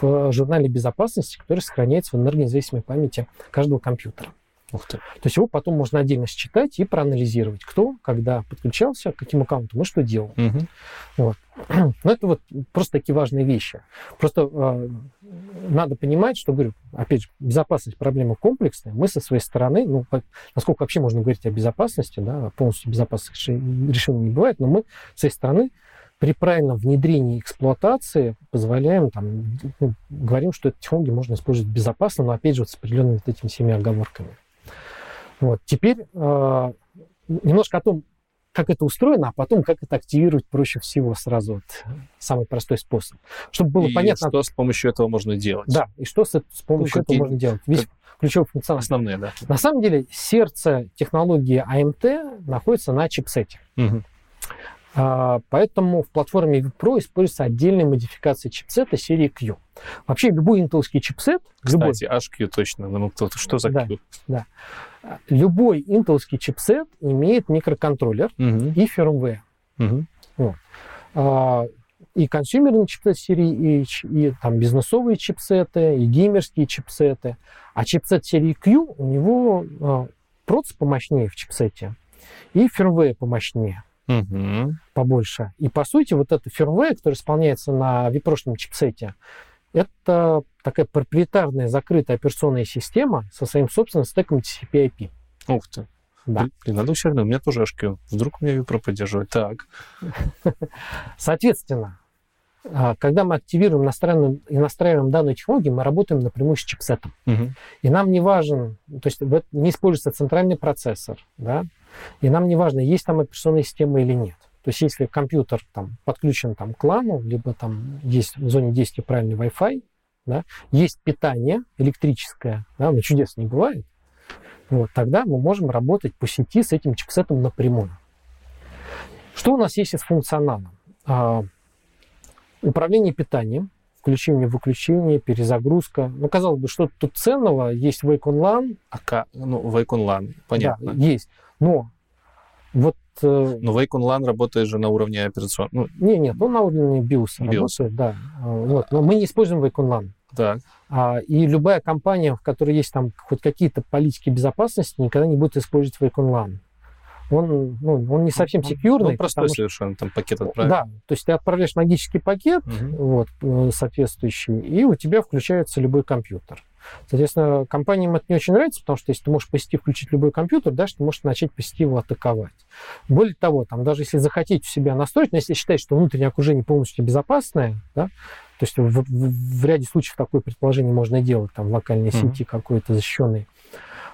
в журнале безопасности, который сохраняется в энергонезависимой памяти каждого компьютера. Ух ты. То есть его потом можно отдельно считать и проанализировать, кто, когда подключался, к каким аккаунтам и что делал. Угу. Вот. Но это вот просто такие важные вещи. Просто э, надо понимать, что, говорю, опять же, безопасность проблема комплексная. Мы со своей стороны, ну, насколько вообще можно говорить о безопасности, да, полностью безопасных решений не бывает, но мы с своей стороны при правильном внедрении эксплуатации позволяем, там, ну, говорим, что эту технологию можно использовать безопасно, но опять же вот с определенными вот этими всеми оговорками. Вот. Теперь э, немножко о том, как это устроено, а потом как это активировать проще всего сразу. Вот, самый простой способ. Чтобы было и понятно... что с помощью этого можно делать. Да, и что с, с помощью ну, этого можно делать. Весь как... ключевой функционал. Основные, да. На самом деле сердце технологии АМТ находится на чипсете. Угу. А, поэтому в платформе vPro используется отдельная модификация чипсета серии Q. Вообще любой интелский чипсет... Кстати, любой, HQ точно. Ну, что за да, Q? Да. Любой интелский чипсет имеет микроконтроллер угу. и firmware. Угу. Вот. А, и консюмерные чипсеты серии H, и там бизнесовые чипсеты, и геймерские чипсеты. А чипсет серии Q, у него а, процесс помощнее в чипсете и фирмвер помощнее угу. побольше. И по сути вот этот firmware, который исполняется на випрошном чипсете, это такая проприетарная закрытая операционная система со своим собственным стеком TCP/IP. Ух ты. Да. Блин, надо усердно, у меня тоже HQ. Вдруг у меня Випро поддерживает. Так. Соответственно, а, когда мы активируем настраиваем, и настраиваем данную технологию, мы работаем напрямую с чипсетом. Угу. И нам не важен, то есть не используется центральный процессор, да, и нам не важно, есть там операционная система или нет. То есть если компьютер там, подключен там, к LAN, либо там есть в зоне действия правильный Wi-Fi, да, есть питание электрическое, да, но чудес не бывает, вот, тогда мы можем работать по сети с этим чипсетом напрямую. Что у нас есть из функционала? А, управление питанием, включение, выключение, перезагрузка. Ну, казалось бы, что тут ценного есть Wake LAN. А, ну, Wake LAN, понятно. Да, есть. Но вот... Э, Но Wake LAN работает же на уровне операционного. Ну... Не, нет, он на уровне BIOS, BIOS. работает, да. А, вот. Но мы не используем Wake LAN. Так. А, и любая компания, в которой есть там хоть какие-то политики безопасности, никогда не будет использовать Wake LAN он, ну, он не совсем секьюрный. Он простой совершенно, там пакет отправить. Да, то есть ты отправляешь магический пакет угу. вот, э, соответствующий, и у тебя включается любой компьютер. Соответственно, компаниям это не очень нравится, потому что если ты можешь по сети включить любой компьютер, дальше ты можешь начать по сети его атаковать. Более того, там, даже если захотеть у себя настроить, но если считать, что внутреннее окружение полностью безопасное, да, то есть в, в, в ряде случаев такое предположение можно делать, там, в локальной mm сети какой-то защищенной,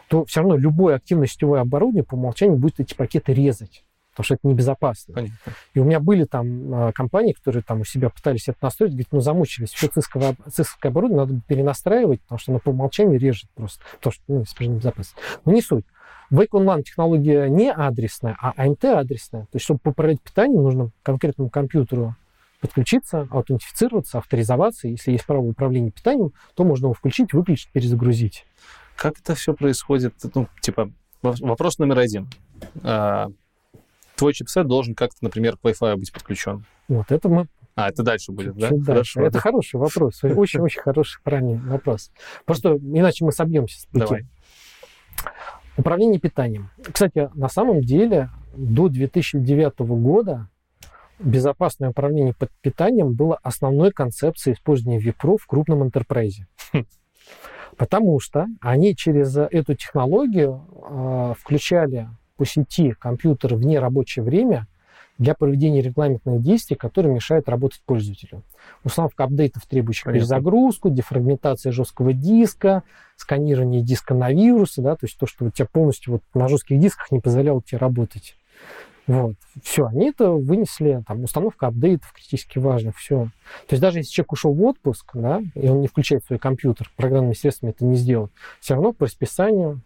то все равно любое активное сетевое оборудование по умолчанию будет эти пакеты резать потому что это небезопасно. Понятно. И у меня были там а, компании, которые там у себя пытались это настроить, говорят, ну замучились, все цисковое, цисковое оборудование надо перенастраивать, потому что оно по умолчанию режет просто, потому что ну, это небезопасно. Но не суть. Wake LAN технология не адресная, а AMT адресная. То есть, чтобы поправлять питание, нужно конкретному компьютеру подключиться, аутентифицироваться, авторизоваться. Если есть право управления питанием, то можно его включить, выключить, перезагрузить. Как это все происходит? Ну, типа, вопрос номер один. Твой чипсет должен как-то, например, к Wi-Fi быть подключен. Вот это мы а, это дальше будет, да? Дальше. Хорошо. Это да. хороший вопрос. Очень-очень хороший, правильный вопрос. Просто иначе мы собьемся с пути. Давай. Управление питанием. Кстати, на самом деле до 2009 года безопасное управление питанием было основной концепцией использования ВИПРО в крупном интерпрайзе. Потому что они через эту технологию э, включали по сети компьютер в нерабочее время для проведения регламентных действий, которые мешают работать пользователю. Установка апдейтов, требующих Понятно. перезагрузку, дефрагментация жесткого диска, сканирование диска на вирусы, да, то есть то, что у тебя полностью вот на жестких дисках не позволяло тебе работать. Вот. Все, они это вынесли, там, установка апдейтов критически важно, все. То есть даже если человек ушел в отпуск, да, и он не включает свой компьютер, программными средствами это не сделает, все равно по расписанию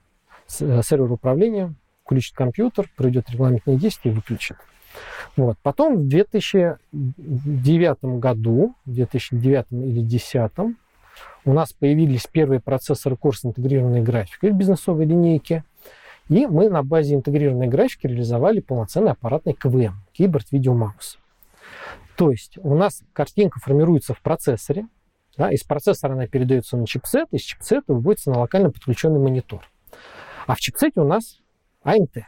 э, сервер управления включит компьютер, пройдет регламентные действия и выключит. Вот. Потом в 2009 году, в 2009 или 2010 у нас появились первые процессоры с интегрированной графикой в бизнесовой линейке – и мы на базе интегрированной графики реализовали полноценный аппаратный КВМ, Keyboard Video Mouse. То есть у нас картинка формируется в процессоре, да, из процессора она передается на чипсет, из чипсета выводится на локально подключенный монитор. А в чипсете у нас AMT.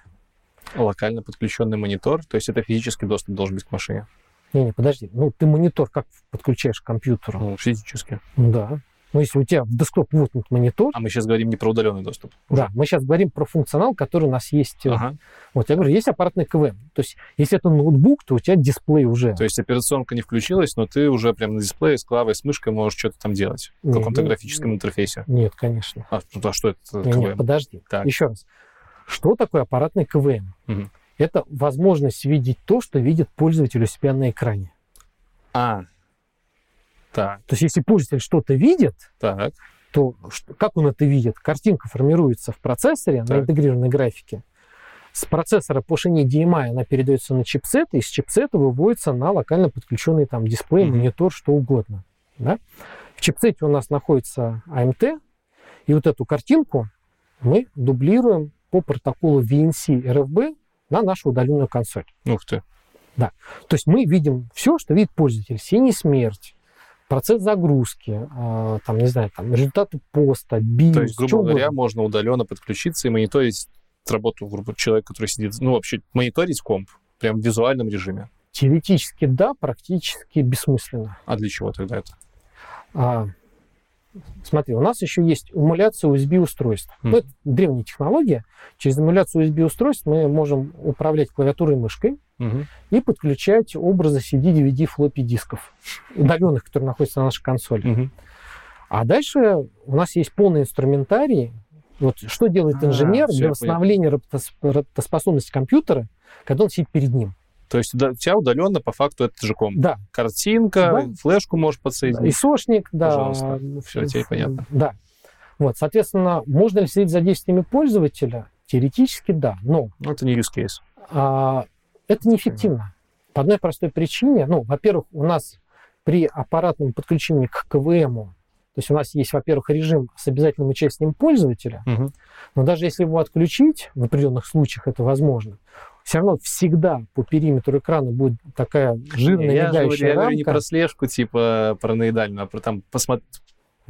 Локально подключенный монитор, то есть это физический доступ должен быть к машине. Не-не, подожди. Ну, ты монитор как подключаешь к компьютеру? Ну, физически. Да. Но если у тебя в десктоп воткнут монитор... А мы сейчас говорим не про удаленный доступ. Уже. Да, мы сейчас говорим про функционал, который у нас есть. Э, ага. Вот, я говорю, есть аппаратный КВМ. То есть, если это ноутбук, то у тебя дисплей уже. То есть, операционка не включилась, но ты уже прямо на дисплее с клавой, с мышкой можешь что-то там делать в каком-то нет, графическом интерфейсе. Нет, конечно. А, ну, а что это нет, КВМ? Нет, подожди. Так. Еще раз. Что такое аппаратный КВМ? Угу. Это возможность видеть то, что видит пользователь у себя на экране. А, так. То есть, если пользователь что-то видит, так то как он это видит? Картинка формируется в процессоре так. на интегрированной графике. С процессора по шине DMI она передается на чипсет, и с чипсета выводится на локально подключенный там дисплей, mm-hmm. монитор, что угодно. Да? В чипсете у нас находится AMT, и вот эту картинку мы дублируем по протоколу VNC RFB на нашу удаленную консоль. Ух ты. Да. То есть мы видим все, что видит пользователь. Синий смерть, процесс загрузки, а, там, не знаю, там, результаты поста, бил. То есть, грубо говоря, можно удаленно подключиться и мониторить работу грубо, человека, который сидит, ну, вообще, мониторить комп, прям в визуальном режиме. Теоретически да, практически бессмысленно. А для чего тогда это? А, смотри, у нас еще есть эмуляция USB-устройств. Mm. Ну, это древняя технология. Через эмуляцию USB-устройств мы можем управлять клавиатурой и мышкой угу. и подключать образы CD, DVD, флоппи дисков, удаленных, которые находятся на нашей консоли. Угу. А дальше у нас есть полный инструментарий. Вот что делает а, инженер а, для восстановления работоспособности компьютера, когда он сидит перед ним. То есть у тебя удаленно по факту это же комп. Да. Картинка, да. флешку можешь подсоединить. Да. сошник, да. Пожалуйста. Все, теперь понятно. Да. Вот, соответственно, можно ли следить за действиями пользователя? Теоретически да, но... Ну, это не use case. А, это неэффективно. По одной простой причине. Ну, во-первых, у нас при аппаратном подключении к КВМу, то есть у нас есть, во-первых, режим с обязательным участием пользователя, угу. но даже если его отключить, в определенных случаях это возможно, все равно всегда по периметру экрана будет такая жирная я говорю, Я говорю не про слежку типа параноидальную, а про там посмотреть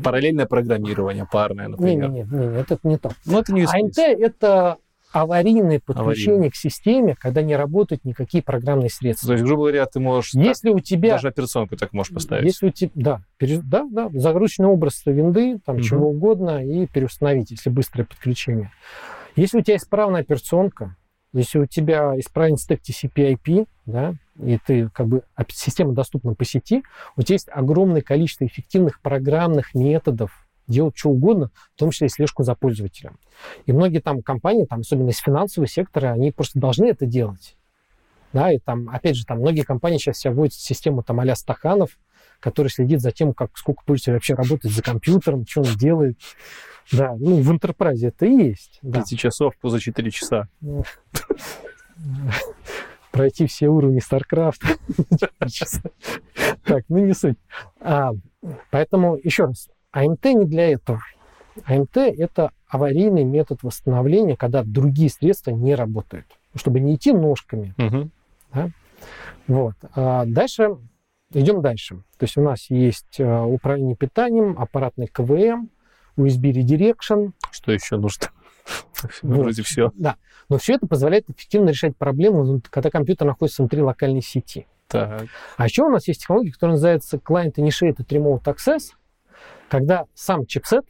параллельное программирование парное, например. Нет, нет, нет, нет это не то. Ну, это не АНТ — это аварийное подключение Аварийное. к системе, когда не работают никакие программные средства. То есть, грубо говоря, ты можешь если так, у тебя, даже операционку так можешь поставить. Если у тебя, да, пере, да, да, загрузочный образ винды, там угу. чего угодно, и переустановить, если быстрое подключение. Если у тебя исправная операционка, если у тебя исправен стек TCP/IP, да, и ты как бы система доступна по сети, у тебя есть огромное количество эффективных программных методов делать что угодно, в том числе и слежку за пользователем. И многие там компании, там, особенно из финансового сектора, они просто должны это делать. Да, и там, опять же, там многие компании сейчас себя вводят в систему там а стаканов, который следит за тем, как, сколько пользователей вообще работает за компьютером, что он делает. Да, ну, в интерпрайзе это и есть. Да. 5 часов поза 4 часа. Пройти все уровни StarCraft. Так, ну не суть. А, поэтому, еще раз, АМТ не для этого. АМТ – это аварийный метод восстановления, когда другие средства не работают, чтобы не идти ножками. Угу. Да? Вот. А дальше идем дальше. То есть у нас есть э, управление питанием, аппаратный КВМ, USB Redirection. Что еще нужно? Ну, вроде все. Да. Но все это позволяет эффективно решать проблему, когда компьютер находится внутри локальной сети. Так. А еще у нас есть технология, которая называется Client Initiated Remote Access, когда сам чипсет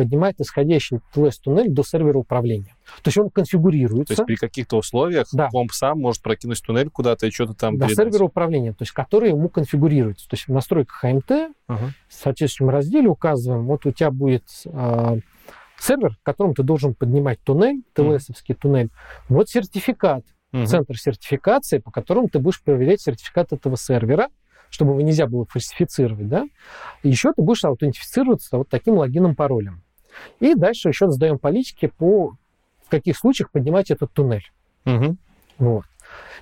поднимает исходящий TLS-туннель до сервера управления. То есть он конфигурируется. То есть при каких-то условиях Да. комп сам может прокинуть туннель куда-то и что-то там до передать. сервера управления, то есть который ему конфигурируется. То есть в настройках AMT Ага. в соответствующем разделе указываем, вот у тебя будет а, сервер, к которому ты должен поднимать туннель, TLS-овский туннель. Вот сертификат, Мгм. центр сертификации, по которому ты будешь проверять сертификат этого сервера, чтобы его нельзя было фальсифицировать, да. И еще ты будешь аутентифицироваться вот таким логином, паролем. И дальше еще задаем политики по в каких случаях поднимать этот туннель. Мгм. Вот.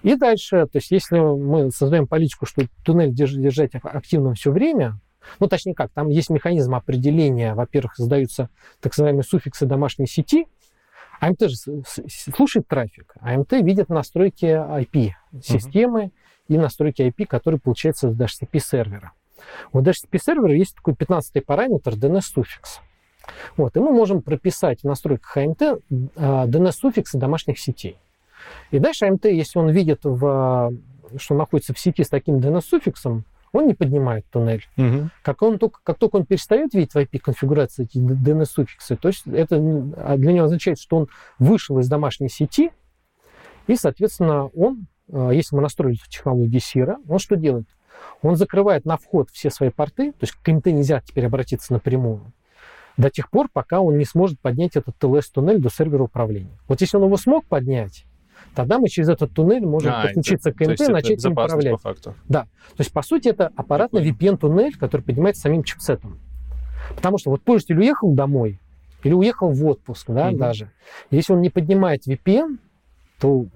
И дальше, то есть если мы создаем политику, что туннель держ- держать ак- активным все время, ну, точнее как, там есть механизм определения, во-первых, задаются так называемые суффиксы домашней сети, АМТ же слушает трафик, АМТ видит настройки IP-системы и настройки IP, которые получаются с DHCP сервера. У DHCP сервера есть такой 15 параметр DNS-суффикс. Вот, и мы можем прописать в настройках АМТ а, DNS-суффиксы домашних сетей. И дальше АМТ, если он видит, в, что находится в сети с таким DNS-суффиксом, он не поднимает туннель. Мгм. Как, он только, как только он перестает видеть в IP-конфигурации эти DNS-суффиксы, то есть это а, для него означает, что он вышел из домашней сети, и, соответственно, он, а, если мы настроили технологию SIRA, он что делает? Он закрывает на вход все свои порты, то есть к МТ нельзя теперь обратиться напрямую, до тех пор, пока он не сможет поднять этот TLS-туннель до сервера управления. Вот если он его смог поднять, тогда мы через этот туннель можем А, подключиться это- к МТ и начать им управлять. по факту. То есть, по сути, это аппаратный. VPN-туннель, который поднимается самим чипсетом. Потому что вот пользователь уехал домой или уехал в отпуск, да, Мгм. даже. Если он не поднимает VPN, то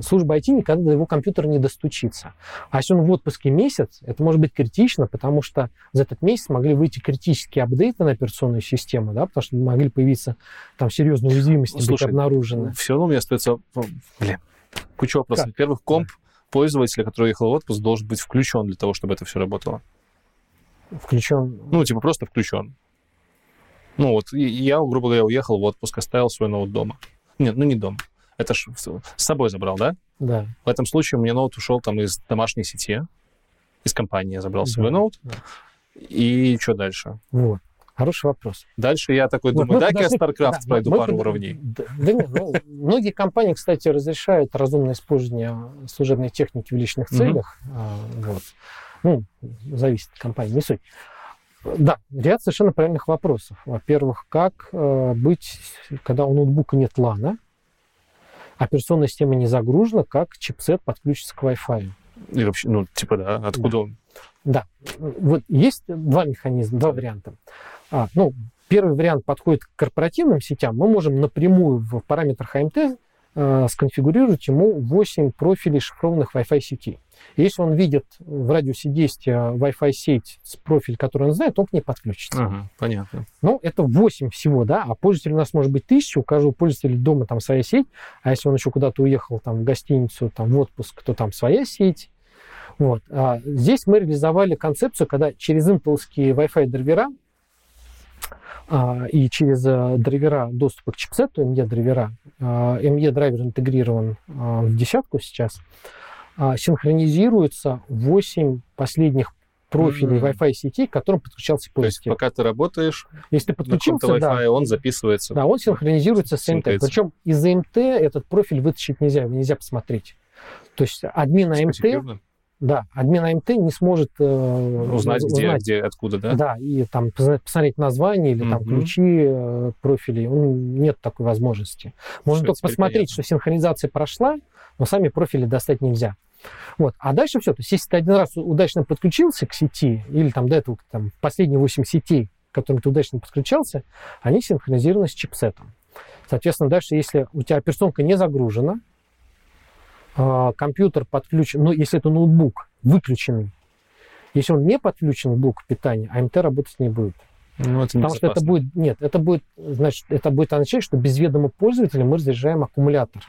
служба IT никогда до его компьютера не достучится. А если он в отпуске месяц, это может быть критично, потому что за этот месяц могли выйти критические апдейты на операционную систему, да, потому что могли появиться там серьезные уязвимости быть Слушай, обнаружены. Все равно у меня остается, ну, блин, куча вопросов. Во-первых, комп пользователя, который уехал в отпуск, должен быть включен для того, чтобы это все работало. Включен Ну, типа просто включен. Ну, вот я, грубо говоря, уехал в отпуск, оставил свой ноут дома. Нет, ну не дома. Это ж с собой забрал, да? да. В этом случае у меня ноут ушел там из домашней сети, из компании я забрал Да, свой ноут. да. И что дальше? Вот. Хороший вопрос. Дальше я такой Вот думаю, мы дай-ка я StarCraft да, пройду мы пару под- уровней. Да, да нет, ну, многие компании, кстати, разрешают разумное использование служебной техники в личных целях. А, вот. Ну, зависит от компании, не суть. Да, ряд совершенно правильных вопросов. Во-первых, как э, быть, когда у ноутбука нет лана, операционная система не загружена, как чипсет подключится к Wi-Fi? И вообще, ну, типа, да, откуда он? Да, вот есть два механизма, два варианта. А, ну, первый вариант подходит к корпоративным сетям. Мы можем напрямую в параметрах AMT э, сконфигурировать ему 8 профилей шифрованных Wi-Fi сетей. И если он видит в радиусе действия Wi-Fi сеть с профиль, который он знает, он к ней подключится. Ага, понятно. Ну, это 8 всего, да, а пользователей у нас может быть тысяча, у каждого пользователя дома там своя сеть, а если он еще куда-то уехал там в гостиницу, там в отпуск, то там своя сеть. Вот. А здесь мы реализовали концепцию, когда через интелские Wi-Fi драйвера и через а, драйвера доступа к чипсету, ME драйвера, а, интегрирован а, в десятку сейчас, а, синхронизируется 8 последних профилей Мгм. Wi-Fi сетей, к которым подключался То есть пока ты работаешь Если ты на подключился, да, Wi-Fi, он записывается. да, он синхронизируется с МТ. Причем из МТ этот профиль вытащить нельзя, его нельзя посмотреть. То есть админ АМТ. Да, админ АМТ не сможет э, Узнать, где, узнать, где, откуда, да? да, и там посмотреть название или там Мгм. ключи э, профилей. Он, нет такой возможности. Можно Всё, только посмотреть, понятно. что синхронизация прошла, но сами профили достать нельзя. Вот. А дальше все. То есть, если ты один раз удачно подключился к сети, или там до этого там, последние 8 сетей, к которым ты удачно подключался, они синхронизированы с чипсетом. Соответственно, дальше, если у тебя операционка не загружена, компьютер подключен, ну, если это ноутбук выключенный, если он не подключен к блоку питания, АМТ работать не будет. Ну, это Потому что это будет, нет, это будет, значит, это будет означать, что без ведома пользователя мы разряжаем аккумулятор.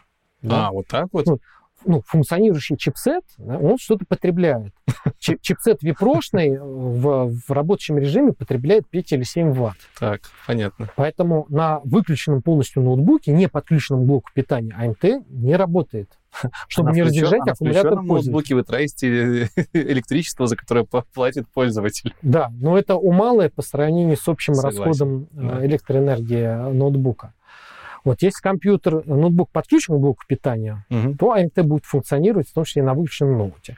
А, вот так вот? Ну, ну, функционирующий чипсет, да, он что-то потребляет. Чипсет випрошный в, в рабочем режиме потребляет 5 или 7 ватт. Так, понятно. Поэтому на выключенном полностью ноутбуке, не подключенном блоку питания АМТ не работает. Чтобы не разряжать аккумулятор в ноутбуке вы тратите электричество, за которое платит пользователь. Да, но это умалое по сравнению с общим Согласен. расходом да. электроэнергии ноутбука. Вот если компьютер, ноутбук подключен к блоку питания, угу. то AMT будет функционировать, в том числе и на выключенном ноуте.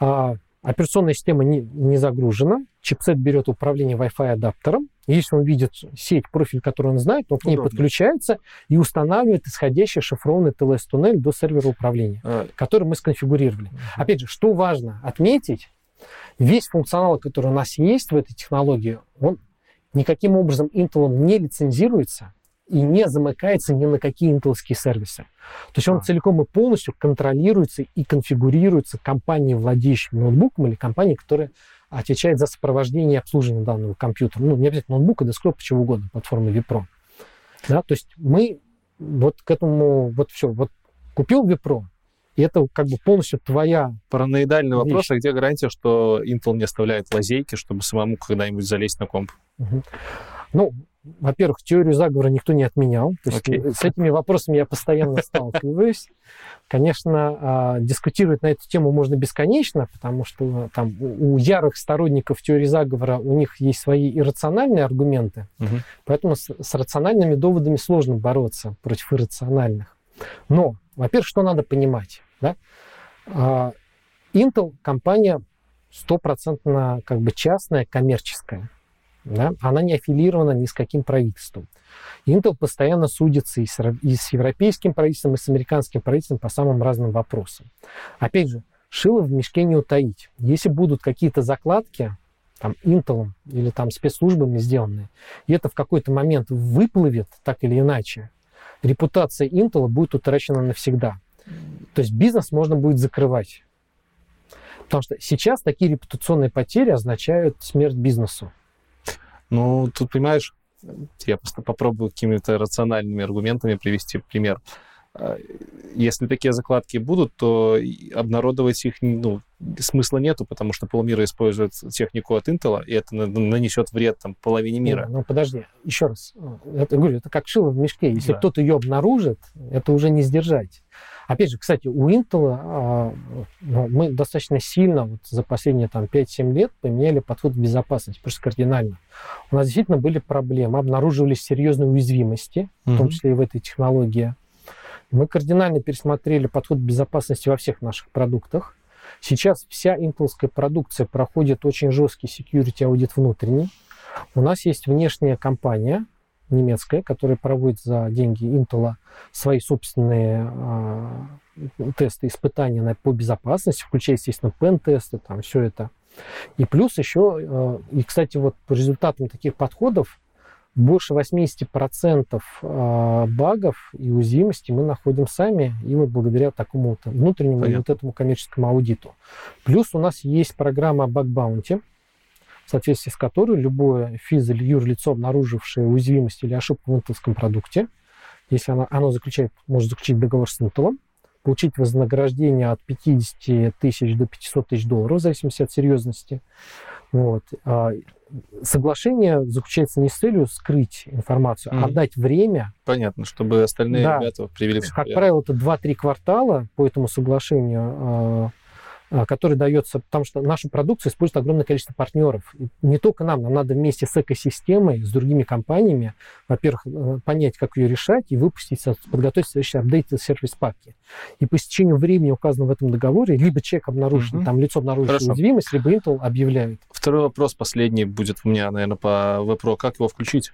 А, операционная система не, не загружена, чипсет берет управление Wi-Fi адаптером. Если он видит сеть, профиль, который он знает, он к ней Удобно. подключается и устанавливает исходящий шифрованный TLS-туннель до сервера управления, а. который мы сконфигурировали. Угу. Опять же, что важно отметить, весь функционал, который у нас есть в этой технологии, он никаким образом Intel не лицензируется, и не замыкается ни на какие интеловские сервисы. То есть он а. целиком и полностью контролируется и конфигурируется компанией, владеющей ноутбуком или компанией, которая отвечает за сопровождение и обслуживание данного компьютера. Ну, не обязательно ноутбука, десктопа, чего угодно, платформы Vipro. Да, то есть мы вот к этому, вот все, вот купил Vipro, и это как бы полностью твоя... Параноидальный вещь. вопрос, а где гарантия, что Intel не оставляет лазейки, чтобы самому когда-нибудь залезть на комп? Угу. Ну, во-первых, теорию заговора никто не отменял. То есть okay. с этими вопросами я постоянно сталкиваюсь. Конечно, а, дискутировать на эту тему можно бесконечно, потому что там у ярых сторонников теории заговора у них есть свои иррациональные аргументы, uh-huh. поэтому с, с рациональными доводами сложно бороться против иррациональных. Но, во-первых, что надо понимать? Да? А, Intel компания стопроцентно как бы частная, коммерческая. Да? Она не аффилирована ни с каким правительством. Intel постоянно судится и с, и с европейским правительством, и с американским правительством по самым разным вопросам. Опять же, шило в мешке не утаить. Если будут какие-то закладки, там, Intel или там спецслужбами сделанные, и это в какой-то момент выплывет так или иначе, репутация Intel будет утрачена навсегда. То есть бизнес можно будет закрывать. Потому что сейчас такие репутационные потери означают смерть бизнесу. Ну, тут, понимаешь, я просто попробую какими-то рациональными аргументами привести пример. А, если такие закладки будут, то обнародовать их ну, смысла нету, потому что полмира использует технику от Intel, и это нанесет вред там, половине мира. Ну, ну подожди, еще раз. Это, говорю, это как шило в мешке. Если да. кто-то ее обнаружит, это уже не сдержать. Опять же, кстати, у Intel а, ну, мы достаточно сильно вот за последние там, 5-7 лет поменяли подход к безопасности, просто кардинально. У нас действительно были проблемы, обнаруживались серьезные уязвимости, в том числе и в этой технологии. Мы кардинально пересмотрели подход к безопасности во всех наших продуктах. Сейчас вся интелская продукция проходит очень жесткий security аудит внутренний. У нас есть внешняя компания, немецкая, которая проводит за деньги Intel свои собственные э, тесты, испытания на, по безопасности, включая, естественно, пен-тесты, там все это. И плюс еще, э, и, кстати, вот по результатам таких подходов больше 80% э, багов и уязвимостей мы находим сами, и вот благодаря такому внутреннему Понятно. вот этому коммерческому аудиту. Плюс у нас есть программа Bug Bounty, в соответствии с которой любое физ- или юрлицо, обнаружившее уязвимость или ошибку в интелском продукте, если оно, оно заключает, может заключить договор с Intel, получить вознаграждение от 50 тысяч до 500 тысяч долларов, в зависимости от серьезности. Вот. А, соглашение заключается не с целью скрыть информацию, mm-hmm. а дать время. Понятно, чтобы остальные да. ребята привели в Как правило, это 2-3 квартала по этому соглашению а, который дается, потому что нашу продукцию использует огромное количество партнеров. И не только нам, нам надо вместе с экосистемой, с другими компаниями, во-первых, э, понять, как ее решать и выпустить, подготовить следующий апдейт сервис-паки. И по истечению времени, указанного в этом договоре, либо человек обнаружил, угу. там лицо обнаружит уязвимость, либо Intel объявляет. Второй вопрос, последний, будет у меня, наверное, по WebPro. Как его включить?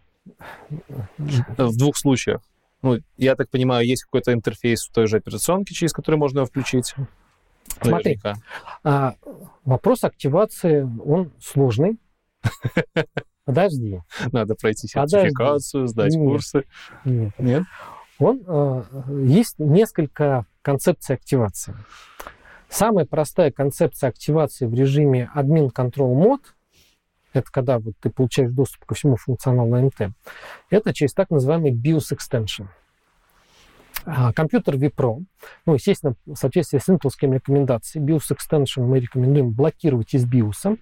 В двух случаях. Ну, я так понимаю, есть какой-то интерфейс в той же операционке, через который можно его включить. Смотри, а, вопрос активации, он сложный. Подожди. Надо пройти сертификацию, Подожди. сдать Нет. курсы. Нет. Нет? Он, э, есть несколько концепций активации. Самая простая концепция активации в режиме admin control mode это когда вот ты получаешь доступ ко всему функционалу МТ, это через так называемый BIOS extension. А, компьютер vPro, ну, естественно, в соответствии с интелскими рекомендациями, BIOS Extension мы рекомендуем блокировать из BIOS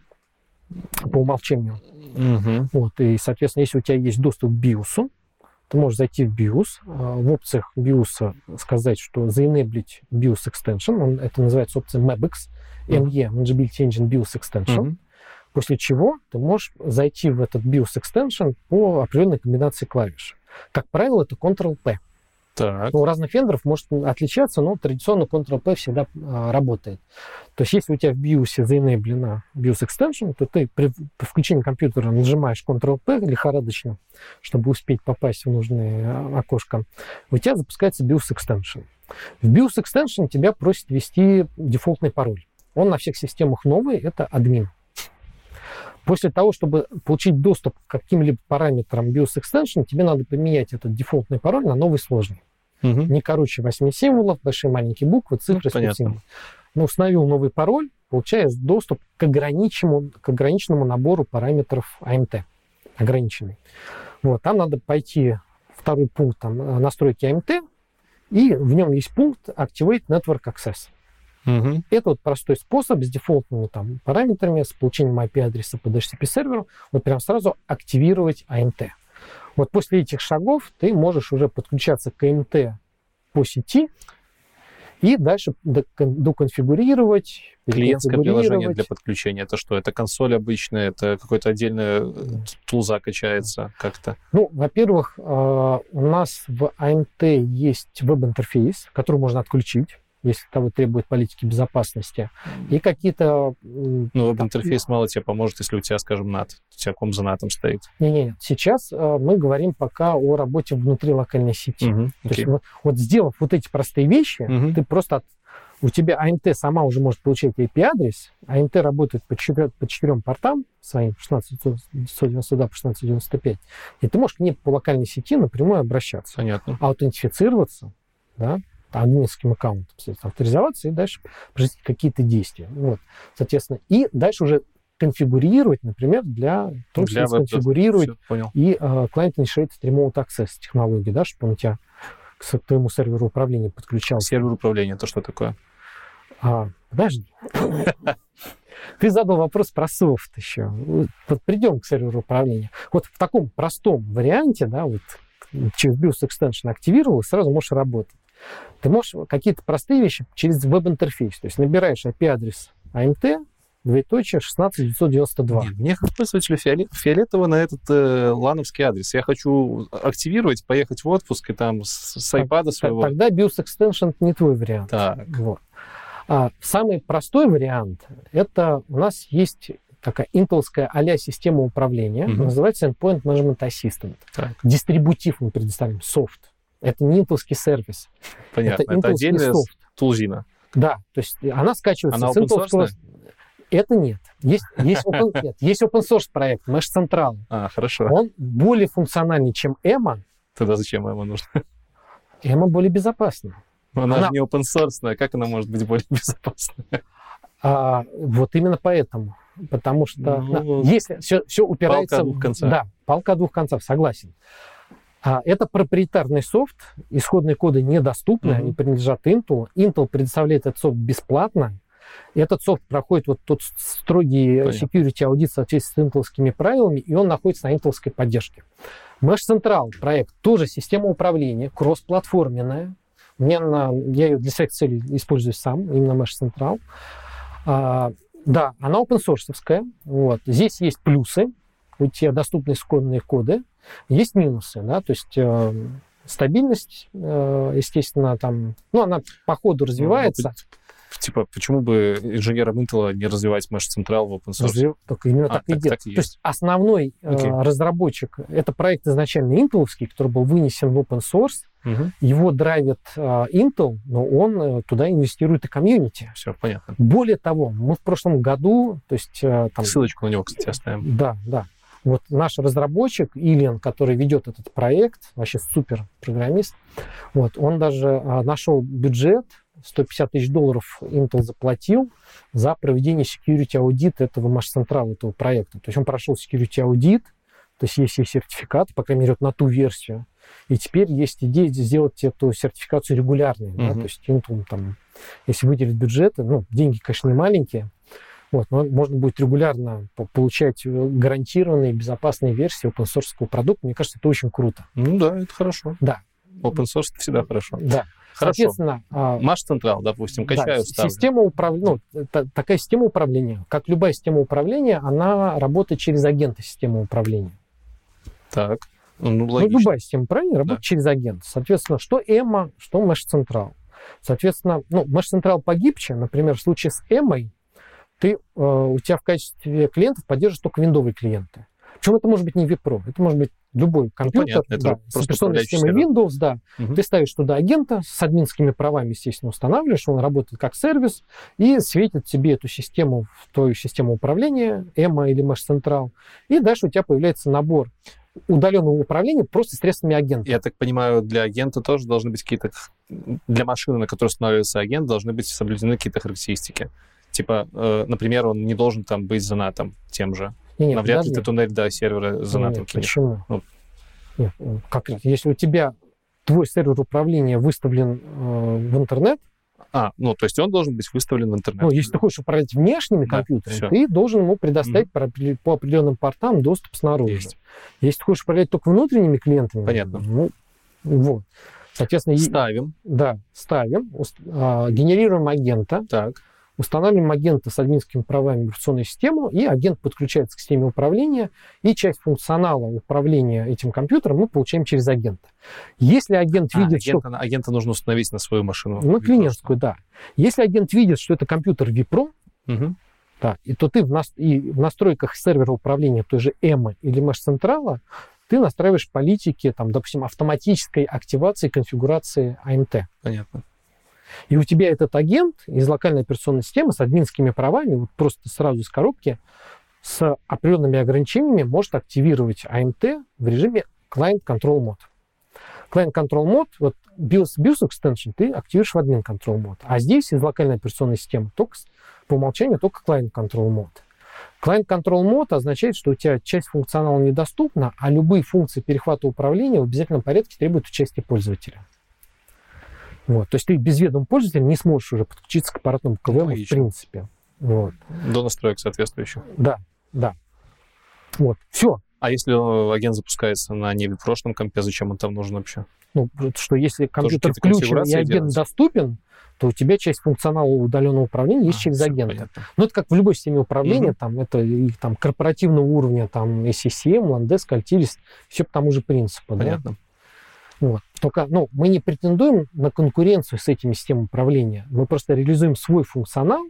по умолчанию. Угу. Вот, и, соответственно, если у тебя есть доступ к BIOS, ты можешь зайти в BIOS, а, в опциях BIOS сказать, что заенеблить BIOS Extension, он, это называется опция MABEX, ME, Manageability Engine BIOS Extension, Мгм. после чего ты можешь зайти в этот BIOS Extension по определенной комбинации клавиш. Как правило, это Ctrl-P. Так. Ну, у разных вендоров может отличаться, но традиционно Ctrl-P всегда а, работает. То есть, если у тебя в BIOS заенеблена BIOS Extension, то ты при, при включении компьютера нажимаешь Ctrl-P лихорадочно, чтобы успеть попасть в нужное а, окошко. У тебя запускается BIOS Extension. В BIOS Extension тебя просит ввести дефолтный пароль. Он на всех системах новый, это админ. После того, чтобы получить доступ к каким-либо параметрам BIOS Extension, тебе надо поменять этот дефолтный пароль на новый сложный Мгм. не короче 8 символов, большие маленькие буквы, цифры, Ну, спецсимволы. Ну, установил новый пароль, получаешь доступ к ограниченному, к ограниченному набору параметров AMT. Ограниченный. Вот, там надо пойти второй пункт, там, э, настройки AMT, и в нем есть пункт Activate Network Access. Мгм. Это вот простой способ с дефолтными там параметрами, с получением IP-адреса по DHCP-серверу, вот прям сразу активировать AMT. Вот после этих шагов ты можешь уже подключаться к AMT по сети и дальше докон- доконфигурировать, Клиентское приложение для подключения. Это что? Это консоль обычная? Это какой-то отдельная э, тулза качается как-то? Ну, во-первых, э, у нас в AMT есть веб-интерфейс, который можно отключить, если того требует политики безопасности. И какие-то... Ну, там, интерфейс мало тебе поможет, если у тебя, скажем, NAT. У тебя ком за NAT стоит. Не-не, сейчас э, мы говорим пока о работе внутри локальной сети. Мгм. То есть вот, вот сделав вот эти простые вещи, Мгм. ты просто от- у тебя AMT сама уже может получать IP-адрес, AMT работает по, четырем, по четырем портам своим, 16992 по 1695, и ты можешь к ней по локальной сети напрямую обращаться, Понятно. аутентифицироваться, да, админским аккаунтом, соответственно, авторизоваться и дальше произвести какие-то действия. Вот, соответственно, и дальше уже конфигурировать, например, для того, Для чтобы конфигурировать и э, Client Initiated Remote Access технологии, да, чтобы он у тебя к твоему серверу управления подключался. Сервер управления, это что такое? А, подожди. Ты задал вопрос про софт еще. Вот придем к серверу управления. Вот в таком простом варианте, да, вот через BIOS Extension активировал, сразу можешь работать. Ты можешь какие-то простые вещи через веб-интерфейс. То есть набираешь IP-адрес AMT, двоеточие 16992. Нет, мне как пользователю фиоле- фиолетово на этот э, лановский адрес. Я хочу активировать, поехать в отпуск и там с, с iPad своего. Тогда BIOS Extension не твой вариант. Так. Вот. А самый простой вариант это у нас есть такая интелская а система управления, Мгм. называется Endpoint Management Assistant. Так. Дистрибутив мы предоставим, софт. Это не интелский сервис, Понятно. это Это, отдельная софт. тулзина. Да, то есть она скачивается Она с open-source? Это нет. Есть, есть, open, нет. есть open source проект, Mesh Central. А, хорошо. Он более функциональный, чем Эмма. Тогда зачем ему нужно? Эмма более безопасна. Ну, Она, Она- же не open source, как она может быть более безопасной? А, вот именно поэтому. Потому что Ну, да, если все, все упирается... о двух концах. Да, палка о двух концах, согласен. А, это проприетарный софт, исходные коды недоступны, Мгм. они принадлежат Intel. Intel предоставляет этот софт бесплатно. Этот софт проходит вот тот строгий Понятно. security аудит в соответствии с интелскими правилами, и он находится на интелской поддержке. Mesh Central проект тоже система управления, кроссплатформенная. Мне на, я ее для своих целей использую сам, именно Mesh Central. А, да, она open source. Вот. Здесь есть плюсы, у тебя доступны исходные коды, есть минусы, да, то есть э, стабильность, э, естественно, там, ну, она по ходу развивается. Ну, Типа, почему бы инженерам Intel не развивать Mesh Central в open source? Развив- Только именно А, так и так- делать. так и То есть основной э, Окей. разработчик, это проект изначально интеловский, который был вынесен в open source, Мгм. его драйвит э, Intel, но он э, туда инвестирует и комьюнити. Все, понятно. Более того, мы в прошлом году, то есть э, там, Ссылочку на него, кстати, оставим. Да, да. Вот наш разработчик Ильян, который ведет этот проект, вообще супер программист, вот, он даже а, нашел бюджет, 150 тысяч долларов Intel заплатил за проведение security аудит этого Central, этого проекта. То есть он прошел security аудит, то есть есть и сертификат, по крайней мере, вот на ту версию. и теперь есть идея сделать эту сертификацию регулярной. Да, то есть Intel там, если выделить бюджеты, ну, деньги, конечно, не маленькие, вот, но можно будет регулярно получать э, гарантированные безопасные версии open source продукта. Мне кажется, это очень круто. Ну да, это хорошо. Да. Open source всегда хорошо. Да. Хорошо. Соответственно, Маш Централ, допустим, качаю, да, ставлю. система управления, ну, та- такая система управления, как любая система управления, она работает через агента системы управления. Так, ну Ну, логично. любая система управления работает Да. через агент. Соответственно, что Эмма, что Mesh Central. Соответственно, ну, Mesh Central погибче, например, в случае с Эммой, ты, э, у тебя в качестве клиентов поддерживаешь только виндовые клиенты. Причем это может быть не vPro, это может быть любой компьютер понятно, да, с операционной системой Windows, да. Мгм. Ты ставишь туда агента с админскими правами, естественно, устанавливаешь, он работает как сервис и светит тебе эту систему в твою систему управления, Эмма или Mesh Central, и дальше у тебя появляется набор удаленного управления просто средствами агента. Я так понимаю, для агента тоже должны быть какие-то... Для машины, на которой устанавливается агент, должны быть соблюдены какие-то характеристики. Типа, э, например, он не должен там быть занатом тем же. Не, не, Навряд ли ты туннель до сервера занатом Нет, кинешь. почему? Ну. Нет, ну, как. Если у тебя твой сервер управления выставлен э, в интернет, А, ну, то есть он должен быть выставлен в интернет. ну, если ты хочешь управлять внешними Да, компьютерами, всё. ты должен ему предоставить по, опре- по определенным портам доступ снаружи. Есть. Если ты хочешь управлять только внутренними клиентами, Понятно. ну, вот. Соответственно, Ставим. да, ставим, ус- а, генерируем агента, Так. Устанавливаем агента с админскими правами в операционную систему, и агент подключается к системе управления, и часть функционала управления этим компьютером мы получаем через агента. Если агент А, видит, что... агента, агента нужно установить на свою машину. На клиентскую, да. Если агент видит, что это компьютер vPro, Мгм. да, и то ты в, нас- и в настройках сервера управления той же EMA или Central ты настраиваешь политики, там, допустим, автоматической активации конфигурации AMT. Понятно. И у тебя этот агент из локальной операционной системы с админскими правами, вот просто сразу из коробки, с определенными ограничениями может активировать AMT в режиме Client Control Mode. Client Control Mode, вот BIOS, BIOS Extension ты активируешь в админ Control Mode. А здесь из локальной операционной системы только, по умолчанию только Client Control Mode. Client Control Mode означает, что у тебя часть функционала недоступна, а любые функции перехвата управления в обязательном порядке требуют участия пользователя. Вот. То есть ты без ведома пользователя не сможешь уже подключиться к аппаратному КВМ в принципе. Вот. До настроек соответствующих. Да, да. Вот. Все. А если э, агент запускается на не прошлом компе, зачем он там нужен вообще? Ну, что если компьютер какие-то включен и агент делать? доступен, то у тебя часть функционала удаленного управления есть А, через агента. понятно. Ну, это как в любой системе управления, Мгм. там, это и там корпоративного уровня, там, SCCM, Landesk, Altiris, все по тому же принципу. да. Вот. Только, ну, мы не претендуем на конкуренцию с этими системами управления. Мы просто реализуем свой функционал,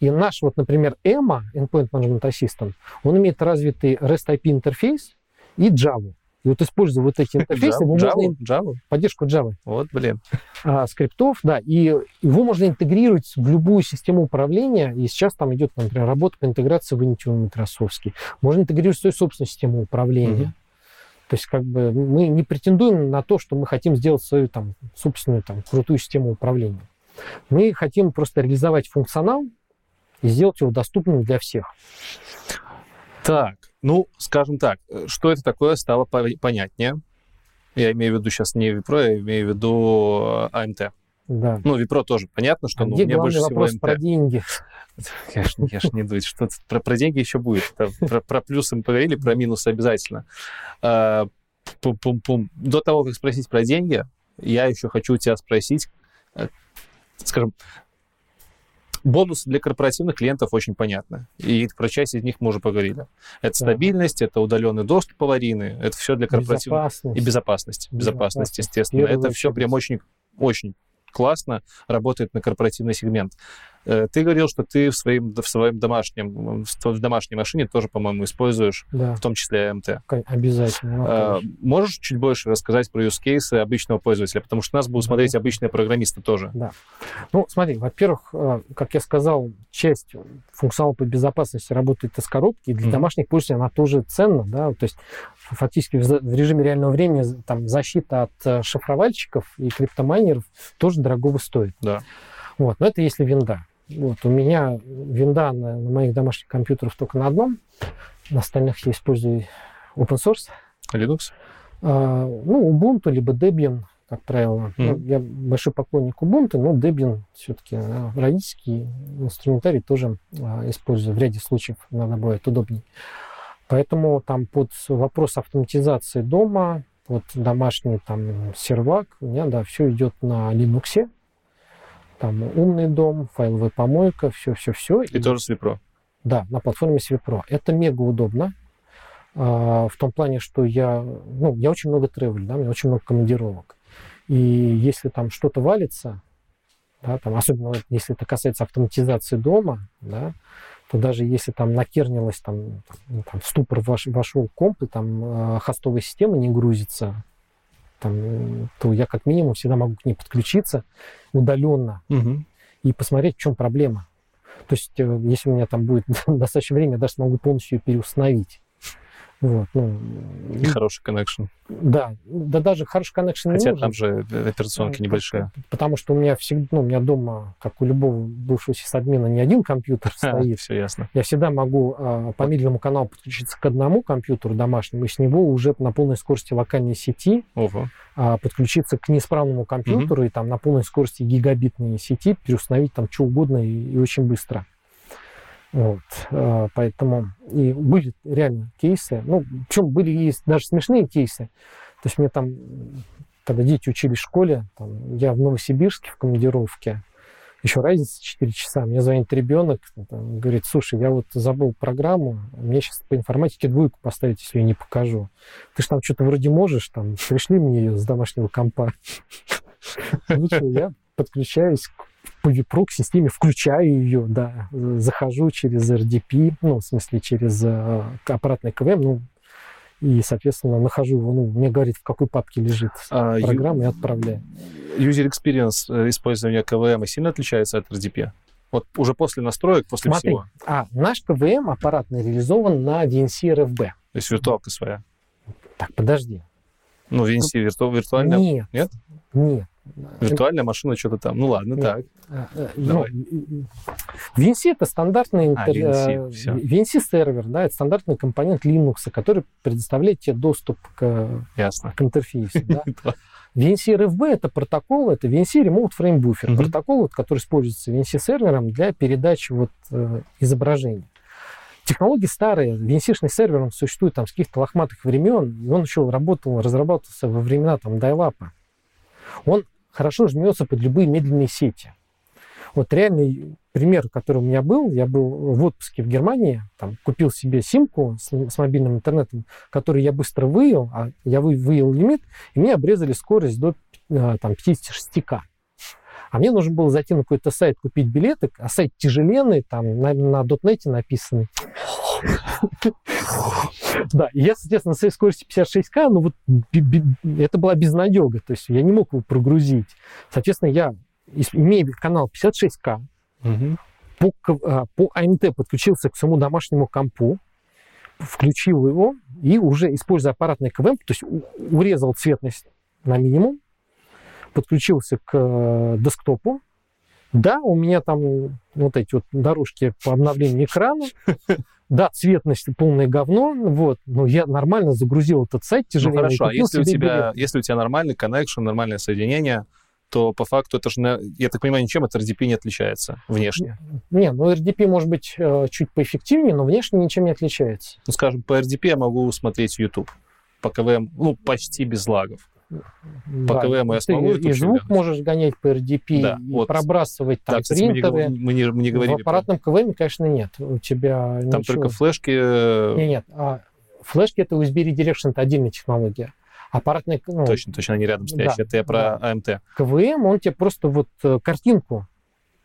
и наш, вот, например, EMA, Endpoint Management Assistant, он имеет развитый REST IP интерфейс и Java. И вот используя вот эти интерфейсы, его Java? можно, Java? поддержку Java, Вот, блин. а, скриптов, да, и его можно интегрировать в любую систему управления, и сейчас там идет, например, работа по интеграции в Intune Microsoft. Можно интегрировать свою собственную систему управления. Мгм. То есть как бы мы не претендуем на то, что мы хотим сделать свою там собственную там крутую систему управления. Мы хотим просто реализовать функционал и сделать его доступным для всех. Так, ну, скажем так, э, что это такое, стало по- понятнее. Я имею в виду сейчас не Випро, я имею в виду э, AMT. Да. Ну, Випро тоже понятно, что А ну, где мне больше всего вопрос МТ. про деньги? Я ж, я ж не думаю, что про, про деньги еще будет. Про, про плюсы мы поговорили, про минусы обязательно. А, Пум-пум-пум. До того, как спросить про деньги, я еще хочу у тебя спросить, э, скажем, бонусы для корпоративных клиентов очень понятны. И про часть из них мы уже поговорили. Это стабильность, это удаленный доступ аварийный, это все для корпоративных... Безопасность. И безопасность. Безопасность, Безопасность, естественно. в первую Это все прям очень, очень классно работает на корпоративный сегмент. Э, Ты говорил, что ты в своем, в своем домашнем, в домашней машине тоже, по-моему, используешь, Да, в том числе МТ. обязательно. Ну. Можешь чуть больше рассказать про use кейсы обычного пользователя? Потому что нас будут Да. смотреть обычные программисты тоже. Ну, смотри, во-первых, э, как я сказал, часть функционала по безопасности работает из коробки, и для Мгм. домашних пользователей она тоже ценна, да, то есть фактически в режиме реального времени там защита от шифровальщиков и криптомайнеров тоже дорогого стоит. Да. Вот, но это если винда. Вот, у меня винда на, на моих домашних компьютерах только на одном, на остальных я использую open source. Linux? А, ну, Ubuntu либо Debian, как правило. Мгм. Ну, я большой поклонник Ubuntu, но Debian все-таки родительский инструментарий тоже а, использую. В ряде случаев иногда бывает удобнее. Поэтому там под вопрос автоматизации дома, под домашний там сервак, у меня, да, все идет на Linux. Там умный дом, файловая помойка, все-все-все. И тоже с Випро. Да, на платформе Свипро. Это мега удобно. а, В том плане, что я, ну, я очень много тревелю, да, у меня очень много командировок. И если там что-то валится, да, там, особенно если это касается автоматизации дома, да, то даже если там накернилось, там, ну, там в ступор ваш, вошел комп, и там э, хостовая система не грузится, там, то я как минимум всегда могу к ней подключиться удаленно Мгм. и посмотреть, в чем проблема. То есть, э, если у меня там будет достаточно времени, я даже смогу полностью ее переустановить. Вот, ну, И хороший коннекшн. да, да даже хороший коннекшн не Хотя нужен. там же операционка Ну, небольшая. Потому что у меня всегда, ну, у меня дома, как у любого бывшего сисадмина, не один компьютер стоит. Все ясно. Я всегда могу а, по медленному каналу подключиться к одному компьютеру домашнему, и с него уже на полной скорости локальной сети Ого. а, подключиться к неисправному компьютеру и там на полной скорости гигабитной сети переустановить там что угодно и, и очень быстро. Вот, а, поэтому и были реально кейсы, ну, причем были и даже смешные кейсы. То есть мне там, когда дети учились в школе, там, я в Новосибирске в командировке, еще разница 4 часа, мне звонит ребенок, там, говорит, слушай, я вот забыл программу, мне сейчас по информатике двойку поставить, если я не покажу. Ты же там что-то вроде можешь, там, пришли мне ее с домашнего компа. Я подключаюсь к по випру к системе, включаю ее, да, захожу через RDP, ну, в смысле, через э, аппаратный КВМ, ну, и, соответственно, нахожу его, ну, мне говорит, в какой папке лежит А, ю- программа, и отправляю. User experience э, использования КВМ сильно отличается от RDP? Вот уже после настроек, после Смотри, всего. а, наш КВМ аппаратный реализован на VNC RFB. То есть виртуалка своя. Так, подожди. Ну, VNC вирту- виртуальная, Нет. Нет? Нет. Виртуальная машина что-то там. Ну ладно, так. Давай. ну, VNC это стандартный А, интер- VNC, э. VNC сервер, да, это стандартный компонент Linux, который предоставляет тебе доступ к, Ясно. к интерфейсу. Да. VNC RFB это протокол, это VNC Remote Frame Buffer, протокол, вот, который используется VNC сервером для передачи вот, э, изображений. Технологии старые, VNC-шный сервер, он существует там с каких-то лохматых времен, и он еще работал, разрабатывался во времена там дайлапа. Он хорошо жмется под любые медленные сети. Вот реальный пример, который у меня был, я был в отпуске в Германии, там, купил себе симку с, с мобильным интернетом, который я быстро выявил, а я вы- выявил лимит, и мне обрезали скорость до э, там, 56к. А мне нужно было зайти на какой-то сайт, купить билеты, а сайт тяжеленный, там на, на дотнете написанный. Да, и я, соответственно, на своей скорости 56к, ну вот это была безнадега, то есть я не мог его прогрузить. Соответственно, я, имея канал 56к, Мгм. по, а, по АМТ подключился к своему домашнему компу, включил его и уже, используя аппаратный КВМ, то есть урезал цветность на минимум, подключился к э, десктопу. Да, у меня там вот эти вот дорожки по обновлению экрана. Да, цветность полное говно, вот, но я нормально загрузил этот сайт Ну тяжелее. хорошо, а если у тебя, если у тебя нормальный коннекшн, нормальное соединение, то по факту это же, я так понимаю, ничем от RDP не отличается внешне. Не, ну RDP может быть э, чуть поэффективнее, но внешне ничем не отличается. Ну, скажем, по RDP я могу смотреть YouTube. По КВМ, ну, почти без лагов. По Да, КВМ я смогу и звук глянуть? можешь гонять по RDP, Да, и вот. пробрасывать там Да, кстати, мы не, принтеры. мы не, мы не говорили. В аппаратном КВМ, конечно, нет. У тебя про- Там ничего- только флешки. э, Нет, нет. А флешки это USB Redirection, это отдельная технология. Аппаратный ну, Точно, точно, они рядом стоящие. да, это я про да. АМТ. КВМ, он тебе просто вот э, картинку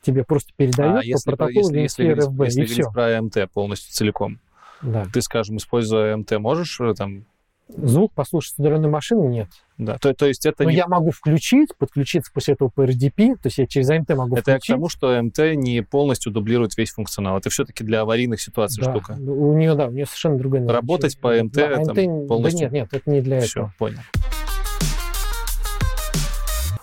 тебе просто передает А по если, про- протоколу если, если, VNC говорить, если и все. про АМТ полностью целиком, Да. ты, скажем, используя АМТ, можешь э, там... Звук послушать с удаленной машины нет. Да, то, то есть это Но не... я могу включить, подключиться после этого по RDP, то есть я через АМТ могу Это я к включить. тому, что АМТ не полностью дублирует весь функционал. Это все-таки для аварийных ситуаций Да, штука. У нее, да, у нее совершенно другая Работать по АМТ там да, полностью? Да нет, нет, это не для Все, этого. понял.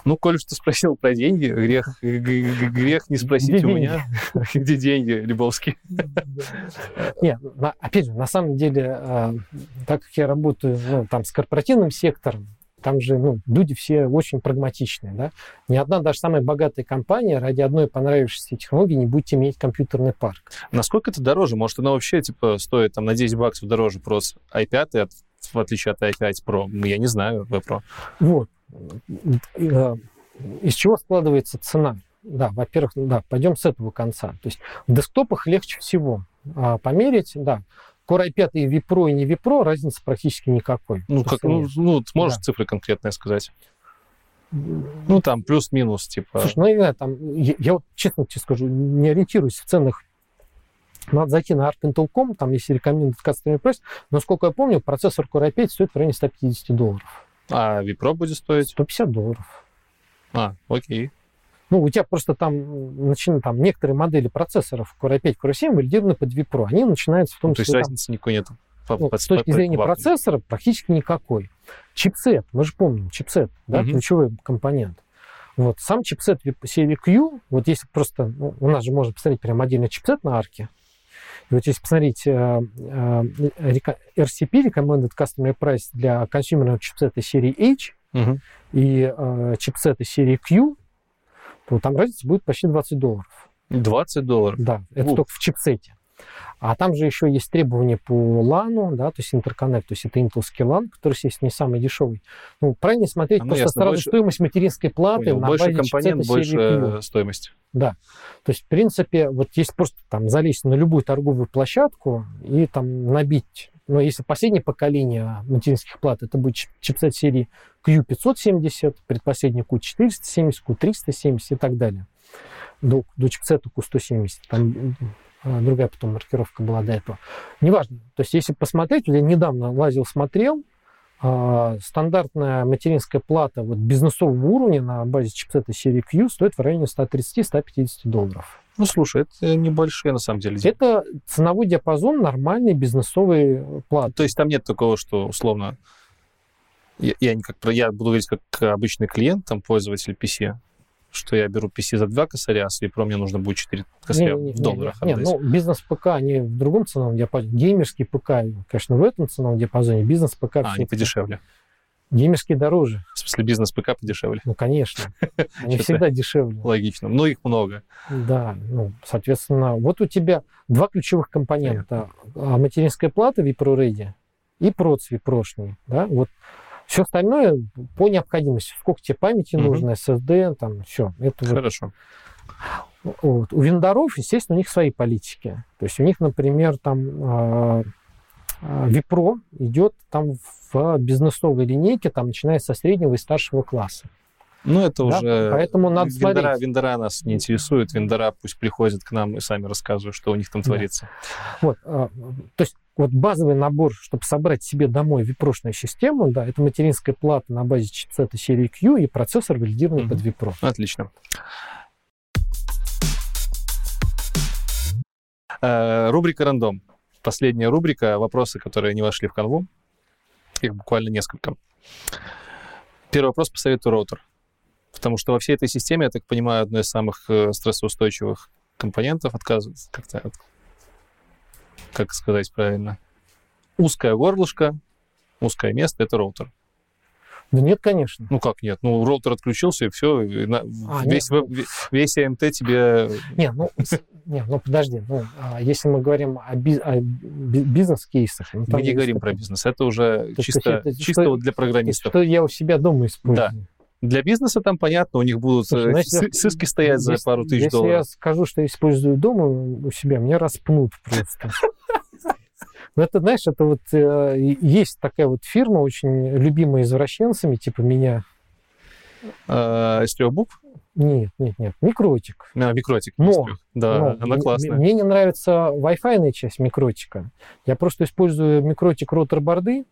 Ну, коль что спросил про деньги, грех, грех не спросить у меня, где деньги, Лебовский. Нет, опять же, на самом деле, а, так как я работаю ну, там, с корпоративным сектором, там же ну, люди все очень прагматичные. Да? Ни одна даже самая богатая компания ради одной понравившейся технологии не будет иметь компьютерный парк. Насколько это дороже? Может, она вообще типа стоит там, на 10 баксов дороже просто i5, от, в отличие от i5 Pro? Я не знаю, V Pro. Вот. Э, из чего складывается цена? Да, во-первых, да, пойдем с этого конца. То есть в десктопах легче всего а, померить, да, Core i5 и Vipro и не Vipro, разницы практически никакой. Ну, как, ну, ну сможешь да. цифры конкретные сказать? Ну, там плюс-минус, типа. Слушай, ну, я, там, я, я вот честно тебе скажу, не ориентируюсь в ценах. Надо зайти на ArcIntel.com, там есть рекомендуют custom price, но, сколько я помню, процессор Core i5 стоит в районе 150 долларов. А Vipro будет стоить? 150 долларов. А, окей. Ну, у тебя просто там, начинают, там некоторые модели процессоров Core i5, Core i7 валидированы под vPro. Они начинаются в том, ну, То есть разницы никакой нет? По, ну, по, с точки по, зрения по, процессора практически никакой. Чипсет, мы же помним, чипсет, да, угу. ключевой компонент. Вот, сам чипсет серии Q, вот если просто, ну, у нас же можно посмотреть прям отдельный чипсет на ARK е, вот если посмотреть э, э, RCP, Recommended Customer Price для консюмерного чипсета серии H угу. и э, чипсета серии Q, то там разница будет почти 20 долларов. 20 долларов? Да, это Ух. только в чипсете. А там же еще есть требования по LAN, да, то есть интерконнект, то есть это интелский LAN, который, естественно, не самый дешевый. Ну, правильно смотреть а, ну, просто ясно, сразу больше... стоимость материнской платы Понял, на больше базе компонент, больше стоимость. Да. То есть, в принципе, вот есть просто там залезть на любую торговую площадку и там набить но если последнее поколение материнских плат, это будет чипсет серии Q570, предпоследний Q470, Q370 и так далее. До, до чипсета Q170. Там другая потом маркировка была до этого. Неважно. То есть если посмотреть, я недавно лазил, смотрел, а, стандартная материнская плата вот бизнесового уровня на базе чипсета серии Q стоит в районе 130-150 долларов. Ну, слушай, это небольшие на самом деле. Это ценовой диапазон нормальный бизнесовый плат. То есть там нет такого, что условно я, я, не как, я буду говорить как обычный клиент, там, пользователь PC, что я беру PC за 2 косаря, а с Випро мне нужно будет 4 косаря не, не, в долларах. Нет, ну, бизнес-ПК, они в другом ценовом диапазоне. Геймерский ПК, конечно, в этом ценовом диапазоне. Бизнес-ПК... А, они подешевле. Геймерские дороже. В смысле, бизнес-ПК подешевле? Ну, конечно. Они всегда дешевле. Логично. Но их много. Да, ну, соответственно, вот у тебя два ключевых компонента. А, материнская плата ViproReady и проц ViProшный. Да? Вот все остальное по необходимости. Сколько тебе памяти угу. нужно, SSD, там, все. Это Хорошо. Вот. Вот. У вендоров, естественно, у них свои политики. То есть у них, например, там Випро а, идет там в бизнесовой линейке, там начиная со среднего и старшего класса. Ну, это да? уже... Поэтому надо вендора, смотреть. Вендора нас не интересует. Вендора пусть приходят к нам и сами рассказывают, что у них там да. творится. Вот. А, то есть вот базовый набор, чтобы собрать себе домой випрошную систему, да, это материнская плата на базе чипсета серии Q и процессор валидированный mm-hmm. под Випро. Отлично. Э, рубрика «Рандом» последняя рубрика, вопросы, которые не вошли в канву. Их буквально несколько. Первый вопрос по совету роутер. Потому что во всей этой системе, я так понимаю, одно из самых э, стрессоустойчивых компонентов отказывается как-то, как сказать правильно, узкое горлышко, узкое место — это роутер. Да нет, конечно. Ну как нет? Ну, роутер отключился, и все. И на, а, весь, нет. весь АМТ тебе... Нет, ну, не, ну подожди. Ну, а если мы говорим о, биз, о бизнес-кейсах... Ну, мы не говорим про бизнес. Это уже то чисто, это, чисто что, вот для программистов. Что я у себя дома использую. Да. Для бизнеса там понятно, у них будут Слушай, э, значит, сыски стоять если, за пару тысяч если долларов. Если я скажу, что использую дома у себя, меня распнут просто. Но это, знаешь, это вот э, есть такая вот фирма, очень любимая извращенцами, типа меня. А, букв? Нет, нет, нет, микротик. А, микротик. Но, да, но она классная. Мне не нравится Wi-Fi часть микротика. Я просто использую микротик роутер борды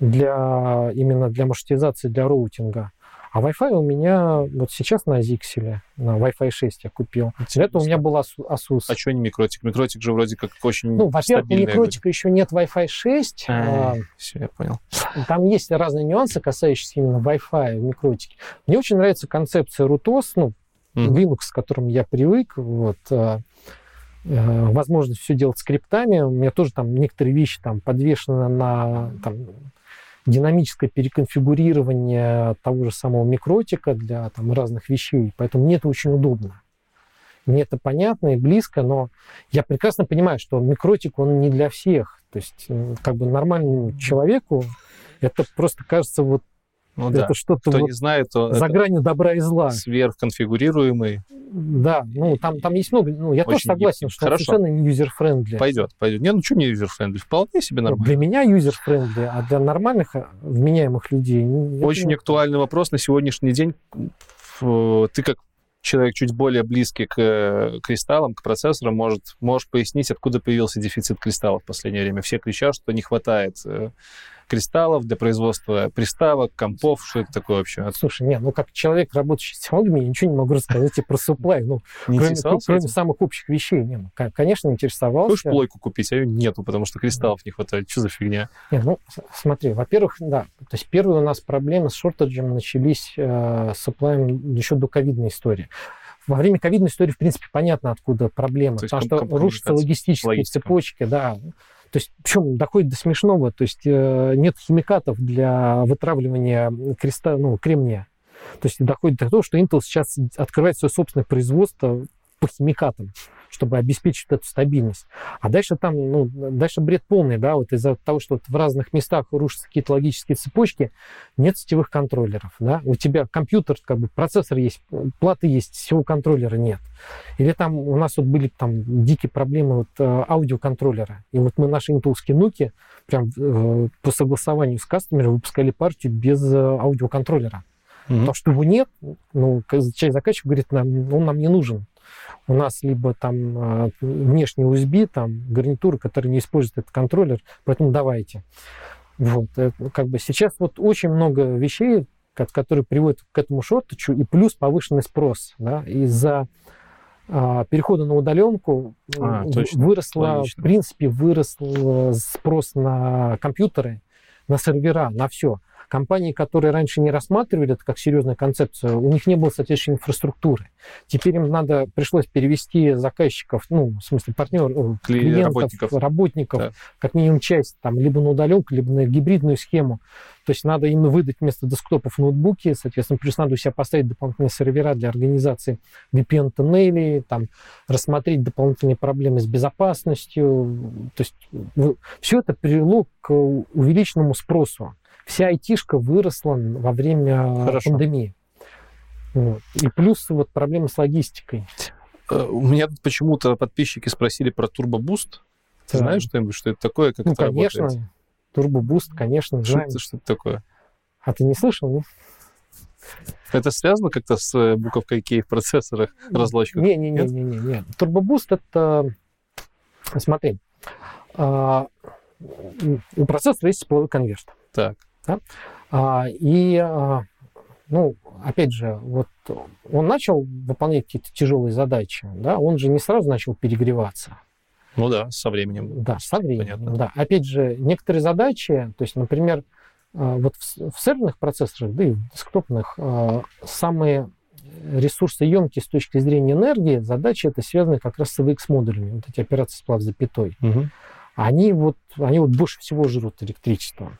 для именно для маршрутизации, для роутинга. А Wi-Fi у меня вот сейчас на Zixel, на Wi-Fi 6 я купил. Интересно. Это у меня был Asus. А что не микротик? Микротик же вроде как очень Ну, во-первых, у микротика еще нет Wi-Fi 6. А, а, все, я понял. Там есть разные нюансы, касающиеся именно Wi-Fi в микротике. Мне очень нравится концепция RUTOS, ну, mm. Linux, к которому я привык. Вот, а, э, возможность все делать скриптами. У меня тоже там некоторые вещи там подвешены на там, динамическое переконфигурирование того же самого MikroTik а для там, разных вещей. Поэтому мне это очень удобно. Мне это понятно и близко, но я прекрасно понимаю, что MikroTik, он не для всех. То есть, как бы нормальному человеку это просто кажется вот ну, это да. что-то Кто вот не знает, то за гранью добра и зла. Сверхконфигурируемый. Да, ну там, там есть много. Ну, я Очень тоже согласен, гибкий. что Хорошо. совершенно не user-friendly. Пойдет, пойдет. Не, ну что не user-friendly? Вполне себе нормально. Для меня user-friendly, а для нормальных, э, вменяемых людей... Очень актуальный вопрос на сегодняшний день. Ты как человек чуть более близкий к э, кристаллам, к процессорам, может, можешь пояснить, откуда появился дефицит кристаллов в последнее время. Все кричат, что не хватает э, кристаллов для производства приставок, компов, что это такое вообще? Слушай, нет, ну как человек, работающий с технологиями, я ничего не могу рассказать тебе про supply, ну, не кроме, кроме самых общих вещей. Не, ну, конечно, интересовался. Хочешь плойку купить, а ее нету, потому что кристаллов не хватает. Что за фигня? Не, ну, смотри, во-первых, да, то есть первые у нас проблемы с шортеджем начались э, с supply еще до ковидной истории. Во время ковидной истории, в принципе, понятно, откуда проблема. потому что рушатся логистические логистика. цепочки, да. То есть, причем доходит до смешного, то есть э, нет химикатов для вытравливания креста, ну, кремния. То есть доходит до того, что Intel сейчас открывает свое собственное производство по химикатам чтобы обеспечить эту стабильность. А дальше там, ну, дальше бред полный, да, вот из-за того, что в разных местах рушатся какие-то логические цепочки, нет сетевых контроллеров, да, у тебя компьютер, как бы процессор есть, платы есть, всего контроллера нет. Или там у нас вот были там дикие проблемы вот э, аудиоконтроллера, и вот мы наши интулские нуки прям э, по согласованию с кастомером выпускали партию без э, аудиоконтроллера. Mm-hmm. Потому что его нет, ну, часть заказчик говорит, нам, он нам не нужен у нас либо там а, внешний USB, там гарнитура, которая не использует этот контроллер, поэтому давайте. Вот, э, как бы сейчас вот очень много вещей, которые приводят к этому шорточу, и плюс повышенный спрос, да, из-за а, перехода на удаленку а, выросла, в принципе, вырос спрос на компьютеры, на сервера, на все. Компании, которые раньше не рассматривали это как серьезную концепцию, у них не было соответствующей инфраструктуры. Теперь им надо, пришлось перевести заказчиков, ну, в смысле партнеров, клиентов, работников, работников да. как минимум часть, там, либо на удаленку, либо на гибридную схему. То есть надо им выдать вместо десктопов ноутбуки, соответственно, плюс надо у себя поставить дополнительные сервера для организации VPN-туннелей, там, рассмотреть дополнительные проблемы с безопасностью. То есть все это привело к увеличенному спросу вся айтишка выросла во время Хорошо. пандемии. Вот. И плюс вот проблемы с логистикой. Э, у меня тут почему-то подписчики спросили про турбобуст. Ты да. знаешь что-нибудь, что это такое, как ну, это конечно. работает? Турбобуст, конечно, что знаем. Это, что это такое? А ты не слышал? Ну? Это связано как-то с э, буковкой K в процессорах, разлочках? Не-не-не. не. Турбобуст это... Смотри, а, у процессора есть тепловой конверт. Так. Да? А, и, а, ну, опять же, вот он начал выполнять какие-то тяжелые задачи, да, он же не сразу начал перегреваться. Ну да, со временем. Да, со временем, Понятно. да. Опять же, некоторые задачи, то есть, например, а, вот в, в серверных процессорах, да и в десктопных, а, самые ресурсоемкие с точки зрения энергии задачи это связаны как раз с AVX-модулями, вот эти операции сплав запятой. Угу. Они вот, они вот больше всего жрут электричество.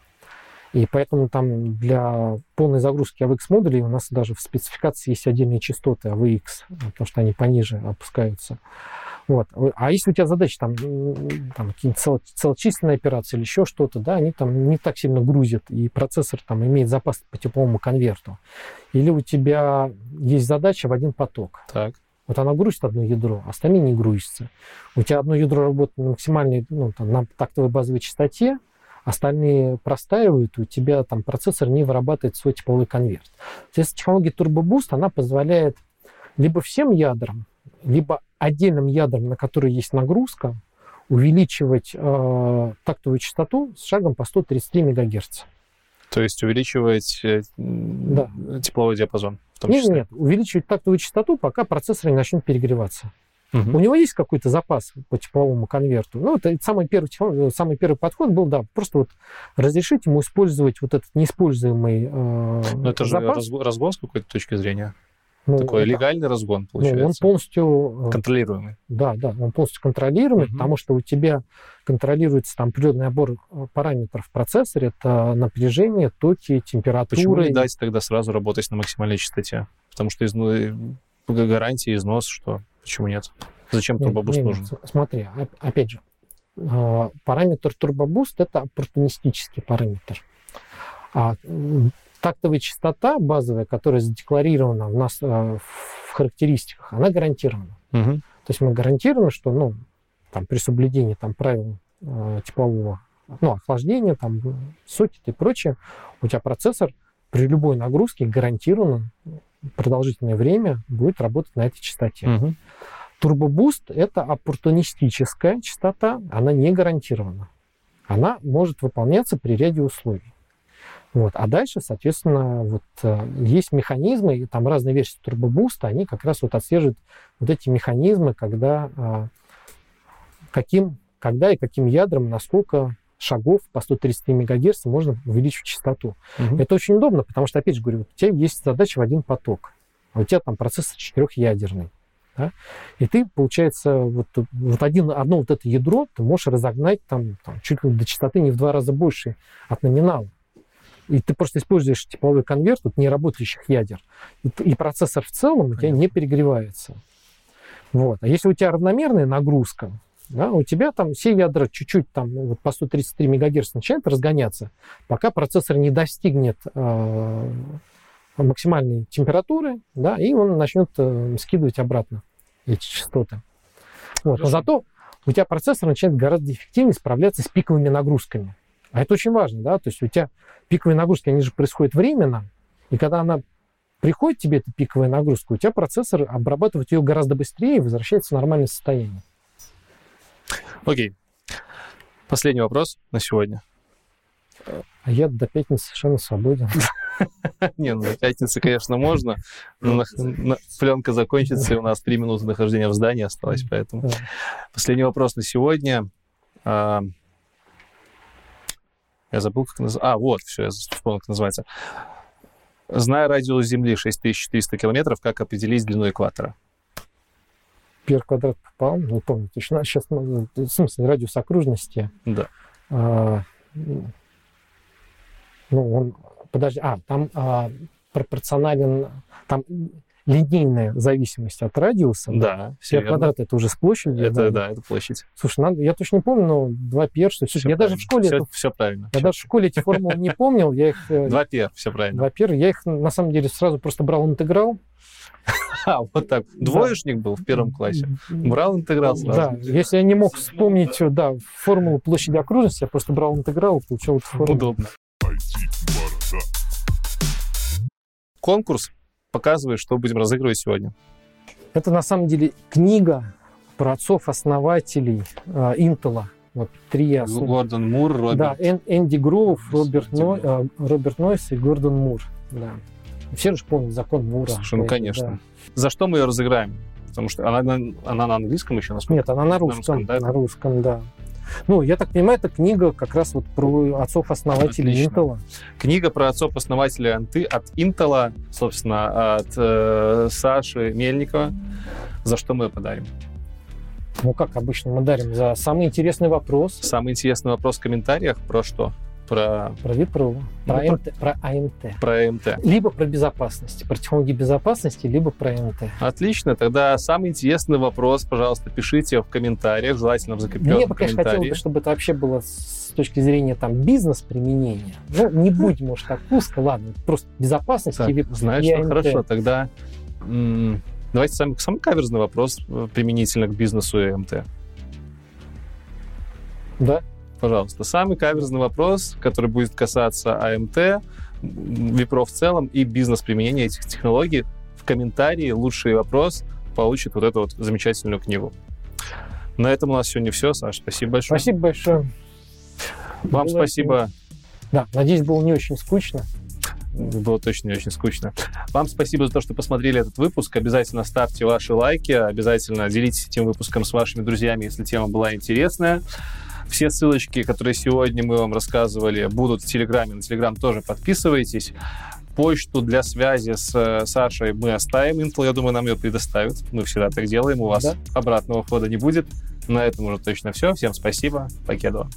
И поэтому там для полной загрузки AVX модулей у нас даже в спецификации есть отдельные частоты AVX, потому что они пониже опускаются. Вот. А если у тебя задача там, там какие-нибудь цел, целочисленные операции или еще что-то, да, они там не так сильно грузят, и процессор там имеет запас по тепловому конверту. Или у тебя есть задача в один поток. Так. Вот она грузит одно ядро, а остальные не грузятся. У тебя одно ядро работает на максимальной, ну, там, на тактовой базовой частоте, остальные простаивают, у тебя там процессор не вырабатывает свой тепловой конверт. Соответственно, технология Turbo Boost, она позволяет либо всем ядрам, либо отдельным ядрам, на которые есть нагрузка, увеличивать э, тактовую частоту с шагом по 133 МГц. То есть увеличивать э, Да. тепловой диапазон в том Нет, числе? нет, увеличивать тактовую частоту, пока процессор не начнет перегреваться. Мгм. У него есть какой-то запас по тепловому конверту. Ну, это самый первый, тепло- самый первый подход был, да, просто вот разрешить ему использовать вот этот неиспользуемый э, Ну, это же запас. разго- разгон с какой-то точки зрения. Ну, Такой это- легальный разгон, ну, он получается. полностью э, Контролируемый. Да, да, он полностью контролируемый, Мгм. потому что у тебя контролируется там определенный набор э, параметров в процессоре. Это напряжение, токи, температура. Почему не дать тогда сразу работать на максимальной частоте? Потому что из, ну, э, гарантия, износ, что? Почему нет? Зачем турбобуст нужен? нет, Смотри, оп- опять же, э, параметр турбобуст это оппортунистический параметр. А тактовая частота базовая, которая задекларирована у нас э, в характеристиках, она гарантирована. Мгм. То есть мы гарантируем, что ну, там, при соблюдении там, правил э, теплового ну, охлаждения, там, сокет и прочее, у тебя процессор при любой нагрузке гарантированно продолжительное время будет работать на этой частоте. Мгм. Турбобуст — это оппортунистическая частота, она не гарантирована. Она может выполняться при ряде условий. Вот. А дальше, соответственно, вот, э, есть механизмы, и там разные версии турбобуста, они как раз вот отслеживают вот эти механизмы, когда, а, каким, когда и каким ядром, насколько шагов по 133 МГц можно увеличить частоту. Мгм. Это очень удобно, потому что, опять же говорю, у тебя есть задача в один поток, а у тебя там процессор четырехъядерный. Да? И ты, получается, вот, вот один, одно вот это ядро ты можешь разогнать там, там чуть ли до частоты не в два раза больше от номинала. И ты просто используешь тепловой конверт вот, неработающих ядер. И, и процессор в целом у тебя не перегревается. Вот. А если у тебя равномерная нагрузка, да, у тебя там все ядра чуть-чуть там ну, вот по 133 МГц начинают разгоняться, пока процессор не достигнет э, максимальной температуры, да, и он начнет э, скидывать обратно эти частоты. Вот. Но зато у тебя процессор начинает гораздо эффективнее справляться с пиковыми нагрузками. А это очень важно, да, то есть у тебя пиковые нагрузки, они же происходят временно, и когда она приходит тебе, эта пиковая нагрузка, у тебя процессор обрабатывает ее гораздо быстрее и возвращается в нормальное состояние. Окей. Последний вопрос на сегодня. А я до пятницы совершенно свободен. Не, ну, до пятницы, конечно, можно. Но на- пленка закончится, и у нас три минуты нахождения в здании осталось, поэтому... Последний вопрос на сегодня. А, Я забыл, как называется. А, вот, все, я вспомнил, как называется. Зная радиус Земли 6400 километров, как определить длину экватора? Первый квадрат попал, не помню точно. Сейчас, в смысле, радиус окружности. Да. а, ну, он, подожди, а, там а, пропорционален, там линейная зависимость от радиуса. Да, все Первый квадрат это уже с площадью. Это, да, это площадь. Слушай, надо, я точно не помню, но 2πr, что Всё я даже в школе, все, эту- все правильно. я даже в школе эти формулы не помнил, я их, э, 2 пер, все правильно. 2πr, я их на самом деле сразу просто брал интеграл. А, вот так. Двоечник был в первом классе. Брал интеграл сразу. Да, если я не мог вспомнить, э, да, формулу площади окружности, я просто брал интеграл и получал эту формулу. Удобно. Конкурс показывает, что будем разыгрывать сегодня. Это на самом деле книга про отцов-основателей э, Intel. Вот три основ- Гордон Мур, Роберт. Да, Эн- Энди Гроув, Роберт, Ной- э, Роберт Нойс и Гордон Мур. Да. Все же помнят закон Мура. Слушай, ну Это, конечно. За что мы ее разыграем? Потому что она, на- она на английском еще, да. насколько? Нет, она на русском. русском, да? На русском, да. Ну, я так понимаю, это книга как раз вот про отцов-основателей. Intel. Книга про отцов-основателей Анты от Интела, собственно, от э, Саши Мельникова. За что мы ее подарим? Ну, как обычно мы дарим за самый интересный вопрос Самый интересный вопрос в комментариях про что? Про, про Випро, про, Ну, МТ, про АМТ. про МТ. Либо про безопасность, про технологии безопасности, либо про МТ. Отлично, тогда самый интересный вопрос, пожалуйста, пишите в комментариях, желательно в закрепленном Мне бы, конечно, хотелось бы, чтобы это вообще было с точки зрения там бизнес-применения. Ну, не будем, может, так узко, ладно, просто безопасность Так, и вип- знаешь и что, АМТ. хорошо, тогда м, давайте самый, самый каверзный вопрос э, применительно к бизнесу и МТ. Да? Пожалуйста, самый каверзный вопрос, который будет касаться АМТ, Випро в целом и бизнес-применения этих технологий. В комментарии лучший вопрос получит вот эту вот замечательную книгу. На этом у нас сегодня все. Саш, спасибо большое. Спасибо большое. Вам Было спасибо Да, надеюсь, было не очень скучно. Было точно не очень скучно. Вам спасибо за то, что посмотрели этот выпуск. Обязательно ставьте ваши лайки, обязательно делитесь этим выпуском с вашими друзьями, если тема была интересная. Все ссылочки, которые сегодня мы вам рассказывали, будут в Телеграме. На Телеграм тоже подписывайтесь. Почту для связи с э, Сашей мы оставим. Intel, я думаю, нам ее предоставят. Мы всегда так делаем. У вас да. обратного хода не будет. На этом уже точно все. Всем спасибо. Покедова.